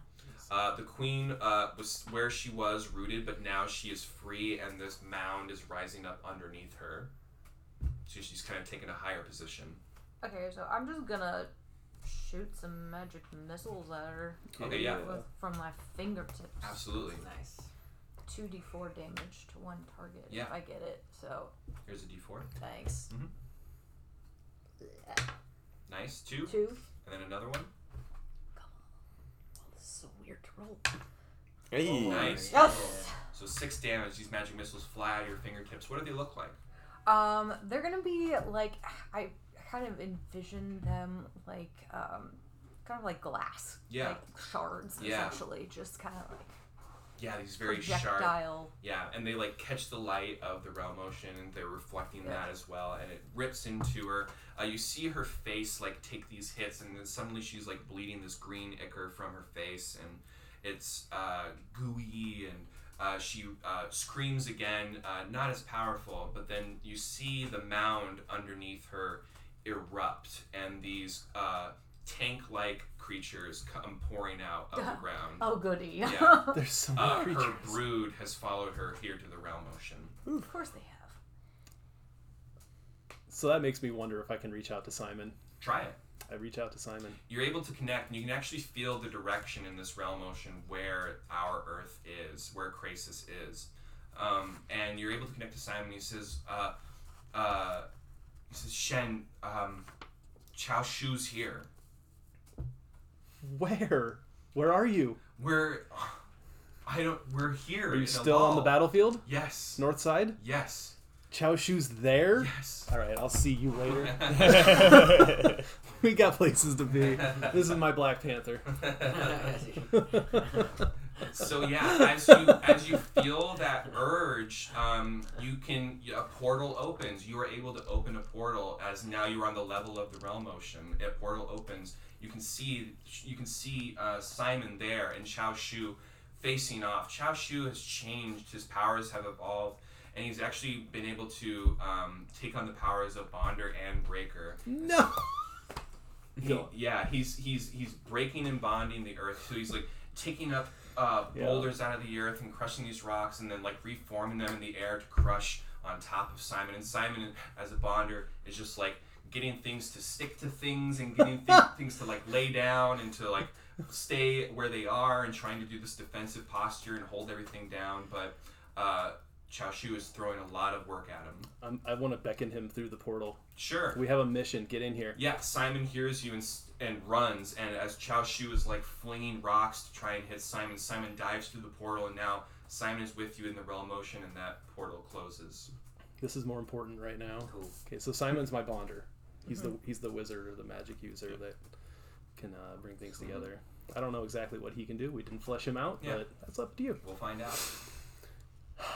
Uh, the queen uh, was where she was rooted, but now she is free, and this mound is rising up underneath her. So she's kind of taken a higher position. Okay, so I'm just gonna shoot some magic missiles at her Okay, yeah. with, from my fingertips. Absolutely. Nice. 2d4 damage to one target Yeah. if I get it. So, Here's a d4. thanks. Nice. Two. Two. And then another one. This is so weird to roll. Hey. Nice. Yes! So six damage. These magic missiles fly out of your fingertips. What do they look like? Um, they're gonna be like I kind of envision them like um, kind of like glass, Yeah. like shards Yeah. essentially, just kind of like Yeah, these very sharp. Yeah, and they like catch the light of the realm ocean, and they're reflecting that as well, and it rips into her. Uh, you see her face like take these hits, and then suddenly she's like bleeding this green ichor from her face, and it's uh, gooey, and uh, she uh, screams again, uh, not as powerful, but then you see the mound underneath her erupt, and these uh, tank-like creatures come pouring out of the ground. Oh goody! Yeah. There's so many Uh, her brood has followed her here to the realm ocean. of course they have. So that makes me wonder if I can reach out to Simon. Try it. I reach out to Simon. You're able to connect, and you can actually feel the direction in this realm ocean where our Earth is, where Krasis is. Um, and you're able to connect to Simon. He says, uh, uh, he says, Shen, um, Chao Shu's here. Where? Where are you? We're, I don't, we're here. Are you still on the battlefield? Yes. North side? Yes. Chao Shu's there? Yes. All right, I'll see you later. we got places to be. This is my Black Panther. So yeah, as you as you feel that urge, um, you can a portal opens. You are able to open a portal as now you're on the level of the realm ocean. A portal opens. You can see you can see uh, Simon there and Chao Shu facing off. Chao Shu has changed. His powers have evolved, and he's actually been able to um, take on the powers of Bonder and Breaker. No. He, yeah, he's he's he's breaking and bonding the earth. So he's like taking up uh, Yeah. boulders out of the earth and crushing these rocks, and then like reforming them in the air to crush on top of Simon. And Simon, as a bonder, is just like getting things to stick to things and getting th- things to like lay down and to like stay where they are and trying to do this defensive posture and hold everything down. But uh, Chao Shu is throwing a lot of work at him. I'm, I want to beckon him through the portal. Sure. We have a mission. Get in here. Yeah, Simon hears you and, and runs, and as Chao Shu is like flinging rocks to try and hit Simon, Simon dives through the portal, and now Simon is with you in the realm ocean, and that portal closes. This is more important right now. Cool. Okay, so Simon's my bonder. He's the he's the wizard or the magic user that can uh, bring things together. I don't know exactly what he can do. We didn't flesh him out, Yeah. but that's up to you. We'll find out.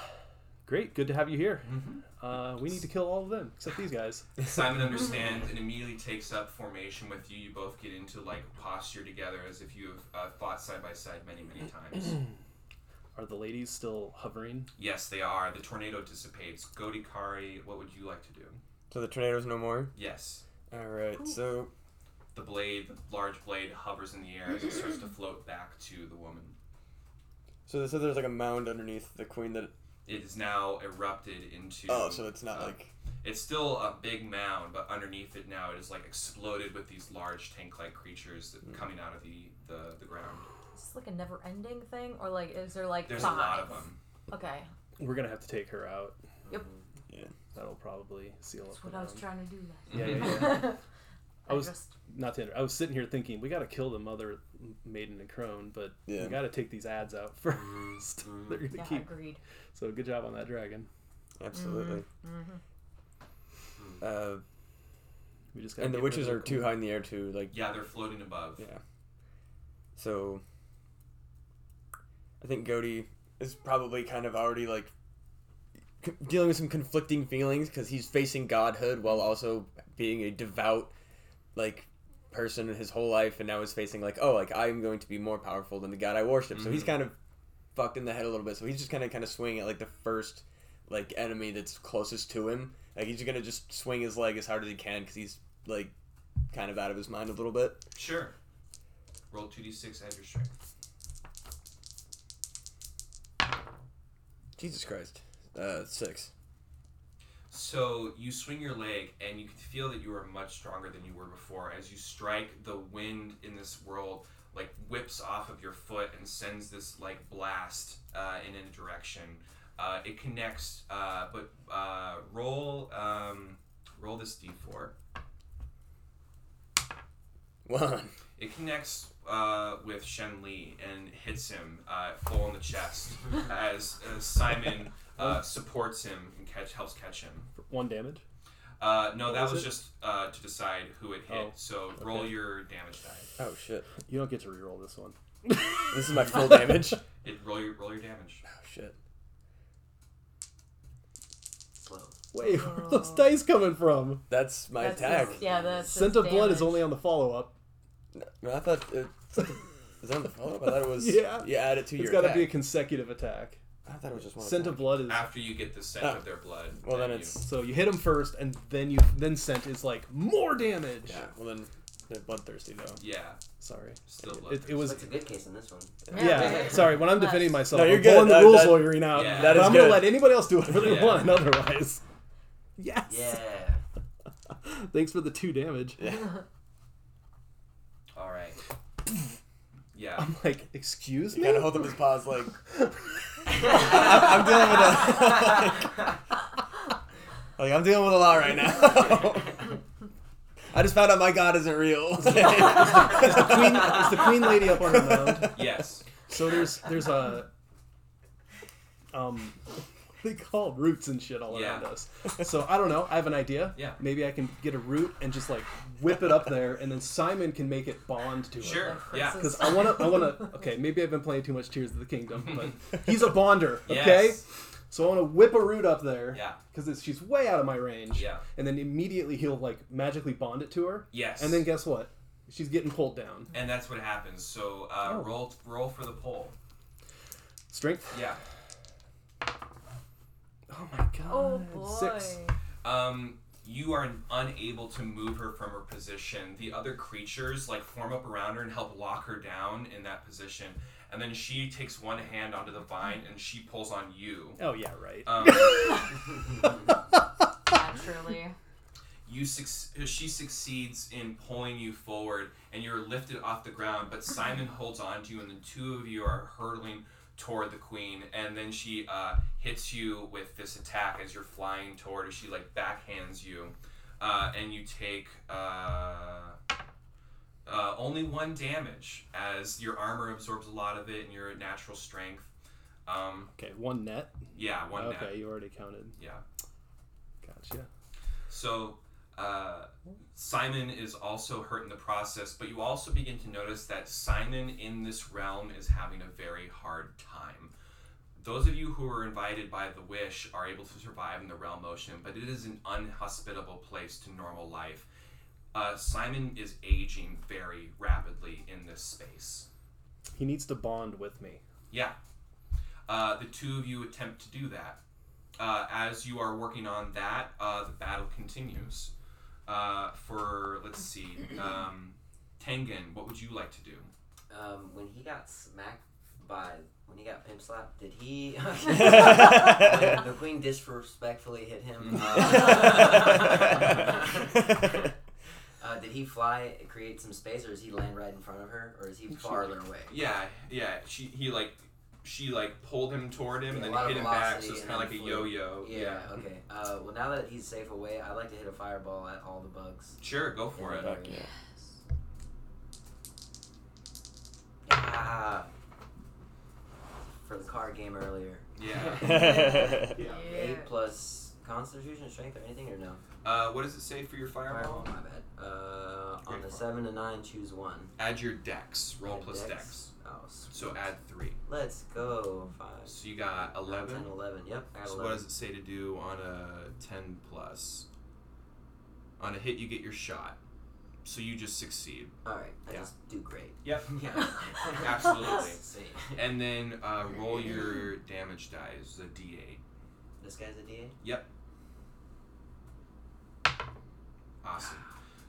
Great, good to have you here. Mhm. Uh, we need to kill all of them except these guys. Simon understands and immediately takes up formation with you. You both get into like posture together as if you have uh, fought side by side many, many times. Are the ladies still hovering? yes, they are. The tornado dissipates. Godikari, what would you like to do? So the tornado's no more. Yes. All right. So The blade, the large blade, hovers in the air as it starts to float back to the woman. so so there's like a mound underneath the queen that. It is now erupted into. Oh, so it's not uh, like. It's still a big mound, but underneath it now it is like exploded with these large tank-like creatures that, Hmm. coming out of the, the, the ground. Is this like a never-ending thing, or like is there like There's five? a lot of them. Okay, We're gonna have to take her out. Yep. Yeah. That'll probably seal up. that's the what I was trying to do. Guys. Yeah, yeah, yeah. I, I was- just Not to. inter- I was sitting here thinking we got to kill the mother, maiden, and crone, but Yeah. we got to take these ads out 1st They're gonna yeah, keep. agreed. So good job on that dragon. Absolutely. Mm-hmm. Uh, We just and the witches of are too high in the air too. Like Yeah, they're floating above. yeah. So. I think Godi is probably kind of already like c- dealing with some conflicting feelings because he's facing godhood while also being a devout like person his whole life and now is facing like oh like i'm going to be more powerful than the god i worship so he's Mhm. kind of fucked in the head a little bit so he's just kind of kind of swinging at like the first like enemy that's closest to him like he's gonna just swing his leg as hard as he can because he's like kind of out of his mind a little bit Sure. Roll 2d6 add your strength. jesus christ uh six So you swing your leg, and you can feel that you are much stronger than you were before. As you strike, the wind in this world like whips off of your foot and sends this like blast uh, in a direction. Uh, it connects, uh, but uh, roll um, roll this d4. one It connects uh, with Shen Li and hits him uh, full in the chest as, as Simon uh, supports him and catch helps catch him. One damage. Uh, no, What that was was it? just uh, to decide who it hit. Oh, so roll okay. your damage die. oh shit You don't get to reroll this one. this is my full damage It roll your roll your damage. Oh shit Slow. Wait, where are those dice coming from? that's my That's attack his- yeah, that's Scent his of blood is damage. only on the follow up. No, I thought it, is that on the follow-up? I thought it was. Yeah. You add it to It's your got to be a consecutive attack. I thought it was just one. Scent attack. of blood is After you get the scent Oh. of their blood. Well, then you- it's so you hit him first, and then you then scent is like more damage. yeah. Well then, they're bloodthirsty though. yeah, Sorry, still it, blood. it, it was. What's a good case in this one? Yeah, Yeah. sorry. When I'm Less. defending myself, No, you're I'm pulling good. the That- rules that- lawyering out. Yeah. That but is I'm gonna good. let anybody else do whatever they Yeah. want. Otherwise, yes. Yeah. Thanks for the two damage. Yeah. All right. Yeah. I'm like, excuse You me. kind of hold up his paws like. I'm dealing with a. like I'm dealing with a lot right now. I just found out my god isn't real. Is the queen, is the queen lady up on the mound? Yes. So there's there's a um what are they called roots and shit all Yeah. around us. So I don't know. I have an idea. Yeah. Maybe I can get a root and just like whip it up there, and then Simon can make it bond to it. Sure. Yeah. Because I want to, I want to. Okay, maybe I've been playing too much Tears of the Kingdom, but he's a bonder. Okay, Yes. so I want to whip a root up there. Yeah. Because she's way out of my range. Yeah. And then immediately he'll like magically bond it to her, Yes. and then guess what? She's getting pulled down. And that's what happens. So uh, Oh. roll roll for the pole. Strength. Yeah. Oh my god. Oh boy. Six. Um, you are unable to move her from her position. The other creatures like form up around her and help lock her down in that position. And then she takes one hand onto the vine and she pulls on you. Oh yeah, right. Um, Naturally. you suc- she succeeds in pulling you forward and you're lifted off the ground but simon holds on to you and the two of you are hurtling toward the queen and then she uh, hits you with this attack as you're flying toward her she like backhands you uh, and you take uh, uh, only one damage as your armor absorbs a lot of it and your natural strength um, okay, one net. yeah one okay, net you already counted. yeah Gotcha. So, Uh, Simon is also hurt in the process, but you also begin to notice that Simon in this realm is having a very hard time. Those of you who are invited by the wish are able to survive in the realm ocean, but it is an unhospitable place to normal life. Uh, Simon is aging very rapidly in this space. He needs to bond with me. Yeah. Uh, the two of you attempt to do that. Uh, as you are working on that, uh, the battle continues. Uh, for, let's see, um, Tengen, what would you like to do? Um, when he got smacked by when he got pimp slapped, did he? the queen disrespectfully hit him. Uh, uh, did he fly, create some space, or does he land right in front of her, or is he farther away? Yeah, yeah. She, he like, she like pulled him toward him and Yeah, a then hit him back, so it's kind of like a flew. yo-yo. Yeah. Okay. Uh, well, now that he's safe away, I'd like to hit a fireball at all the bugs. Sure, go for it. Fuck yeah. Ah. For the card game earlier. Yeah. Yeah. Eight plus Constitution, Strength, or anything, or no? Uh, what does it say for your fireball? Fireball. My bad. Uh, on Great the card. seven to nine, choose one. Add your dex. Roll Add plus dex. dex. Oh, sweet. So add three. Let's go. Five. So you got 11. 10, 11. Yep, I got So 11. what does it say to do on a 10 plus? On a hit, you get your shot. So you just succeed. Alright, I Yeah. just do great. Yep. Yeah. Absolutely. Sweet. And then uh, roll your damage dice, it's a d8. This guy's a D8? Yep. Awesome.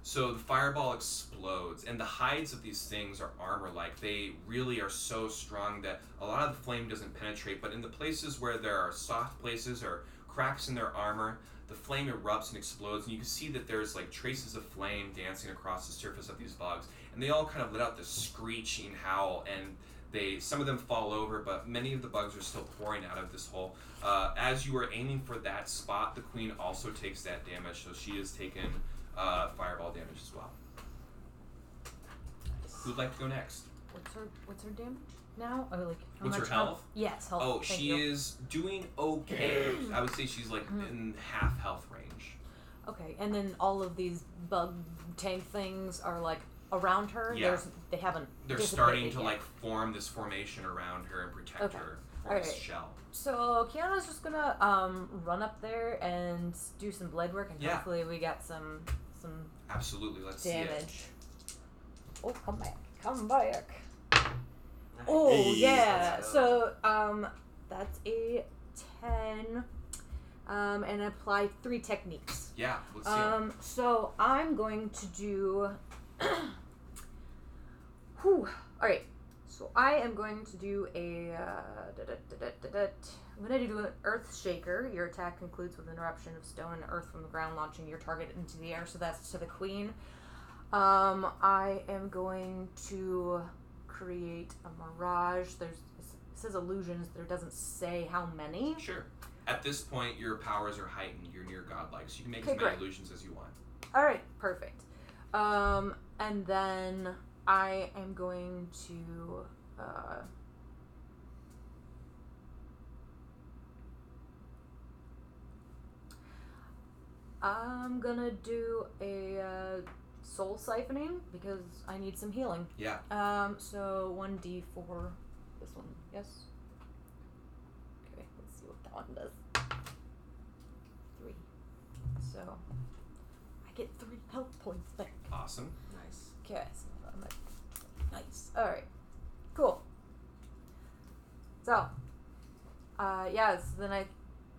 So the fireball explodes, and the hides of these things are armor like. They really are so strong that a lot of the flame doesn't penetrate, but in the places where there are soft places or cracks in their armor, the flame erupts and explodes, and you can see that there's like traces of flame dancing across the surface of these bugs, and they all kind of let out this screeching howl, and they some of them fall over, but many of the bugs are still pouring out of this hole. Uh, as you are aiming for that spot, the queen also takes that damage, so she has taken uh, fireball damage as well. Who'd like to go next? What's her What's her damage now? Oh, like how What's her much health? Yes, health. Oh, Thank she you. is doing okay. I would say she's like in half health range. Okay, and then all of these bug tank things are like around her. Yeah. There's they haven't. They're dissipated starting to yet. like form this formation around her and protect Okay. her from this Alright. shell. So Kiana's just gonna um run up there and do some blade work, and Yeah. hopefully we got some some Absolutely, let's see it. damage. Oh, come back, come back. Nice. Oh Hey. yeah. So um, that's a ten. Um, and apply three techniques. Yeah, let's see it. Um, so I'm going to do. Whew. All right. So I am going to do a. Uh, I'm going to do an Earth Shaker. Your attack concludes with an eruption of stone and earth from the ground, launching your target into the air. So that's to the queen. Um, I am going to create a mirage. There's it says illusions. There doesn't say how many. Sure. At this point, your powers are heightened. You're near godlike, so you can make Okay, as many great. illusions as you want. All right, perfect. Um, and then I am going to. Uh, I'm gonna do a uh, soul siphoning because I need some healing. Yeah. Um, so one d four. this one, yes. Okay, let's see what that one does. Three. So I get three health points back. Awesome. Nice. Okay, so. All right, cool. So, uh, yeah. So then I,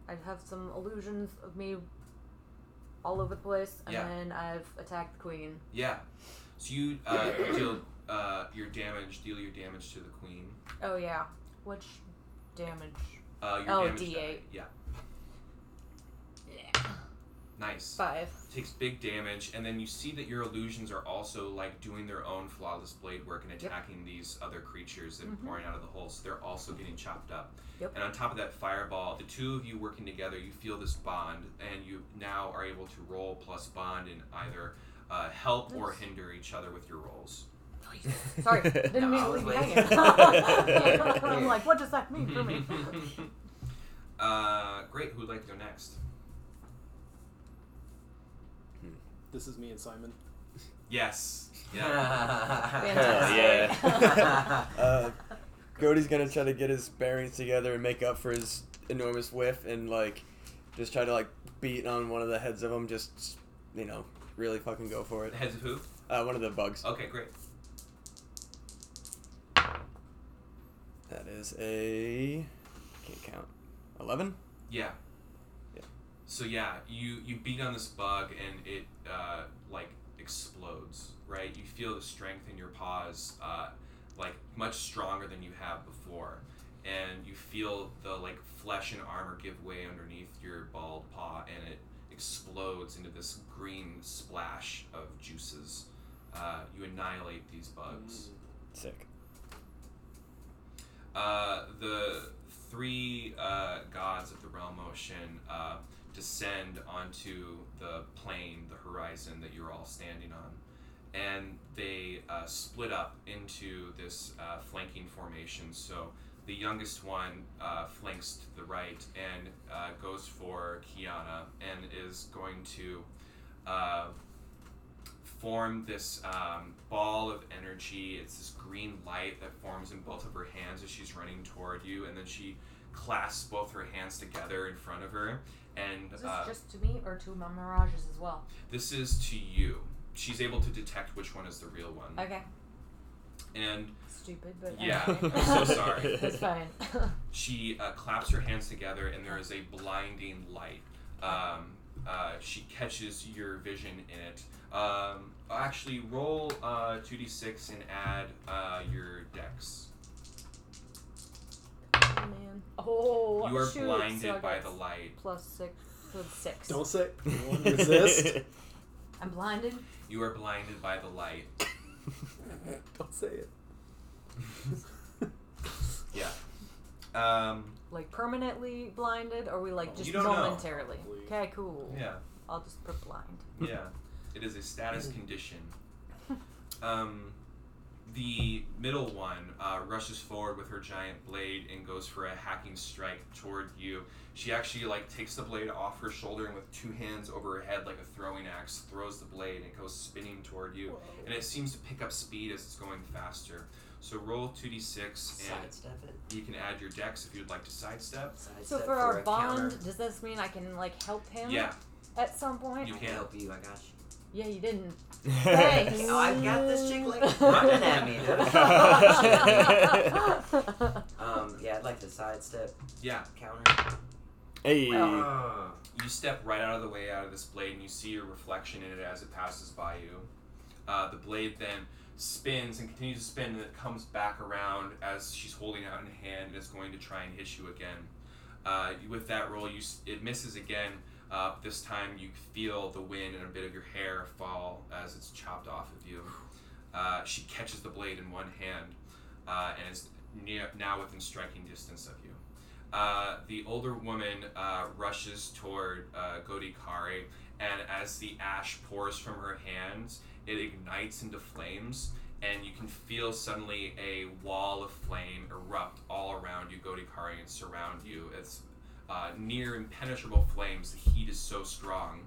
I'd have some illusions of me all over the place, and Yeah. then I've attacked the queen. Yeah. So you uh, deal uh, your damage, deal your damage to the queen. Oh yeah, which damage? Uh, your Oh, damage D8. die. Yeah. Yeah, Nice. five. Takes big damage, and then you see that your illusions are also like doing their own flawless blade work and Yep. attacking these other creatures and Mhm. pouring out of the hole. So they're also getting chopped up. Yep. And on top of that fireball, the two of you working together, you feel this bond, and you now are able to roll plus bond and either uh, help or hinder each other with your rolls. Sorry, didn't No, mean to leave you waiting. hanging. I'm like, what does that mean for me? uh, great. Who'd like to go next? This is me and Simon. Yes. Yeah. Fantastic. yeah. Uh, Cody's gonna try to get his bearings together and make up for his enormous whiff, and like, just try to like beat on one of the heads of them. Just you know, really fucking go for it. Heads of who? Uh, one of the bugs. Okay, great. That is a can't count. Eleven. Yeah. Yeah. So yeah, you you beat on this bug and it uh, like explodes, right? You feel the strength in your paws, uh, like much stronger than you have before, and you feel the like flesh and armor give way underneath your bald paw, and it explodes into this green splash of juices. Uh, you annihilate these bugs. Sick. Uh, the three uh, gods of the realm ocean uh, descend onto the plane, the horizon that you're all standing on, and they uh, split up into this uh, flanking formation. So the youngest one uh, flanks to the right and uh, goes for Kiana and is going to uh, form this um, ball of energy. It's this green light that forms in both of her hands as she's running toward you, and then she clasps both her hands together in front of her. And Is this uh, just to me or to my mirages as well? this is to you. She's able to detect which one is the real one. Okay. And Stupid, but Yeah. I'm so sorry. That's fine. she uh, claps her hands together, and there is a blinding light. Um, uh, she catches your vision in it. Um, actually, roll uh, 2d6 and add uh, your dex. oh man. Oh. You are shoot. blinded So by the light. Plus six. So it's six. Don't say. Resist. I'm blinded. You are blinded by the light. Don't say it. Yeah. Um, Like permanently blinded, or we like just you know. momentarily? Okay, cool. yeah. I'll just put blind. Yeah, it is a status condition. Um, the middle one uh, rushes forward with her giant blade and goes for a hacking strike toward you. She actually like takes the blade off her shoulder and with two hands over her head like a throwing axe throws the blade and it goes spinning toward you. And it seems to pick up speed as it's going faster. So roll two d six and Sidestep it. you can add your dex if you'd like to sidestep. Sidestep So for our bond, counter. does this mean I can like help him? Yeah, At some point. You can. can help you. I got you. Yeah, you didn't. Thanks. Oh, I've got this chick like running at me. Um, yeah, I'd like to sidestep yeah. counter. hey. Uh, you step right out of the way out of this blade and you see your reflection in it as it passes by you. Uh, the blade then spins and continues to spin and it comes back around as she's holding it out in her hand and is going to try and hit you again. Uh, with that roll, you it misses again. Uh, this time you feel the wind and a bit of your hair fall as it's chopped off of you. Uh, she catches the blade in one hand uh, and is near, now within striking distance of you. Uh, the older woman uh, rushes toward uh, Godikari, and as the ash pours from her hands, it ignites into flames, and you can feel suddenly a wall of flame erupt all around you, Godikari, and surround you. It's uh, near impenetrable flames. The heat is so strong.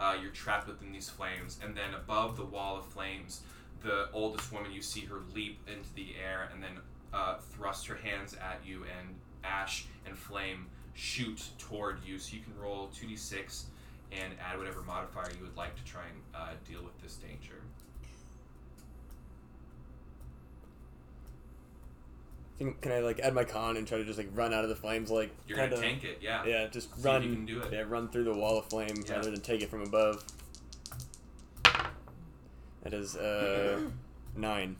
Uh, you're trapped within these flames, and then above the wall of flames, the oldest woman you see her leap into the air and then uh, thrust her hands at you, and ash and flame shoot toward you. So you can roll 2d6 and add whatever modifier you would like to try and uh, deal with this danger. Think- Can I like add my con and try to just like run out of the flames like You're kinda, gonna tank it, yeah. Yeah, just See if run. you can do it. Yeah, run through the wall of flame Yeah. rather than take it from above. That is uh nine.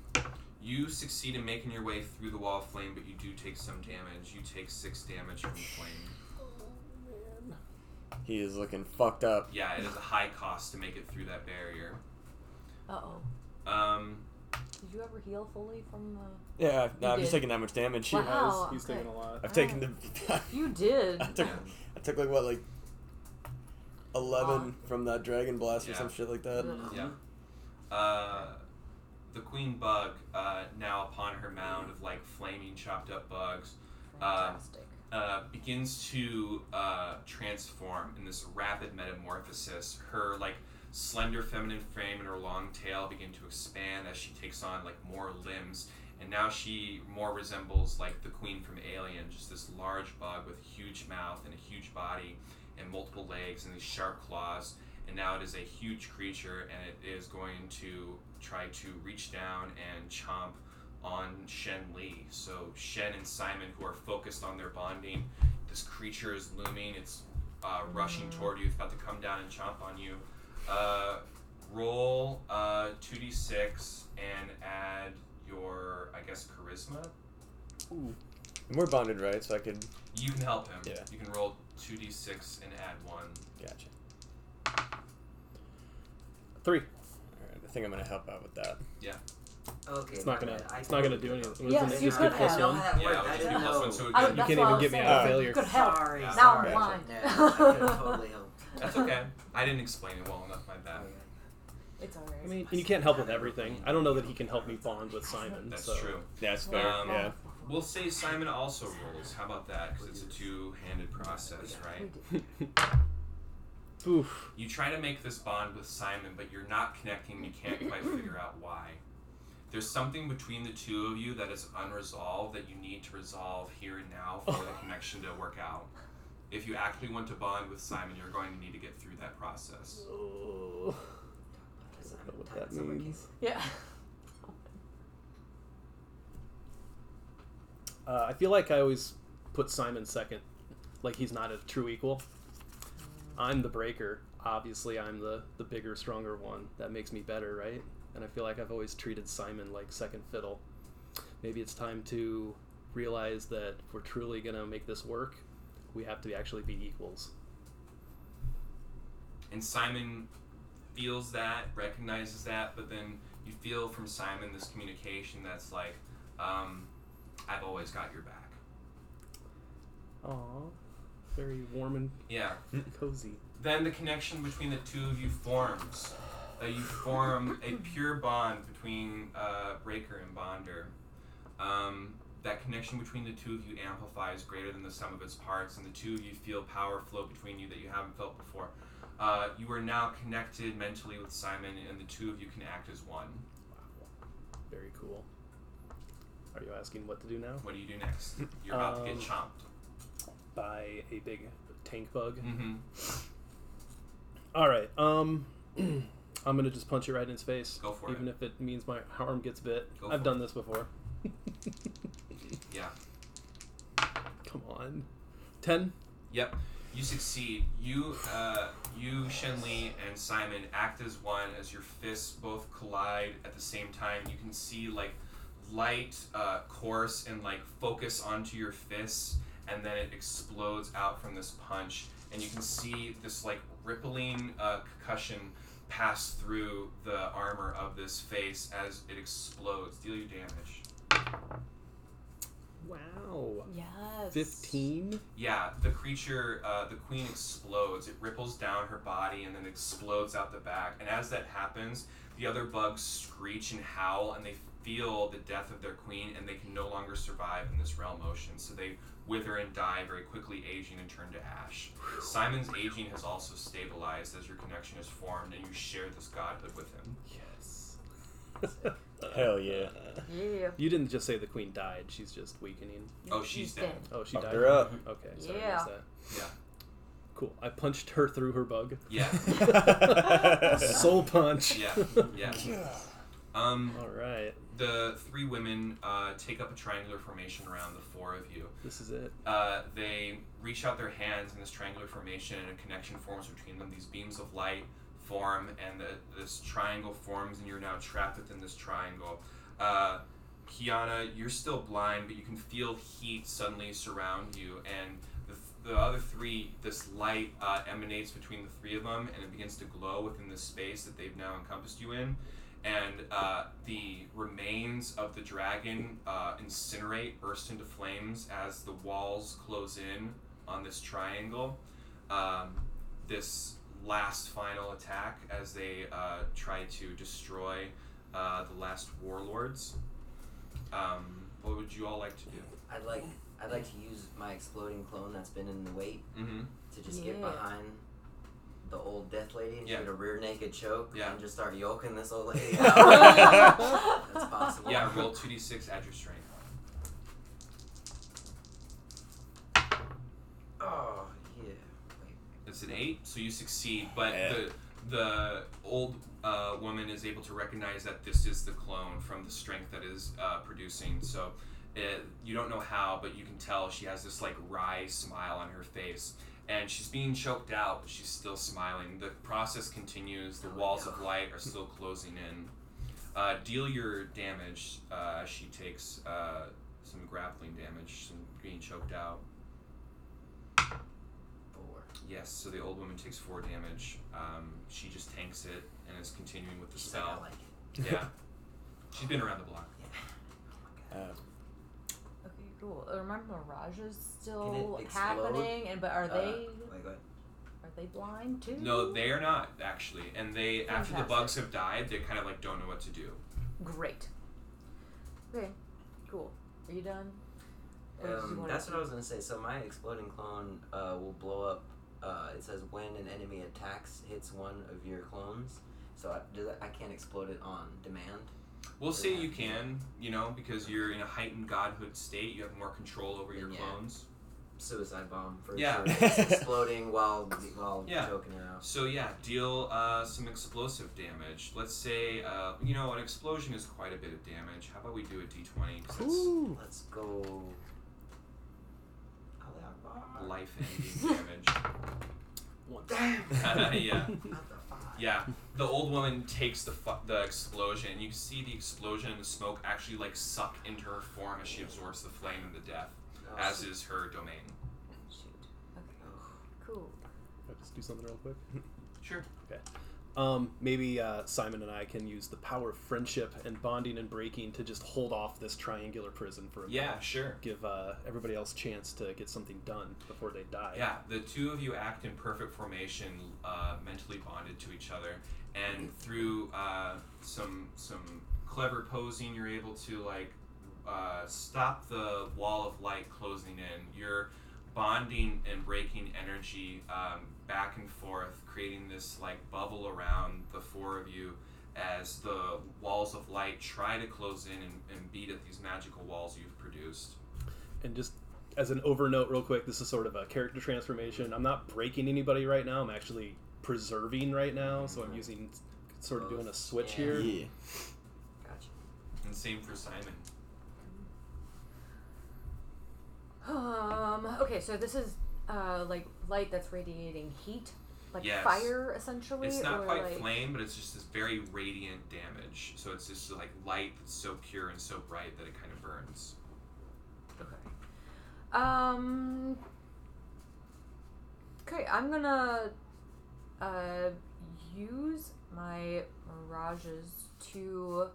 You succeed in making your way through the wall of flame, but you do take some damage. You take six damage from the flame. Oh man. He is looking fucked up. Yeah, it is a high cost to make it through that barrier. Uh oh. Um, Did you ever heal fully from the? Yeah, no, You I'm just did. taking that much damage. Wow. He has. He's okay. taking a lot. I've taken the. You did. I took, I took like what like eleven Wow. from that dragon blast or Yeah. some shit like that. Ugh. Yeah. Uh, the queen bug, uh, now upon her mound of like flaming, chopped up bugs, Uh, Fantastic. uh, begins to uh, transform in this rapid metamorphosis. Her like slender feminine frame and her long tail begin to expand as she takes on like more limbs. And now she more resembles like the queen from Alien, just this large bug with a huge mouth and a huge body and multiple legs and these sharp claws. And now it is a huge creature and it is going to try to reach down and chomp on Shen Li. So Shen and Simon, who are focused on their bonding, this creature is looming. It's uh, rushing toward you. It's about to come down and chomp on you. Uh, roll uh, 2d6 and add your, I guess, charisma. And we're bonded, right? So I could. You can help him. Yeah. You can roll 2d6 and add 1. Gotcha. Three. Alright, I think I'm gonna help out with that. Yeah. Okay. It's not gonna. bad. I It's not gonna do anything. forgot. Yes, it you just could get plus have. know one? how that Yeah, I would didn't be plus know. one, so it I, You can't even get me saying. out of failure. Good help. Sorry, Now. I'm blind. I could totally helped. That's okay. I didn't explain it well enough, my bad. It's alright. I mean, and you can't help with everything. I don't know that he can help me bond with Simon. That's so. true. Yeah, it's fair. Um, yeah. We'll say Simon also rolls. How about that? Because it's a two handed process, right? Oof. You try to make this bond with Simon, but you're not connecting. You can't quite figure out why. There's something between the two of you that is unresolved that you need to resolve here and now for the connection to work out. If you actually want to bond with Simon, you're going to need to get through that process. Oh. Does I don't what Simon that means. Yeah. Uh, I feel like I always put Simon second, like he's not a true equal. I'm the breaker. Obviously, I'm the the bigger, stronger one. That makes me better, right? And I feel like I've always treated Simon like second fiddle. Maybe it's time to realize that if we're truly gonna make this work, we have to actually be equals. And Simon feels that, recognizes that, but then you feel from Simon this communication that's like, um, I've always got your back. Aw, very warm and Yeah. cozy. Then the connection between the two of you forms. Uh, you form a pure bond between uh, Breaker and Bonder. Um, that connection between the two of you amplifies greater than the sum of its parts, and the two of you feel power flow between you that you haven't felt before. Uh, you are now connected mentally with Simon, and the two of you can act as one. Wow. Very cool. Are you asking what to do now? What do you do next? You're about to get Um, chomped. By a big tank bug. Mm-hmm. All right. Um, I'm gonna just punch it right in his face, Go for even it. if it means my arm gets bit. Go I've done this before. Yeah. Come on. Ten. Yep, you succeed. You, uh, you, Shen Li, and Simon act as one as your fists both collide at the same time. You can see like light uh, course and like focus onto your fists, and then it explodes out from this punch, and you can see this like rippling uh, concussion pass through the armor of this face as it explodes. Deal you damage. Wow. Yes. Fifteen. Yeah, the creature, uh, the queen explodes. It ripples down her body and then explodes out the back. And as that happens, the other bugs screech and howl, and they feel the death of their queen, and they can no longer survive in this realm ocean. So they wither and die very quickly, aging and turn to ash. Simon's aging has also stabilized as your connection is formed, and you share this godhood with him. Yes. Hell yeah. Yeah. You didn't just say the queen died. She's just weakening. Oh, she's dead. Oh, she Fucked died. her up. Okay. Sorry, Yeah. That. Yeah. Cool. I punched her through her bug. Yeah. Soul punch. Yeah. Yeah. Um, All right. the three women uh, take up a triangular formation around the four of you. This is it. uh, they reach out their hands in this triangular formation and a connection forms between them. These beams of light form and the, this triangle forms and you're now trapped within this triangle. Uh, Kiana, you're still blind, but you can feel heat suddenly surround you and the, the other three, this light uh, emanates between the three of them and it begins to glow within the space that they've now encompassed you in. And uh, the remains of the dragon uh, incinerate, burst into flames as the walls close in on this triangle. Um, this last final attack as they uh, try to destroy uh, the last warlords. Um, what would you all like to do? I'd like I'd like to use my exploding clone that's been in the wait Mm-hmm. to just get behind the old death lady and Yeah. she had a rear naked choke Yeah. and just start yoking this old lady out. That's possible. Yeah, roll 2d6, add your strength. Oh yeah. It's an 8, so you succeed, but Yeah. the the old uh, woman is able to recognize that this is the clone from the strength that is uh, producing. So it, you don't know how, but you can tell she has this like wry smile on her face. And she's being choked out, but she's still smiling. The process continues. The Oh, walls no. of light are still closing in. Uh, deal your damage. Uh, she takes uh, some grappling damage, some being choked out. Four. Yes, so the old woman takes four damage. Um, she just tanks it and is continuing with the She's like, I spell. like it. yeah. She's been around the block. Yeah. Uh, Okay, cool. Uh, Remember, Mirage is still happening, and but are Uh, they Wait, go are they blind too? No, they are not actually. And they after the bugs have died, they kind of like don't know what to do. Great. Okay, cool. Are you done? Or you Um, wanna that's what I was gonna say. So my exploding clone uh, will blow up. Uh, it says when an enemy attacks hits one of your clones. So I, does that, I can't explode it on demand. We'll Does say you have to be- can, you know, because you're in a heightened godhood state. You have more control over your yeah. clones. Suicide bomb for Yeah. sure. It's exploding while while Yeah. choking her out. So yeah, deal uh, some explosive damage. Let's say, uh, you know, an explosion is quite a bit of damage. How about we do a d20? 'cause that's Ooh. Let's go. Allah Akbar. life-ending damage. One. Damn. yeah. The. Yeah, the old woman takes the fu- the explosion, and you can see the explosion and the smoke actually like suck into her form as she absorbs the flame and the death, Oh, as is her domain. Shoot. Okay. Ugh. Cool. I'll just do something real quick. Sure. Um, maybe uh, Simon and I can use the power of friendship and bonding and breaking to just hold off this triangular prison for a Yeah, minute. sure. Give uh, everybody else chance to get something done before they die. Yeah, the two of you act in perfect formation, uh, mentally bonded to each other, and through uh, some some clever posing, you're able to like uh, stop the wall of light closing in. You're bonding and breaking energy um, back and forth, creating this like bubble around the four of you as the walls of light try to close in and, and beat at these magical walls you've produced. And just as an overnote, real quick, this is sort of a character transformation. I'm not breaking anybody right now. I'm actually preserving right now. So I'm using, sort of doing a switch Yeah. here. yeah. Gotcha. And same for Simon. Um. Okay, so this is uh like light that's radiating heat, like Yes. fire essentially. It's not or quite like... flame, but it's just this very radiant damage. So it's just like light that's so pure and so bright that it kind of burns. Okay. Um. Okay, I'm gonna uh use my mirages to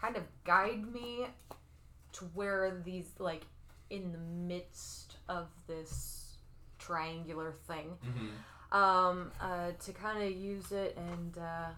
kind of guide me to where these like in the midst of this triangular thing. Mm-hmm. Um. Uh. To kind of use it and uh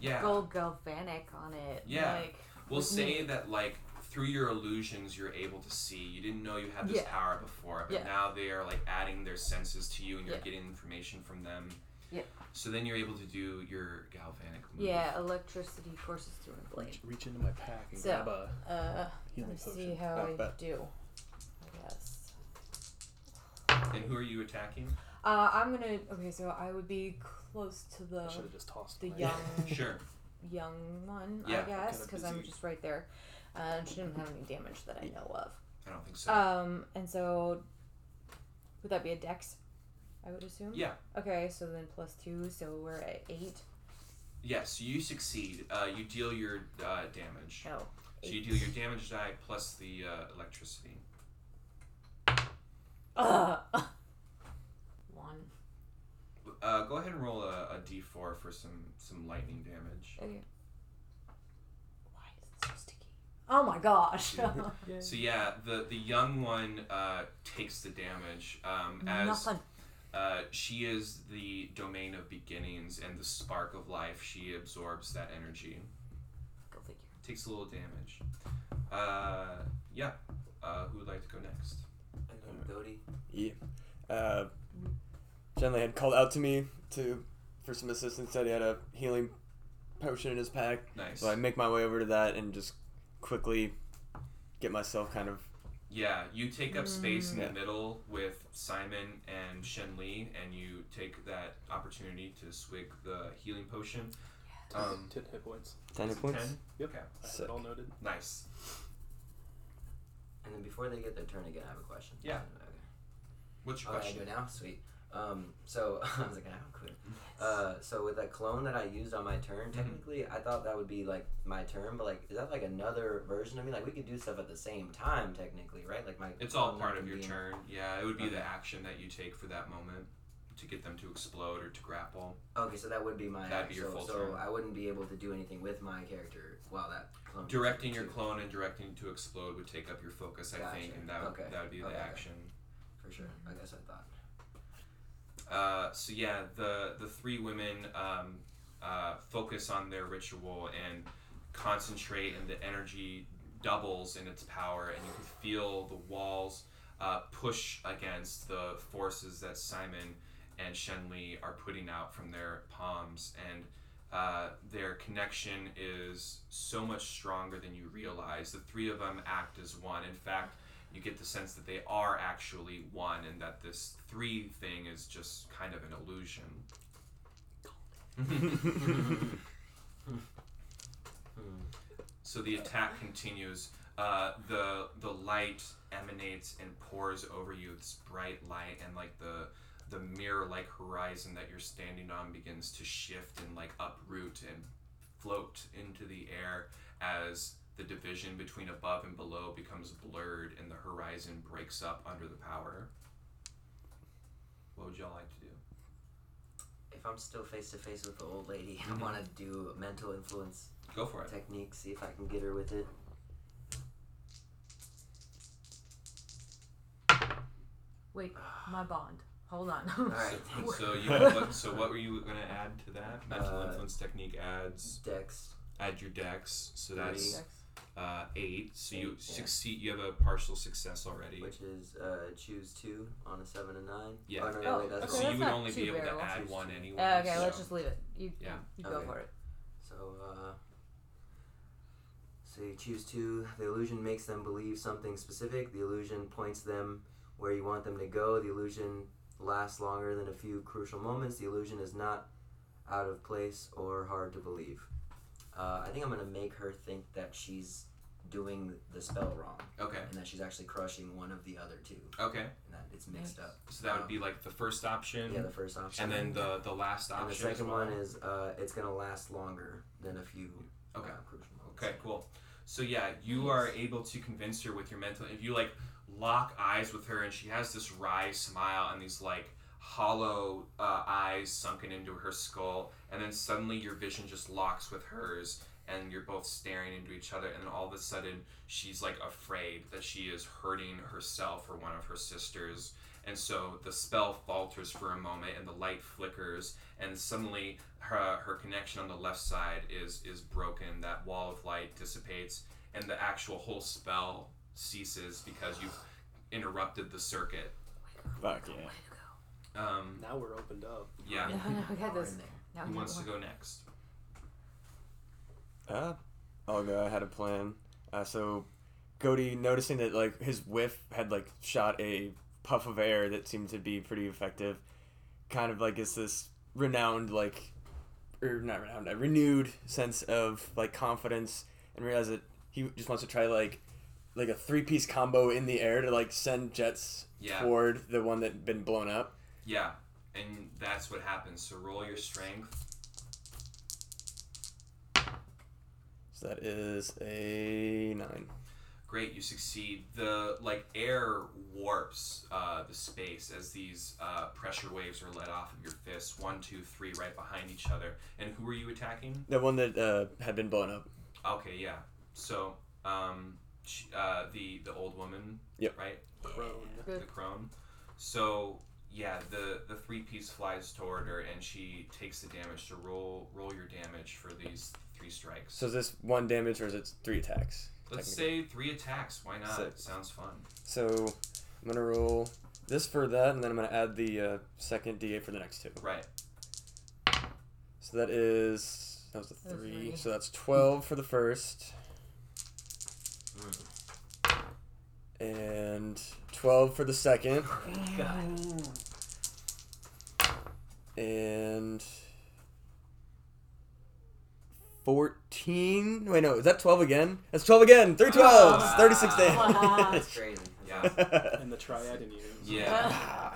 Yeah. go galvanic on it. Yeah. Like. we'll say me. that like through your illusions you're able to see. You didn't know you had this Yeah. power before, but Yeah. now they are like adding their senses to you and you're Yeah. getting information from them. Yeah. So then you're able to do your galvanic move. Yeah, electricity courses through a blade. Reach, reach into my pack and So- grab a. Uh, Healing let's see potion. how Not I bad. do. I guess. And who are you attacking? Uh, I'm gonna. Okay, so I would be close to the I should have just tossed the my- young Sure. young one, Yeah, I guess, kinda because I'm busy. just right there. Uh, she didn't have any damage that I know of. I don't think so. Um, and so would that be a dex? I would assume. yeah. Okay, so then plus two, so we're at eight. Yes, you succeed. Uh, you deal your uh, damage. Oh. So you eight. deal your damage die plus the uh, electricity. Ugh. One. Uh, go ahead and roll a, a d4 for some some lightning damage. Okay. Why is it so sticky? Oh my gosh. So yeah, the the young one uh, takes the damage um, as Nothing. uh, she is the domain of beginnings and the spark of life. She absorbs that energy. Go figure. Takes a little damage. Uh, yeah. Uh, who would like to go next? I think Cody. Yeah. Uh, Jen had called out to me to for some assistance. Said he had a healing potion in his pack. Nice. So I make my way over to that and just quickly get myself kind of Yeah, you take up space in Yeah. the middle with Simon and Shen Li, and you take that opportunity to swig the healing potion. Um, Ten hit points. ten hit points. 10? Yep. Okay, I have it all noted. nice. And then before they get their turn again, I have a question. Yeah. Okay. What's your Oh, I do question? it now? Sweet. Um, so I was like, I don't clue. Uh, so with that clone that I used on my Mm-hmm. turn, technically, I thought that would be like my turn, but like, is that like another version of me? Like, we could do stuff at the same time, technically, right? Like my. It's all part of your be in- turn. Yeah, it would be the action that you take for that moment to get them to explode or to grapple. Okay, so that would be my. That'd be your so, full so turn. I wouldn't be able to do anything with my character while that clone. Directing your clone and directing to explode would take up your focus, I think, and that would, Okay. that would be the Okay, okay. action. For sure. I guess I thought. Uh, so yeah, the the three women um, uh, focus on their ritual and concentrate, and the energy doubles in its power, and you can feel the walls uh, push against the forces that Simon and Shen Li are putting out from their palms, and uh, their connection is so much stronger than you realize. The three of them act as one. In fact, you get the sense that they are actually one and that this three thing is just kind of an illusion. so the attack continues. Uh, the the light emanates and pours over you. This bright light and like the the mirror like horizon that you're standing on begins to shift and like uproot and float into the air as the division between above and below becomes blurred and the horizon breaks up under the power. What would y'all like to do? If I'm still face to face with the old lady, I mm-hmm. want to do mental influence Go for it. technique, see if I can get her with it. Wait, my bond. Hold on. All right, thanks. So you what, so what were you gonna add to that? Mental Uh, influence technique adds Dex. add your dex. So that's Dex. uh, eight. So you yeah. succeed. You have a partial success already. Which is uh, choose two on a seven and nine. Yeah. Oh, no, Oh, no, wait, that's so okay, you would only be too able to terrible. add Choose one two. anyway. Uh, okay, so- let's just leave it. You, Yeah. you, you go Okay. for it. So, uh, so you choose two. The illusion makes them believe something specific. The illusion points them where you want them to go. The illusion lasts longer than a few crucial moments. The illusion is not out of place or hard to believe. Uh, I think I'm gonna make her think that she's doing the spell wrong, Okay. and that she's actually crushing one of the other two, Okay. and that it's mixed Nice. up. So that would Um, be like the first option. Yeah, the first option. and then the the last option. and the as second well. one is uh, it's gonna last longer than a few Okay. uh, crucial moments. Okay, cool. So yeah, you are able to convince her with your mental. If you like lock eyes with her, and she has this wry smile and these like hollow uh, eyes sunken into her skull, and then suddenly your vision just locks with hers, and you're both staring into each other, and all of a sudden she's like afraid that she is hurting herself or one of her sisters. And so the spell falters for a moment, and the light flickers, and suddenly her her connection on the left side is is broken. That wall of light dissipates, and the actual whole spell ceases because you've interrupted the circuit. Fuck yeah. Um, Now we're opened up. yeah. No, no, we got this. Now Who wants to go next? Uh, I'll go. I had a plan. Uh, so, Cody, noticing that like his whiff had like shot a puff of air that seemed to be pretty effective, kind of like is this renowned like, or not renowned, a renewed sense of like confidence, and realize that he just wants to try like, like a three piece combo in the air to like send jets Yeah. toward the one that had been blown up. Yeah, and that's what happens. So roll your strength. So that is a nine. Great, you succeed. The like air warps uh, the space as these uh, pressure waves are let off of your fists. One, two, three, right behind each other. And who were you attacking? The one that uh, had been blown up. Okay, yeah. So, um, sh uh, the the old woman. Yep. Right. Crone. Good. The crone. So yeah, the the three piece flies toward her and she takes the damage. So roll roll your damage for these three strikes. So is this one damage or is it three attacks? Let's say three attacks. Why not? Sick. Sounds fun. So I'm gonna roll this for that, and then I'm gonna add the uh, second D8 for the next two. Right. So that is that was a That was three. three. So that's twelve for the first, and twelve for the second, oh, God. and fourteen. Wait, no, is that twelve again? That's twelve again. Three twelves. Ah. Wow. Thirty-six Wow. That's crazy. Yeah. And the triad in you. Yeah.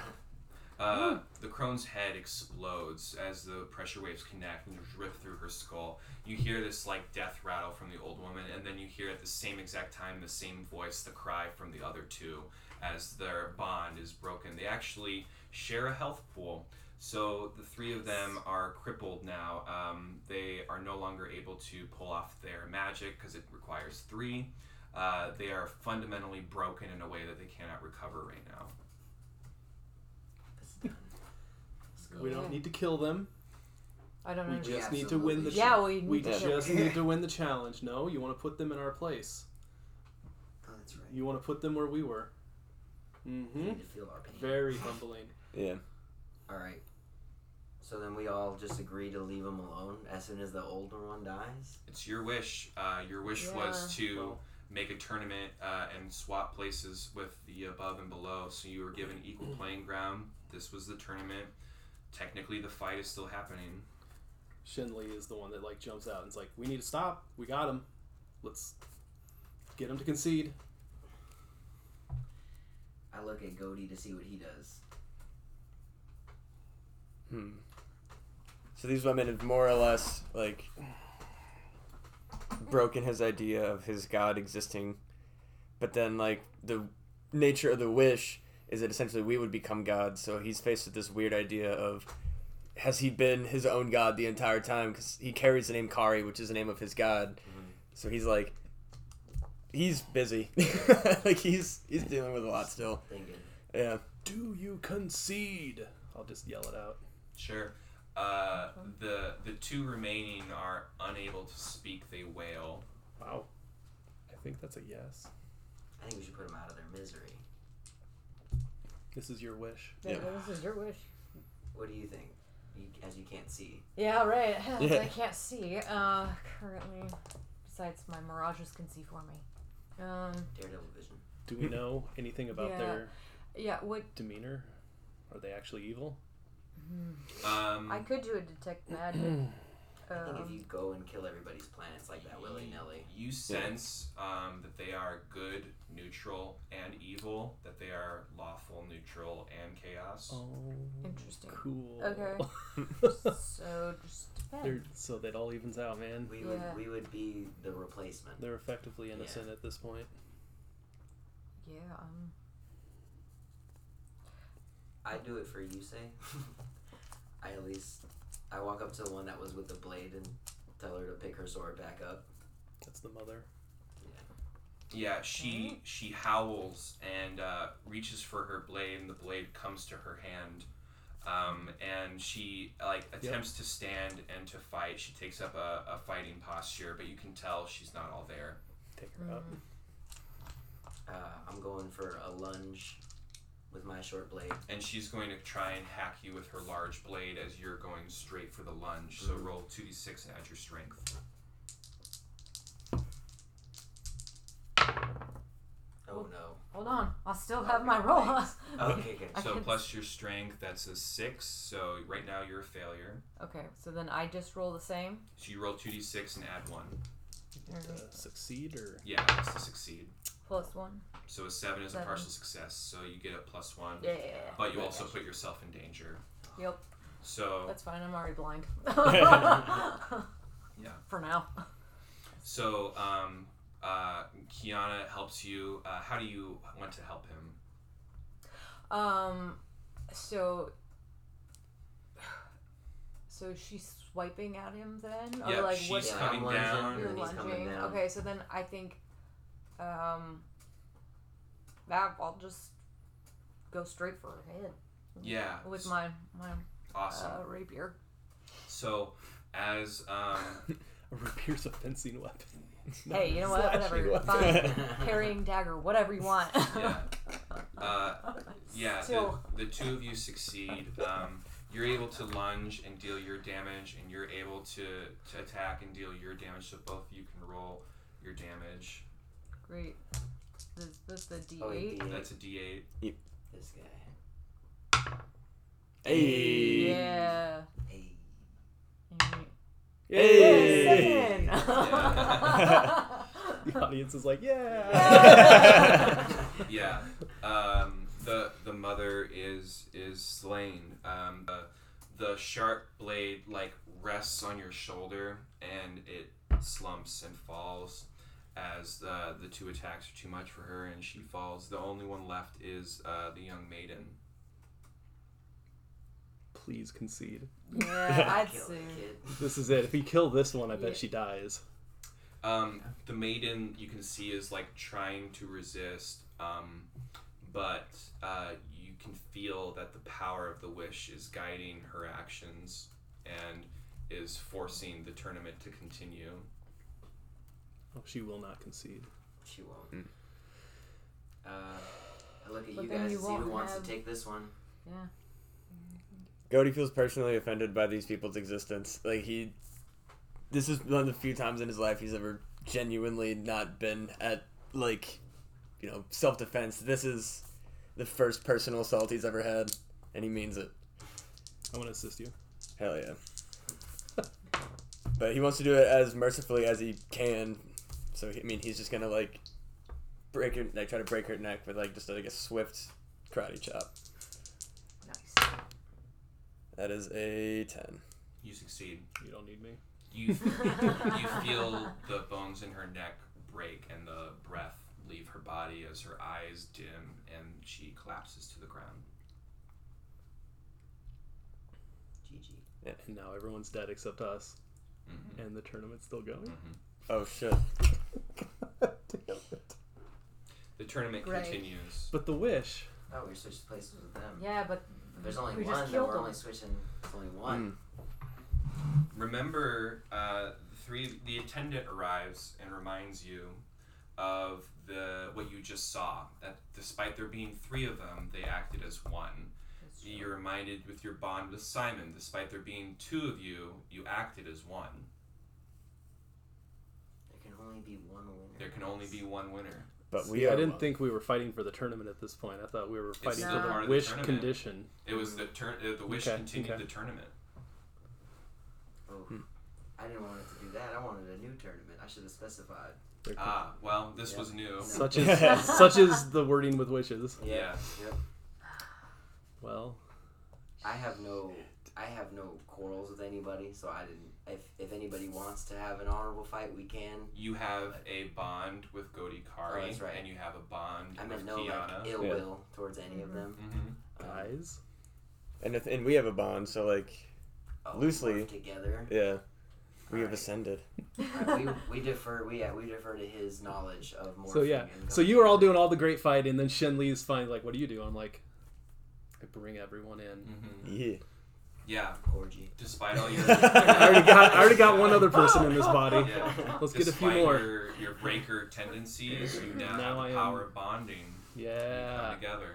Uh, the crone's head explodes as the pressure waves connect and rip through her skull. You hear this like death rattle from the old woman, and then you hear at the same exact time the same voice, the cry from the other two, as their bond is broken. They actually share a health pool, so the three of them are crippled now. Um, they are no longer able to pull off their magic because it requires three. Uh, they are fundamentally broken in a way that they cannot recover right now. It's done. Let's go. We don't need to kill them. I don't We know. just We need to win the. absolutely yeah, we We need to Yeah. just need to win the challenge. No, you want to put them in our place. Oh, that's right. You want to put them where we were. We Mm-hmm. need to feel our pain. Very humbling. yeah. All right. So then we all just agree to leave him alone as soon as the older one dies. It's your wish. Uh, your wish was to Well, make a tournament uh, and swap places with the above and below. So you were given equal playing ground. This was the tournament. Technically, the fight is still happening. Shen Li is the one that like jumps out and is like, "We need to stop. We got him. Let's get him to concede." I look at Godi to see what he does. Hmm. So these women have more or less like broken his idea of his god existing, but then like the nature of the wish is that essentially we would become gods. So he's faced with this weird idea of has he been his own god the entire time? Because he carries the name Kari, which is the name of his god. So he's like he's busy, like he's he's dealing with a lot still. Thinking. Yeah. Do you concede? I'll just yell it out. Sure. Uh, the the two remaining are unable to speak. They wail. Wow. I think that's a yes. I think we should put him out of their misery. This is your wish. Yeah, Yeah. This is your wish. What do you think? You, as you can't see. Yeah, right. Yeah. I can't see. Uh, currently, besides my mirages can see for me. Um, Daredevil vision. Do we know anything about Yeah. their yeah. What demeanor? Are they actually evil? Um, I could do a detect magic. I think if Um, you go and kill everybody's planets like that willy nilly, You sense um, that they are good, neutral, and evil. That they are lawful, neutral, and chaos. Oh, Interesting. Cool. Okay. so just They're, depend. so that all evens out, man. we Yeah. would we would be the replacement. They're effectively innocent at this point. Yeah. Um. I do it for you, say. I at least I walk up to the one that was with the blade and tell her to pick her sword back up. That's the mother. Yeah, she she howls and uh, reaches for her blade, and the blade comes to her hand. Um, and she like attempts to stand and to fight. She takes up a, a fighting posture, but you can tell she's not all there. Take her up. Uh, I'm going for a lunge with my short blade. And she's going to try and hack you with her large blade as you're going straight for the lunge. So mm-hmm. roll two d six and add your strength. Oh no. Hold on. I'll still oh, have my roll. Okay, good. So plus your strength, that's a six. So right now you're a failure. okay. So then I just roll the same. So you roll two d six and add one. You get to succeed or Yeah, that's to succeed. Plus one. So a seven is a partial success. So you get a plus one. Yeah. But you also put yourself in danger. Yep. So That's fine. I'm already blind. Yeah. For now. so um, uh, Kiana helps you. Uh, how do you want to help him? Um. So. So she's swiping at him then, or Yeah, like she's what? Coming I'm lunging, down. You're and he's coming lunging. down. Okay, so then I think, um, that I'll just go straight for her head Yeah. with my my Awesome. uh, rapier. So as um, a rapier's a fencing weapon. Hey, you know what? Slashing Whatever. weapon. Fine. Carrying dagger, whatever you want. yeah. Uh, yeah, the, Still. the two of you succeed. Um, you're able to lunge and deal your damage, and you're able to, to attack and deal your damage. So both of you can roll your damage. Great. Is this the D8? Oh, wait, D8. That's a D8. This guy. Hey. Yeah. Hey. Hey. Yeah. The audience is like, yeah. Yeah. Um, the the mother is is slain. Um, the, the sharp blade like rests on your shoulder and it slumps and falls as the the two attacks are too much for her and she falls. The only one left is uh, the young maiden. Please concede. yeah, I'd say. This is it. If we kill this one, I bet Yeah. she dies. Um, the maiden you can see is like trying to resist, um, but uh, you can feel that the power of the wish is guiding her actions and is forcing the tournament to continue. Oh, she will not concede. She won't. Hmm. Uh, I look at But you then guys you to see who won't wants have- to take this one. Yeah. Cody feels personally offended by these people's existence. Like he, this is one of the few times in his life he's ever genuinely not been at like, you know, self defense. This is the first personal assault he's ever had, and he means it. I want to assist you. Hell yeah. but he wants to do it as mercifully as he can. So I mean, he's just gonna like break her, like try to break her neck with like just like a swift karate chop. Nice. That is a ten. You succeed. You don't need me. You you feel the bones in her neck break and the breath leave her body as her eyes dim and she collapses to the ground. GG. And now everyone's dead except us, hmm and the tournament's still going. Oh shit. The tournament Great. continues. But the wish. Oh, we switched places with them. Yeah, but there's only we one, just killed we're them. only switching. It's only one. Remember, uh, the three the attendant arrives and reminds you of the what you just saw. That despite there being three of them, they acted as one. You're reminded with your bond with Simon. Despite there being two of you, you acted as one. There can only be one winner. There can only be one winner. But we See, i didn't one. think we were fighting for the tournament at this point. I thought we were fighting for the the wish tournament. condition. It was the turn. Uh, the wish Okay, continued okay. the tournament. Oh, I didn't want it to do that. I wanted a new tournament. I should have specified. They're con- Ah, well, this Yeah. was new. Such is such is the wording with wishes. Yeah. Yep. Well, I have no. I have no quarrels with anybody, so I didn't. If if anybody wants to have an honorable fight, we can. You have a bond with Godi Kari, Oh, right. and you have a bond I with meant no Kiana. like ill Yeah. will towards any of them. hmm Um, guys. And if, and we have a bond, so like oh, Loosely. together. yeah, we have ascended. Alright, we, we defer. We yeah, we defer to his knowledge of morphing. So yeah. So you are all doing all the great fight, and then Shen Li's fine. Like, what do you do? I'm like, I bring everyone in. hmm Yeah. Yeah. orgy. Despite all your, I already got I already got one other person in this body. Yeah. Let's get a few Despite more. Your, your breaker tendencies, you now, Now have I the am- power of bonding. You Yeah. come together.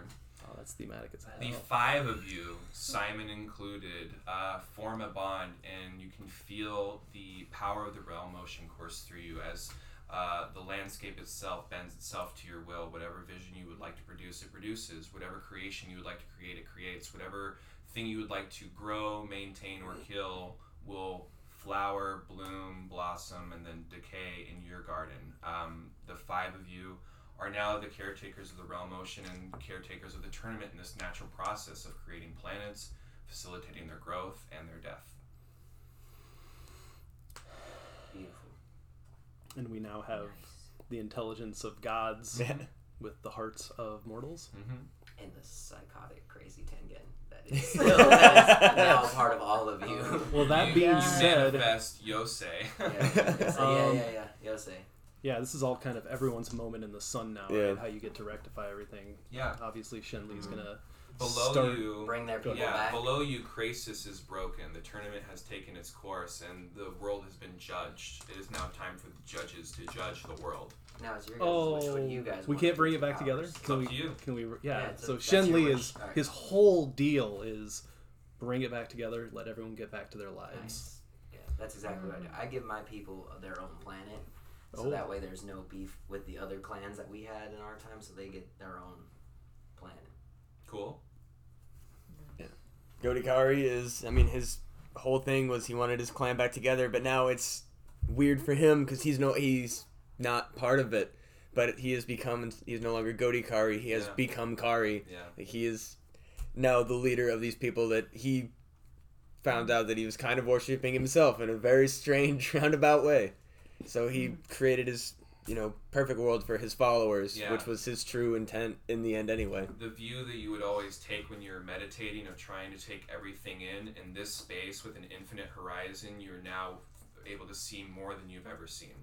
That's thematic as The five of you, Simon included, uh, form a bond, and you can feel the power of the realm ocean course through you as uh, the landscape itself bends itself to your will. Whatever vision you would like to produce, it produces. Whatever creation you would like to create, it creates. Whatever thing you would like to grow, maintain, or kill will flower, bloom, blossom, and then decay in your garden. Um, the five of you are now the caretakers of the realm ocean and caretakers of the tournament in this natural process of creating planets, facilitating their growth and their death. Beautiful. And we now have the intelligence of gods with the hearts of mortals. Mm-hmm. And the psychotic, crazy Tengen that is still that is now part of all of you. Well, that you, being you said, manifest Yusei. yeah, Yusei, Um, yeah, yeah, yeah, Yusei. Yeah, this is all kind of everyone's moment in the sun now, Yeah. right? How you get to rectify everything. yeah. Obviously, Shen Li's Mhm. gonna Below start. you, Bring their Go people yeah, back. below you, Krasis is broken. The tournament has taken its course, and the world has been judged. It is now time for the judges to judge the world. Now it's your guys' Oh, wish. What do you guys we can't bring it back together. Can we? to you. Can we? Yeah. Yeah, it's a- so that's Shen Li is Alright. his whole deal is bring it back together, let everyone get back to their lives. Nice. Yeah, that's exactly what I do. I give my people their own planet, so Oh. that way there's no beef with the other clans that we had in our time, so they get their own planet. Cool. Yeah. Godikari is, I mean, his whole thing was he wanted his clan back together, but now it's weird for him because he's no, he's not part of it. But he has become, he's no longer Godikari. He has Yeah. become Kari. Yeah. He is now the leader of these people that he found out that he was kind of worshiping himself in a very strange roundabout way. So he created his, you know, perfect world for his followers, Yeah. which was his true intent in the end anyway. The view that you would always take when you're meditating of trying to take everything in in this space with an infinite horizon, you're now able to see more than you've ever seen.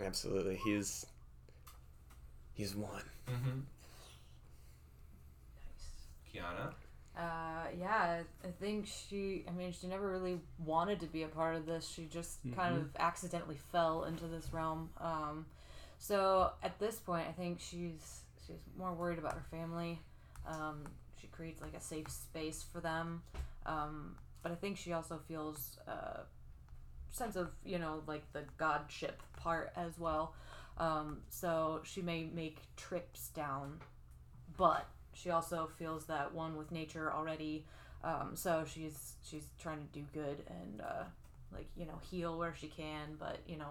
Absolutely. he's he's one. Mm-hmm. Kiana. Uh, yeah, I think she. I mean, she never really wanted to be a part of this. She just kind of accidentally fell into this realm. Um, so at this point, I think she's she's more worried about her family. Um, she creates like a safe space for them. Um, but I think she also feels a sense of you know like the godship part as well. Um, so she may make trips down, but she also feels that one with nature already. Um, so she's she's trying to do good and uh, like you know heal where she can, but you know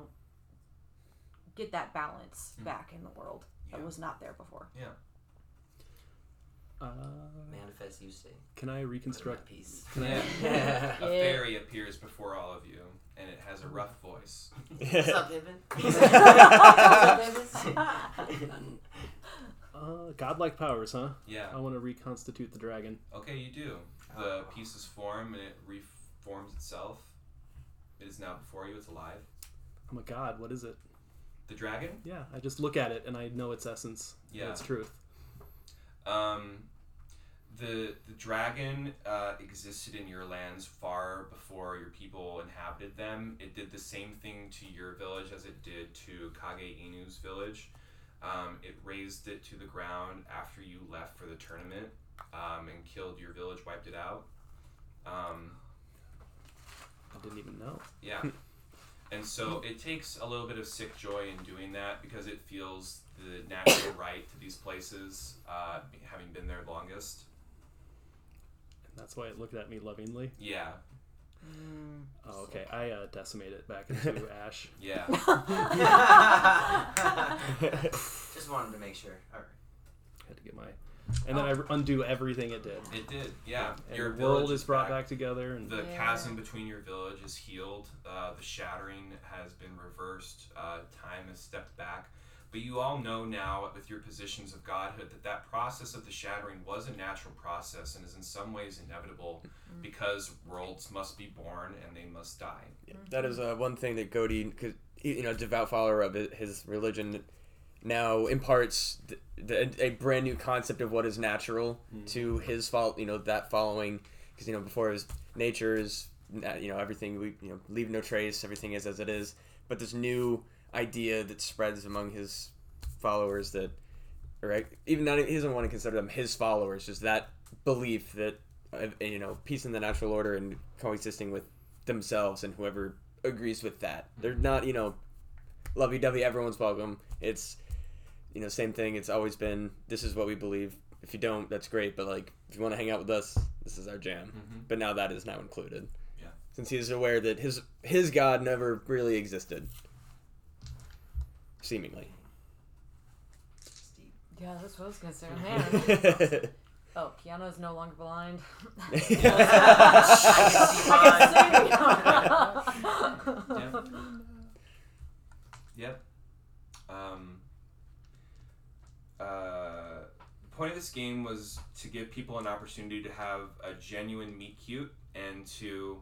get that balance back in the world that was not there before. Uh, Manifest Yusei. can I reconstruct? at peace. Can I? Yeah. a fairy appears before all of you, and it has a rough voice. What's up, Pippin? Uh, godlike powers, huh? Yeah. I want to reconstitute the dragon. Okay, you do. The pieces form and it reforms itself. It is now before you. It's alive. I'm a god. What is it? The dragon. Yeah, I just look at it and I know its essence. and Yeah. its truth. Um, the the dragon uh, existed in your lands far before your people inhabited them. It did the same thing to your village as it did to Kage Inu's village. Um, it razed it to the ground after you left for the tournament um, and killed your village, wiped it out. Um, I didn't even know. yeah. And so it takes a little bit of sick joy in doing that because it feels the natural right to these places, uh, having been there longest. And that's why it looked at me lovingly. Yeah, Oh, okay. I uh, decimate it back into ash. yeah. Just wanted to make sure. All right. Had to get my, and then I undo everything it did. It did, yeah. And Your the world is brought back together, and The Yeah. chasm between your village is healed. Uh, the shattering has been reversed. Uh, time has stepped back. But you all know now, with your positions of godhood, that that process of the shattering was a natural process and is in some ways inevitable mm-hmm. because worlds must be born and they must die. Mm-hmm. That is uh, one thing that Godi, cause, you know, devout follower of his religion, now imparts th- th- a brand new concept of what is natural mm-hmm. to his fault. You know that following, because you know before his nature is, na- you know, everything we you know leave no trace, everything is as it is. But this new idea that spreads among his followers that, right? Even not he doesn't want to consider them his followers. Just that belief that you know peace in the natural order and coexisting with themselves and whoever agrees with that. They're not, you know, lovey dovey, everyone's welcome. It's, you know, same thing. It's always been, this is what we believe. If you don't, that's great. But, like, if you want to hang out with us, this is our jam. Mm-hmm. But now that is now included. Yeah. Since he is aware that his his God never really existed. Seemingly. Yeah, that's what I was gonna say. Man. yeah. Oh, Kiana's no longer blind. I can see Yeah. Yep. Um, uh, the point of this game was to give people an opportunity to have a genuine meet cute and to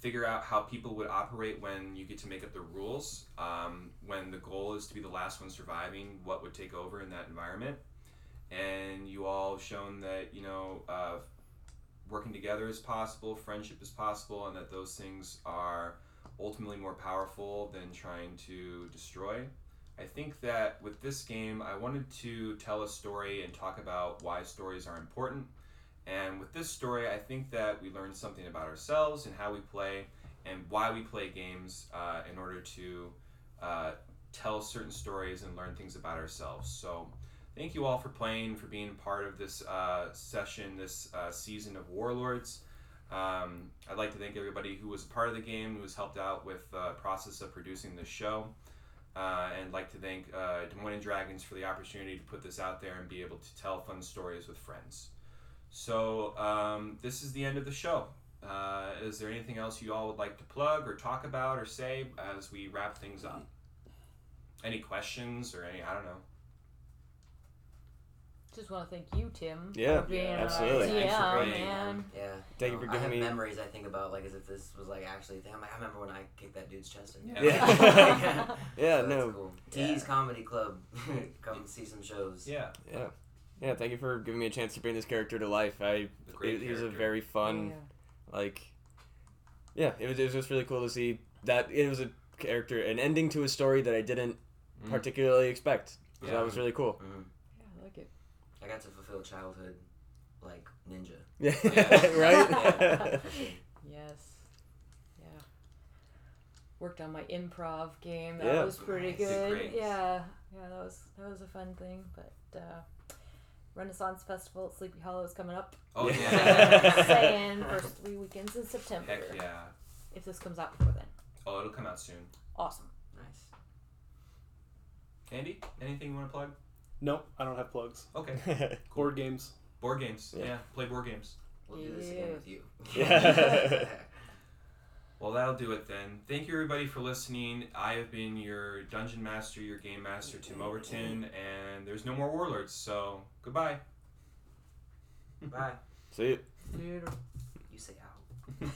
figure out how people would operate when you get to make up the rules. Um, when the goal is to be the last one surviving, what would take over in that environment. and you all have shown that you know uh, working together is possible, friendship is possible, and that those things are ultimately more powerful than trying to destroy. I think that with this game, I wanted to tell a story and talk about why stories are important. And with this story, I think that we learned something about ourselves and how we play and why we play games uh, in order to uh, tell certain stories and learn things about ourselves. So, thank you all for playing, for being part of this uh, session, this uh, season of Warlords. Um, I'd like to thank everybody who was part of the game, who has helped out with the process of producing this show. Uh, and like to thank uh, Des Moines Dragons for the opportunity to put this out there and be able to tell fun stories with friends. So um, this is the end of the show. Uh, is there anything else you all would like to plug or talk about or say as we wrap things up? Any questions or any? I don't know. Just want to thank you, Tim. Yeah, for being yeah, our absolutely. Thanks for being- man. Yeah. Thank you for I have me. memories I think about like as if this was like actually. Damn, I remember when I kicked that dude's chest in. Yeah. Yeah. yeah, So no. Cool. Yeah. Tease Comedy Club. Come see some shows. Yeah, Yeah. Yeah, thank you for giving me a chance to bring this character to life. I a great it, he was a very fun Yeah. like yeah, it was it was just really cool to see that it was a character an ending to a story that I didn't Mm. particularly expect. So Yeah. that was really cool. Mm. Yeah, I like it. I got to fulfill childhood, like ninja. Yeah. Yeah. right? For. Yes. Yeah. Worked on my improv game. That Yeah. was pretty Nice. good. Yeah. Yeah, that was that was a fun thing. But uh, Renaissance Festival at Sleepy Hollow is coming up. Oh Yeah. yeah. Saying first three weekends in September. Heck yeah. If this comes out before then. Oh, it'll come out soon. Awesome. Nice. Andy, anything you want to plug? Nope, I don't have plugs. Okay. Board games. Board games. Yeah. Yeah. Play board games. We'll do this again with you. Yeah. Well, that'll do it then. Thank you everybody for listening. I have been your dungeon master, your game master, Tim Overton, and there's no more warlords. So goodbye. Bye. See you. Later. You say out.